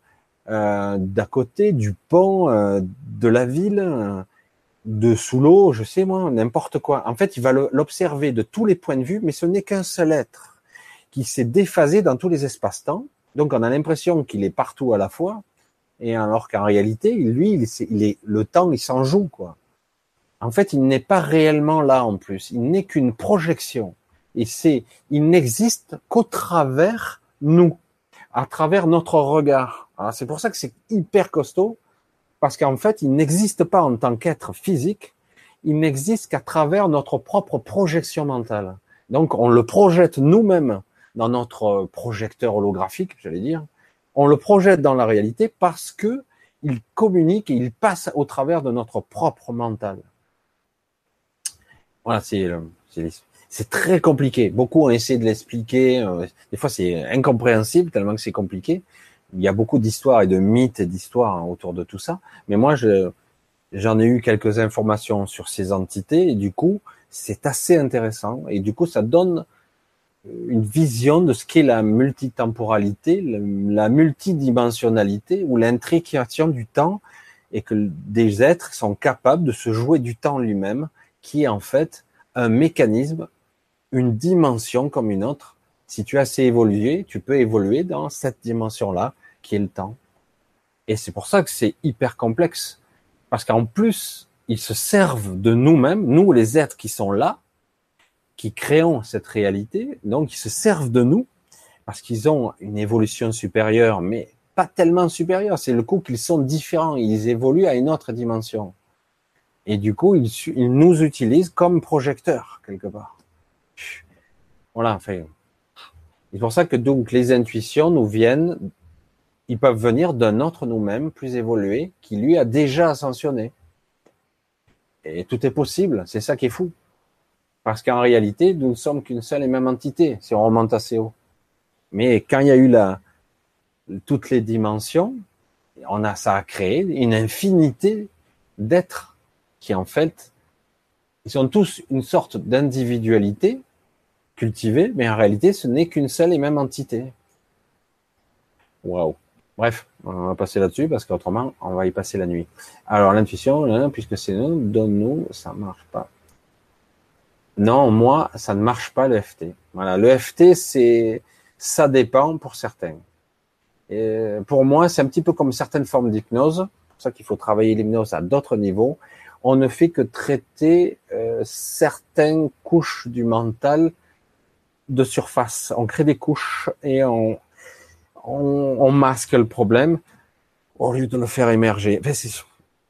S1: d'à côté, du pont, euh, de la ville, de sous l'eau, je sais moi, n'importe quoi. En fait, il va l'observer de tous les points de vue, mais ce n'est qu'un seul être qui s'est déphasé dans tous les espaces-temps. Donc on a l'impression qu'il est partout à la fois, et alors qu'en réalité, lui, il est, il est, le temps, il s'en joue quoi. En fait, il n'est pas réellement là en plus. Il n'est qu'une projection. Et c'est, il n'existe qu'au travers nous, à travers notre regard. C'est pour ça que c'est hyper costaud, parce qu'en fait, il n'existe pas en tant qu'être physique. Il n'existe qu'à travers notre propre projection mentale. Donc, on le projette nous-mêmes dans notre projecteur holographique, j'allais dire. On le projette dans la réalité parce que il communique et il passe au travers de notre propre mental. Voilà, c'est euh, très compliqué. Beaucoup ont essayé de l'expliquer. Euh, des fois, c'est incompréhensible tellement que c'est compliqué. Il y a beaucoup d'histoires et de mythes et d'histoires hein, autour de tout ça. Mais moi, je, j'en ai eu quelques informations sur ces entités et du coup, c'est assez intéressant. Et du coup, ça donne une vision de ce qu'est la multitemporalité, la multidimensionnalité ou l'intrication du temps et que des êtres sont capables de se jouer du temps lui-même qui est en fait un mécanisme, une dimension comme une autre. Si tu as assez évolué, tu peux évoluer dans cette dimension-là, qui est le temps. Et c'est pour ça que c'est hyper complexe. Parce qu'en plus, ils se servent de nous-mêmes, nous les êtres qui sont là, qui créons cette réalité, donc ils se servent de nous, parce qu'ils ont une évolution supérieure, mais pas tellement supérieure, c'est le coup qu'ils sont différents, ils évoluent à une autre dimension. Et du coup, ils, nous utilisent comme projecteurs, quelque part. Voilà, enfin. C'est pour ça que donc les intuitions nous viennent, ils peuvent venir d'un autre nous-mêmes, plus évolué, qui lui a déjà ascensionné. Et tout est possible, c'est ça qui est fou. Parce qu'en réalité, nous ne sommes qu'une seule et même entité, si on remonte assez haut. Mais quand il y a eu la, toutes les dimensions, on a, ça a créé une infinité d'êtres qui, en fait, ils sont tous une sorte d'individualité cultivée, mais en réalité, ce n'est qu'une seule et même entité. Waouh. Bref, on va passer là-dessus parce qu'autrement, on va y passer la nuit. Alors, l'intuition, puisque c'est nous, donne-nous, ça marche pas. Non, moi, ça ne marche pas le FT. Voilà, le FT, c'est, ça dépend pour certains. Et pour moi, c'est un petit peu comme certaines formes d'hypnose. C'est pour ça qu'il faut travailler l'hypnose à d'autres niveaux. On ne fait que traiter euh, certaines couches du mental de surface. On crée des couches et on, on, on masque le problème au lieu de le faire émerger. Enfin,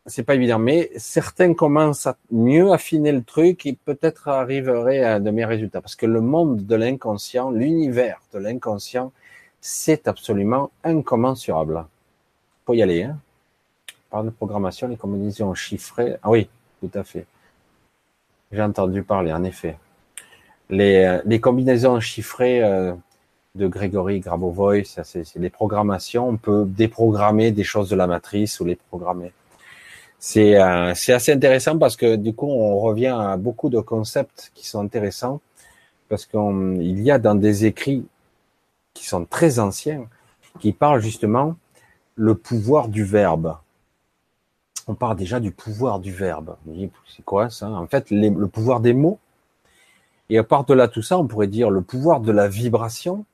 S1: c'est pas évident, mais certains commencent à mieux affiner le truc et peut-être arriveraient à de meilleurs résultats. Parce que le monde de l'inconscient, l'univers de l'inconscient, c'est absolument incommensurable. Faut y aller, hein. Par de programmation, les combinaisons chiffrées. Ah oui, tout à fait. J'ai entendu parler, en effet. Les, euh, les combinaisons chiffrées euh, de Grégory Grabovoi, ça c'est les programmations. On peut déprogrammer des choses de la matrice ou les programmer. C'est euh, assez intéressant parce que du coup on revient à beaucoup de concepts qui sont intéressants parce qu'il y a dans des écrits qui sont très anciens qui parlent justement le pouvoir du verbe. On parle déjà du pouvoir du verbe. C'est quoi ça? En fait, le pouvoir des mots. Et à part de là tout ça, on pourrait dire le pouvoir de la vibration,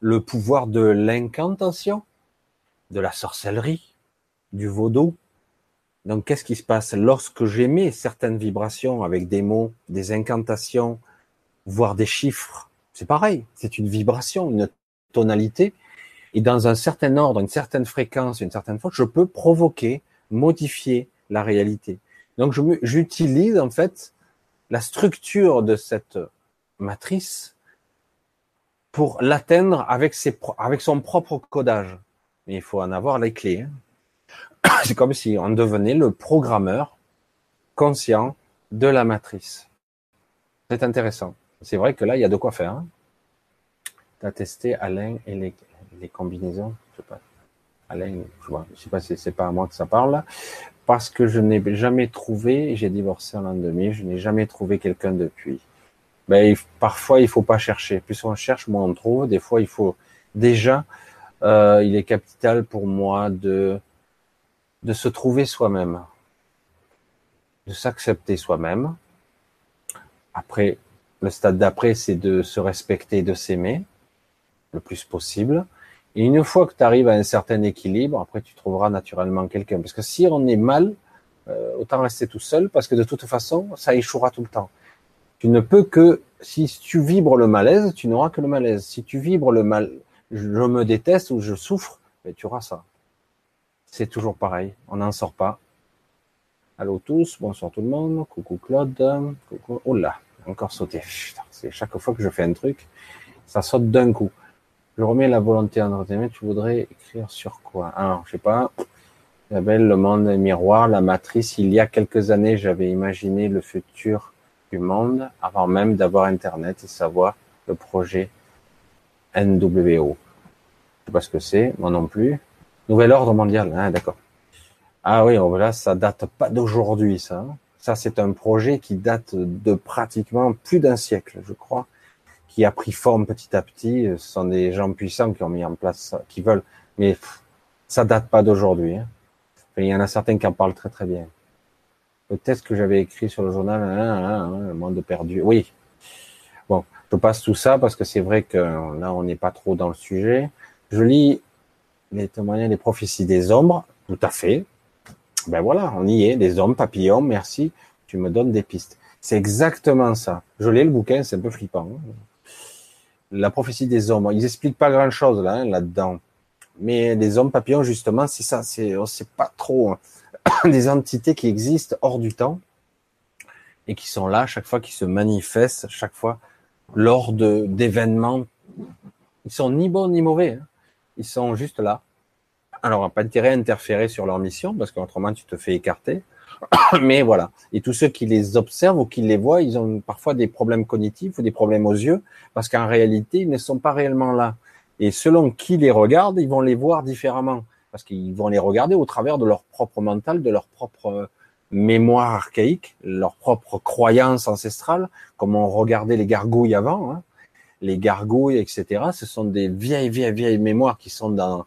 S1: le pouvoir de l'incantation, de la sorcellerie, du vaudou, donc, qu'est-ce qui se passe lorsque j'émets certaines vibrations avec des mots, des incantations, voire des chiffres? C'est pareil, c'est une vibration, une tonalité, et dans un certain ordre, une certaine fréquence, une certaine fois, je peux provoquer, modifier la réalité. Donc, j'utilise en fait la structure de cette matrice pour l'atteindre avec, avec son propre codage. Mais il faut en avoir les clés. Hein. c'est comme si on devenait le programmeur conscient de la matrice. C'est intéressant. C'est vrai que là, il y a de quoi faire. Hein. tu as testé Alain et les, combinaisons Je sais pas. Alain, je je sais pas si c'est pas à moi que ça parle. Parce que je n'ai jamais trouvé, j'ai divorcé en l'an 2000, je n'ai jamais trouvé quelqu'un depuis. Ben, parfois, il faut pas chercher. Plus on cherche, moins on trouve. Des fois, il faut déjà, euh, il est capital pour moi de de se trouver soi-même, de s'accepter soi-même. Après, le stade d'après, c'est de se respecter, de s'aimer le plus possible. Et une fois que tu arrives à un certain équilibre, après tu trouveras naturellement quelqu'un. Parce que si on est mal, euh, autant rester tout seul, parce que de toute façon, ça échouera tout le temps. Tu ne peux que, si tu vibres le malaise, tu n'auras que le malaise. Si tu vibres le mal, je me déteste ou je souffre, ben, tu auras ça c'est toujours pareil, on n'en sort pas. Allô tous, bonsoir tout le monde, coucou Claude, coucou, oh là, encore sauté. C'est chaque fois que je fais un truc, ça saute d'un coup. Je remets la volonté en ordre, tu voudrais écrire sur quoi? Alors, je sais pas. Isabelle, le monde miroir, la matrice. Il y a quelques années, j'avais imaginé le futur du monde avant même d'avoir Internet et savoir le projet NWO. Je sais pas ce que c'est, moi non plus. Nouvel ordre mondial, ah, d'accord. Ah oui, oh, là, ça date pas d'aujourd'hui, ça. Ça, c'est un projet qui date de pratiquement plus d'un siècle, je crois, qui a pris forme petit à petit. Ce sont des gens puissants qui ont mis en place ça, qui veulent, mais ça date pas d'aujourd'hui. Hein. il y en a certains qui en parlent très très bien. Peut-être que j'avais écrit sur le journal, hein, hein, le monde perdu. Oui. Bon, je passe tout ça parce que c'est vrai que là, on n'est pas trop dans le sujet. Je lis les témoignages, les prophéties des ombres, tout à fait. Ben voilà, on y est, les hommes, papillons, merci, tu me donnes des pistes. C'est exactement ça. Je l'ai le bouquin, c'est un peu flippant. Hein. La prophétie des ombres, ils expliquent pas grand chose là, hein, là-dedans. Mais les hommes papillons, justement, c'est ça, c'est, on sait pas trop hein. des entités qui existent hors du temps et qui sont là chaque fois, qui se manifestent chaque fois lors de d'événements. Ils sont ni bons ni mauvais. Hein. Ils sont juste là. Alors, on n'a pas intérêt à interférer sur leur mission parce qu'autrement, tu te fais écarter. Mais voilà. Et tous ceux qui les observent ou qui les voient, ils ont parfois des problèmes cognitifs ou des problèmes aux yeux parce qu'en réalité, ils ne sont pas réellement là. Et selon qui les regarde, ils vont les voir différemment. Parce qu'ils vont les regarder au travers de leur propre mental, de leur propre mémoire archaïque, leur propre croyance ancestrale, comme on regardait les gargouilles avant, hein. les gargouilles, etc. Ce sont des vieilles, vieilles, vieilles mémoires qui sont dans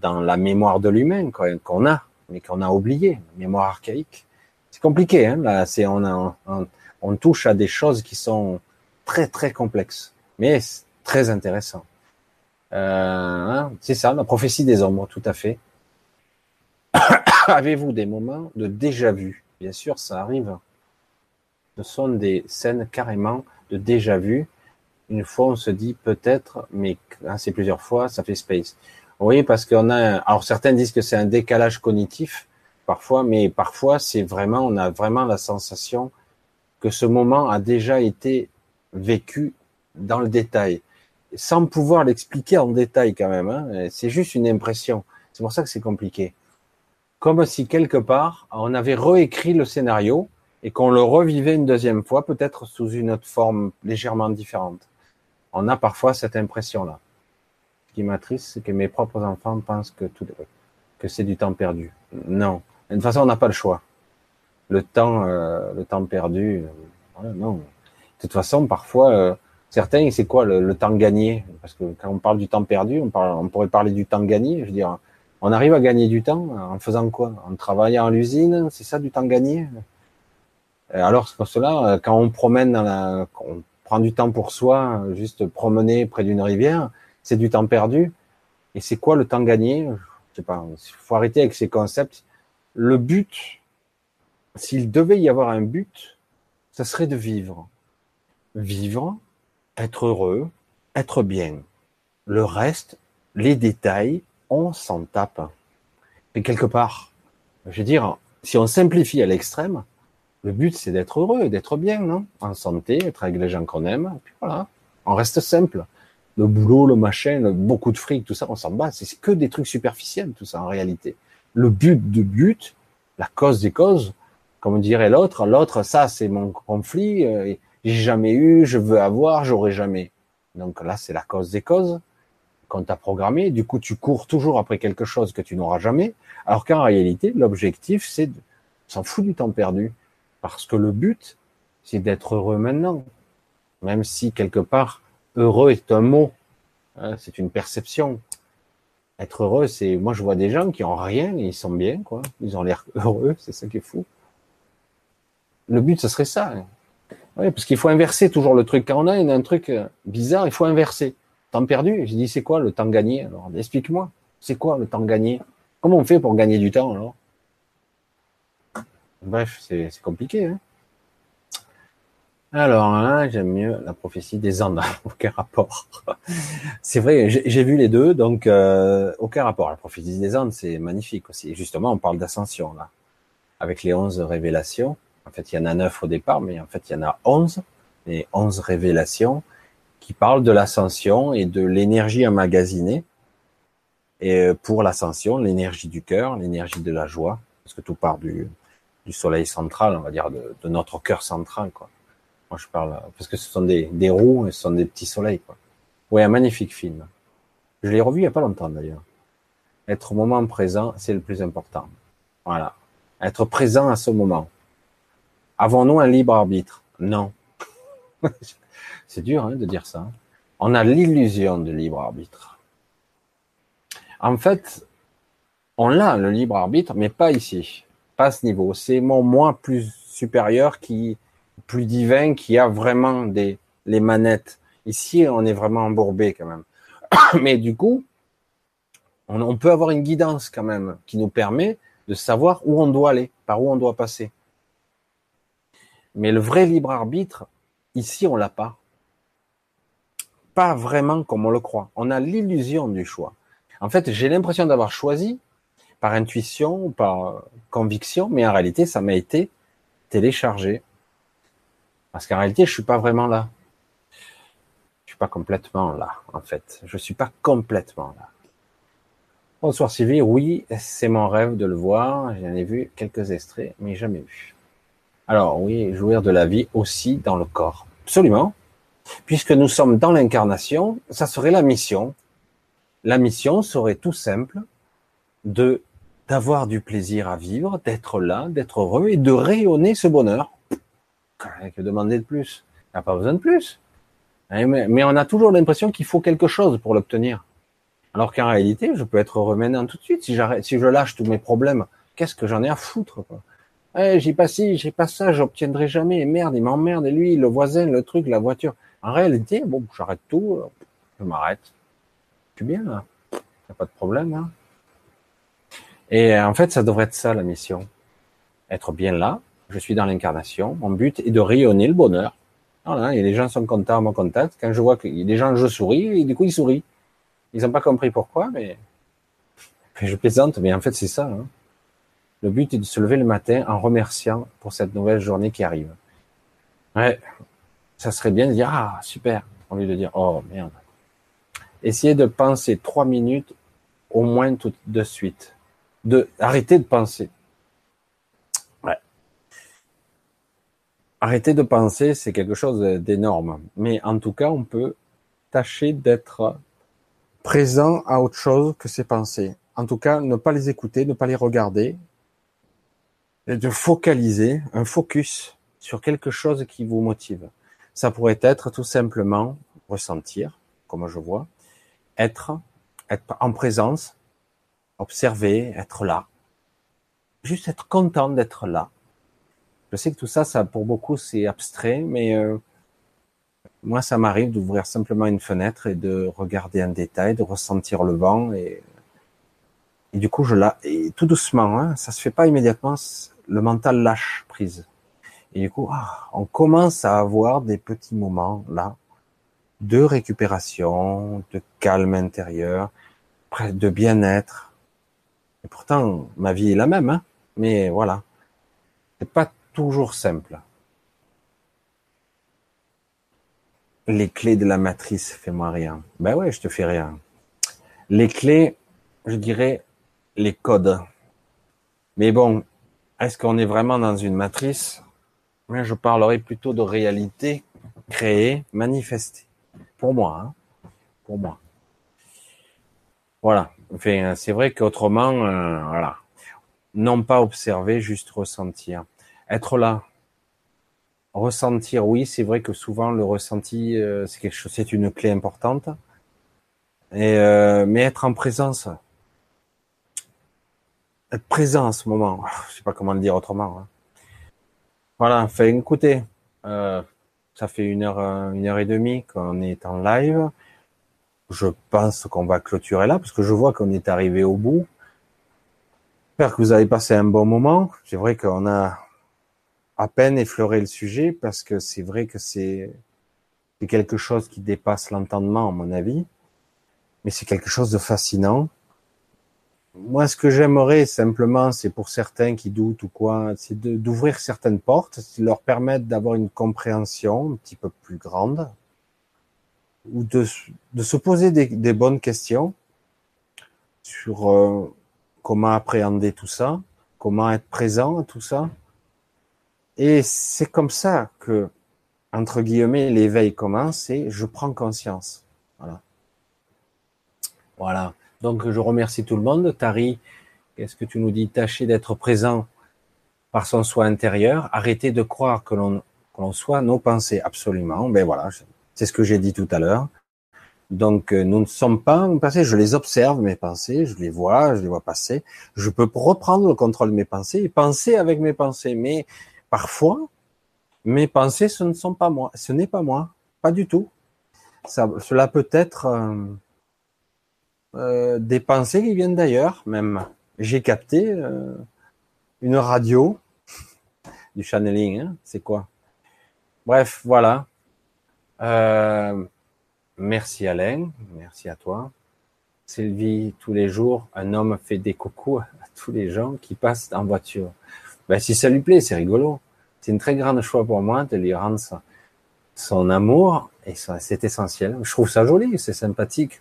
S1: dans la mémoire de l'humain qu'on a, mais qu'on a oublié, mémoire archaïque. C'est compliqué, hein, là, c'est on, on, touche à des choses qui sont très très complexes, mais très intéressant. Euh, hein, c'est ça, la prophétie des ombres, tout à fait. Avez-vous des moments de déjà vu Bien sûr, ça arrive. Ce sont des scènes carrément de déjà vu. Une fois, on se dit peut-être, mais c'est plusieurs fois, ça fait space. Oui, parce qu'on a. Alors certains disent que c'est un décalage cognitif parfois, mais parfois c'est vraiment, on a vraiment la sensation que ce moment a déjà été vécu dans le détail, sans pouvoir l'expliquer en détail quand même. Hein. C'est juste une impression. C'est pour ça que c'est compliqué. Comme si quelque part on avait réécrit le scénario et qu'on le revivait une deuxième fois, peut-être sous une autre forme légèrement différente. On a parfois cette impression-là qui m'attriste, c'est que mes propres enfants pensent que tout, que c'est du temps perdu. Non. De toute façon, on n'a pas le choix. Le temps, euh, le temps perdu, euh, non. De toute façon, parfois, euh, certains, c'est quoi le, temps gagné? Parce que quand on parle du temps perdu, on, parle, on pourrait parler du temps gagné. Je veux dire, on arrive à gagner du temps en faisant quoi? En travaillant à l'usine, c'est ça du temps gagné? Alors, c'est pour cela, quand on promène dans la, on prend du temps pour soi, juste promener près d'une rivière, c'est du temps perdu. Et c'est quoi le temps gagné? Je sais pas. Faut arrêter avec ces concepts. Le but, s'il devait y avoir un but, ça serait de vivre. Vivre, être heureux, être bien. Le reste, les détails, on s'en tape. Et quelque part, je veux dire, si on simplifie à l'extrême, le but c'est d'être heureux, d'être bien, non? En santé, être avec les gens qu'on aime, puis voilà. On reste simple le boulot, le machin, beaucoup de fric, tout ça, on s'en bat. C'est que des trucs superficiels, tout ça, en réalité. Le but de but, la cause des causes, comme dirait l'autre, l'autre, ça, c'est mon conflit, euh, j'ai jamais eu, je veux avoir, j'aurai jamais. Donc là, c'est la cause des causes qu'on t'a programmé. Du coup, tu cours toujours après quelque chose que tu n'auras jamais. Alors qu'en réalité, l'objectif, c'est de s'en fout du temps perdu. Parce que le but, c'est d'être heureux maintenant. Même si quelque part, heureux est un mot, hein, c'est une perception. Être heureux, c'est, moi je vois des gens qui ont rien et ils sont bien, quoi. Ils ont l'air heureux, c'est ça qui est fou. Le but, ce serait ça. Hein. Oui, parce qu'il faut inverser toujours le truc. Quand on a un truc euh, bizarre, il faut inverser. Temps perdu, je dis c'est quoi le temps gagné? Alors explique-moi, c'est quoi le temps gagné? Comment on fait pour gagner du temps alors? Bref, c'est compliqué. Hein alors là, j'aime mieux la prophétie des Andes. aucun rapport. c'est vrai, j'ai vu les deux, donc euh, aucun rapport. La prophétie des Andes, c'est magnifique aussi. justement, on parle d'ascension là, avec les onze révélations. En fait, il y en a neuf au départ, mais en fait, il y en a onze, les onze révélations qui parlent de l'ascension et de l'énergie emmagasinée. Et euh, pour l'ascension, l'énergie du cœur, l'énergie de la joie, parce que tout part du, soleil central, on va dire, de, notre cœur central, quoi je parle parce que ce sont des, roues et ce sont des petits soleils. Quoi. Oui, un magnifique film. Je l'ai revu il y a pas longtemps d'ailleurs. Être au moment présent, c'est le plus important. Voilà. Être présent à ce moment. Avons-nous un libre arbitre? Non. c'est dur hein, de dire ça. On a l'illusion de libre arbitre. En fait, on a le libre arbitre, mais pas ici, pas à ce niveau. C'est mon moi plus supérieur qui plus divin qui a vraiment les manettes. Ici, on est vraiment embourbé quand même. Mais du coup, on, peut avoir une guidance quand même qui nous permet de savoir où on doit aller, par où on doit passer. Mais le vrai libre arbitre, ici, on l'a pas. Pas vraiment comme on le croit. On a l'illusion du choix. En fait, j'ai l'impression d'avoir choisi par intuition par conviction, mais en réalité, ça m'a été téléchargé. Parce qu'en réalité, je suis pas vraiment là. Je suis pas complètement là, en fait. Je suis pas complètement là. Bonsoir Sylvie, oui, c'est mon rêve de le voir. J'en ai vu quelques extraits, mais jamais vu. Alors oui, jouir de la vie aussi dans le corps. Absolument. Puisque nous sommes dans l'incarnation, ça serait la mission. La mission serait tout simple de d'avoir du plaisir à vivre, d'être là, d'être heureux et de rayonner ce bonheur. Que demander de plus Il n'y a pas besoin de plus. Eh, mais on a toujours l'impression qu'il faut quelque chose pour l'obtenir. Alors qu'en réalité, je peux être heureux maintenant tout de suite. Si si je lâche tous mes problèmes, qu'est-ce que j'en ai à foutre. Eh, j'ai pas ci, j'ai pas ça, j'obtiendrai jamais. Merde, il m'emmerde. Et lui, le voisin, le truc, la voiture. En réalité, bon, j'arrête tout, je m'arrête. Je suis bien, là. Y a pas de problème, hein. Et en fait, ça devrait être ça, la mission. Être bien là. Je suis dans l'incarnation. Mon but est de rayonner le bonheur. Voilà. Et les gens sont contents à mon contact. Quand je vois que des gens, je souris, et du coup, ils sourient. Ils n'ont pas compris pourquoi, mais je plaisante, mais en fait, c'est ça. Hein. Le but est de se lever le matin en remerciant pour cette nouvelle journée qui arrive. Ouais, ça serait bien de dire ah super, au lieu de dire oh merde. Essayez de penser trois minutes au moins tout de suite. De arrêter de penser. Ouais. Arrêter de penser, c'est quelque chose d'énorme. Mais en tout cas, on peut tâcher d'être présent à autre chose que ses pensées. En tout cas, ne pas les écouter, ne pas les regarder, de focaliser, un focus sur quelque chose qui vous motive. Ça pourrait être tout simplement ressentir, comme je vois, être, être en présence, observer, être là. Juste être content d'être là. Je sais que tout ça, ça pour beaucoup c'est abstrait, mais euh, moi, ça m'arrive d'ouvrir simplement une fenêtre et de regarder un détail, de ressentir le vent et, et du coup, je la, et tout doucement, hein, ça se fait pas immédiatement, le mental lâche prise. Et du coup, ah, on commence à avoir des petits moments là de récupération, de calme intérieur, de bien-être. Et pourtant, ma vie est la même, hein, mais voilà, c'est pas toujours simple. Les clés de la matrice, fais-moi rien. Ben ouais, je te fais rien. Les clés, je dirais les codes. Mais bon, est-ce qu'on est vraiment dans une matrice? Mais je parlerai plutôt de réalité créée, manifestée. Pour moi, hein pour moi. Voilà. C'est vrai qu'autrement, euh, voilà, non pas observer, juste ressentir, être là, Ressentir, oui, c'est vrai que souvent le ressenti, euh, c'est quelque chose, c'est une clé importante. Et euh, mais être en présence, être présent en ce moment, je sais pas comment le dire autrement. Hein. Voilà, écoutez, euh, ça fait une heure, une heure et demie qu'on est en live. Je pense qu'on va clôturer là parce que je vois qu'on est arrivé au bout. J'espère que vous avez passé un bon moment. C'est vrai qu'on a à peine effleurer le sujet parce que c'est vrai que c'est quelque chose qui dépasse l'entendement, à mon avis, mais c'est quelque chose de fascinant. Moi, ce que j'aimerais simplement, c'est pour certains qui doutent ou quoi, c'est d'ouvrir certaines portes, qui leur permettent d'avoir une compréhension un petit peu plus grande, ou de, se poser des, des bonnes questions sur euh, comment appréhender tout ça, comment être présent à tout ça, et c'est comme ça que, entre guillemets, l'éveil commence et je prends conscience. Voilà. Voilà. Donc, je remercie tout le monde. Tari, qu'est-ce que tu nous dis? Tâchez d'être présent par son soi intérieur. Arrêtez de croire que l'on, que soit nos pensées. Absolument. Ben voilà. C'est ce que j'ai dit tout à l'heure. Donc, euh, nous ne sommes pas nos pensées. Je les observe, mes pensées. Je les vois, je les vois passer. Je peux reprendre le contrôle de mes pensées et penser avec mes pensées. Mais Parfois, mes pensées, ce ne sont pas moi. Ce n'est pas moi. Pas du tout. Cela peut être euh, euh, des pensées qui viennent d'ailleurs, même. J'ai capté euh, une radio, du channeling, hein, c'est quoi Bref, voilà. merci Alain, merci à toi. Sylvie, tous les jours, un homme fait des coucous à tous les gens qui passent en voiture. Ben, si ça lui plaît, c'est rigolo. C'est une très grande choix pour moi de lui rendre son amour, et c'est essentiel. Je trouve ça joli, c'est sympathique.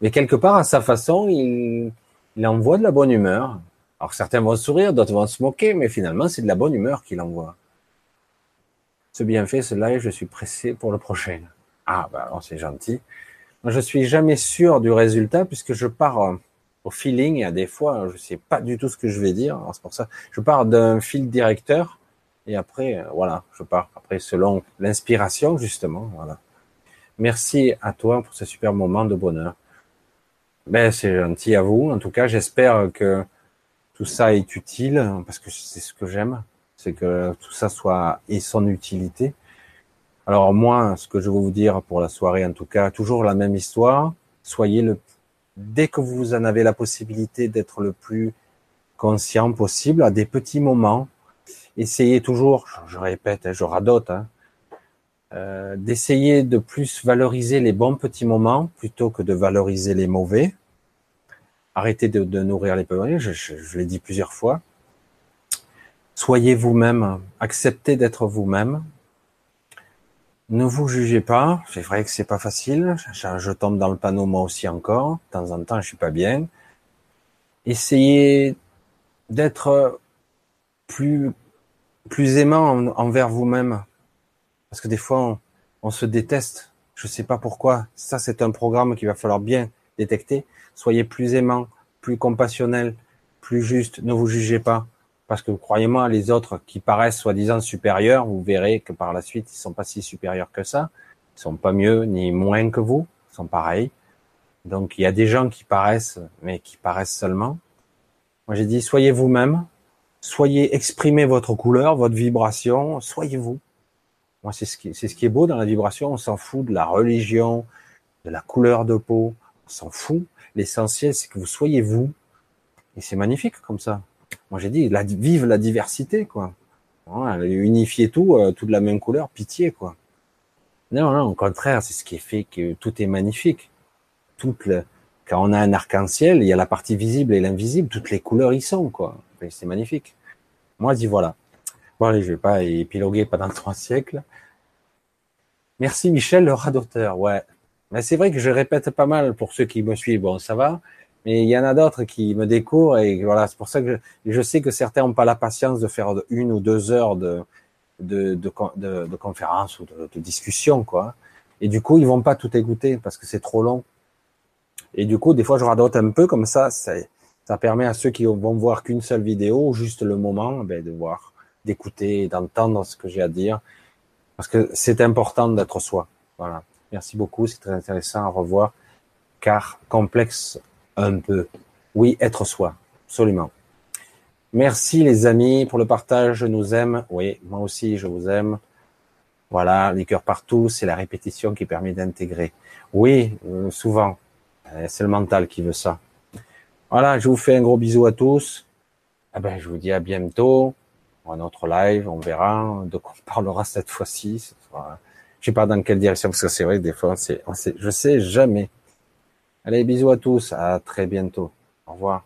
S1: Mais quelque part, à sa façon, il, il envoie de la bonne humeur. Alors certains vont sourire, d'autres vont se moquer, mais finalement, c'est de la bonne humeur qu'il envoie. Ce bienfait, ce live, je suis pressé pour le prochain. Ah, bah c'est gentil. Moi, je suis jamais sûr du résultat puisque je pars euh, au feeling. Y a des fois, je sais pas du tout ce que je vais dire. C'est pour ça, je pars d'un fil directeur et après, euh, voilà, je pars après selon l'inspiration justement. Voilà. Merci à toi pour ce super moment de bonheur. Ben c'est gentil à vous. En tout cas, j'espère que tout ça est utile parce que c'est ce que j'aime, c'est que tout ça soit et son utilité. Alors moi, ce que je veux vous dire pour la soirée, en tout cas, toujours la même histoire. Soyez le dès que vous en avez la possibilité d'être le plus conscient possible à des petits moments. Essayez toujours, je répète, hein, je radote, hein, euh, d'essayer de plus valoriser les bons petits moments plutôt que de valoriser les mauvais. Arrêtez de, nourrir les petits je, je l'ai dit plusieurs fois. Soyez vous-même, acceptez d'être vous-même, ne vous jugez pas. C'est vrai que c'est pas facile. Je, tombe dans le panneau moi aussi encore. De temps en temps, je suis pas bien. Essayez d'être plus plus aimant envers vous-même, parce que des fois on, se déteste. Je sais pas pourquoi. Ça, c'est un programme qu'il va falloir bien détecter. Soyez plus aimant, plus compassionnel, plus juste. Ne vous jugez pas. Parce que croyez-moi, les autres qui paraissent soi-disant supérieurs, vous verrez que par la suite, ils sont pas si supérieurs que ça. Ils sont pas mieux ni moins que vous. Ils sont pareils. Donc il y a des gens qui paraissent, mais qui paraissent seulement. Moi j'ai dit, soyez vous-même, soyez, exprimez votre couleur, votre vibration, soyez vous. Moi c'est ce qui, est beau dans la vibration. On s'en fout de la religion, de la couleur de peau. On s'en fout. L'essentiel c'est que vous soyez vous. Et c'est magnifique comme ça. Moi, j'ai dit, vive la diversité, quoi. unifier tout, euh, tout de la même couleur, pitié, quoi. Non, non, au contraire, c'est ce qui est fait que tout est magnifique. Quand on a un arc-en-ciel, il y a la partie visible et l'invisible, toutes les couleurs y sont, quoi. C'est magnifique. Moi, je dis voilà. Bon, allez, je vais pas épiloguer pendant trois siècles. Merci Michel, le radoteur. Ouais. Mais c'est vrai que je répète pas mal pour ceux qui me suivent. Bon, ça va. Mais il y en a d'autres qui me découvrent et voilà, c'est pour ça que je, sais que certains n'ont pas la patience de faire une ou deux heures de, de, de, de, de conférence ou de, discussion, quoi. Et du coup, ils vont pas tout écouter parce que c'est trop long. Et du coup, des fois, je radote un peu comme ça. Ça, ça permet à ceux qui vont voir qu'une seule vidéo, juste le moment, ben, de voir, d'écouter, d'entendre ce que j'ai à dire. Parce que c'est important d'être soi. Voilà. Merci beaucoup. C'est très intéressant à revoir. Car complexe un peu. Oui, être soi, absolument. Merci les amis pour le partage, je nous aime. Oui, moi aussi, je vous aime. Voilà, les cœurs partout, c'est la répétition qui permet d'intégrer. Oui, euh, souvent, euh, c'est le mental qui veut ça. Voilà, je vous fais un gros bisou à tous. Ah ben, je vous dis à bientôt. Un autre live, on verra de quoi on parlera cette fois-ci. Je sais pas dans quelle direction, parce que c'est vrai que des fois, c'est, je sais jamais. Allez, bisous à tous, à très bientôt. Au revoir.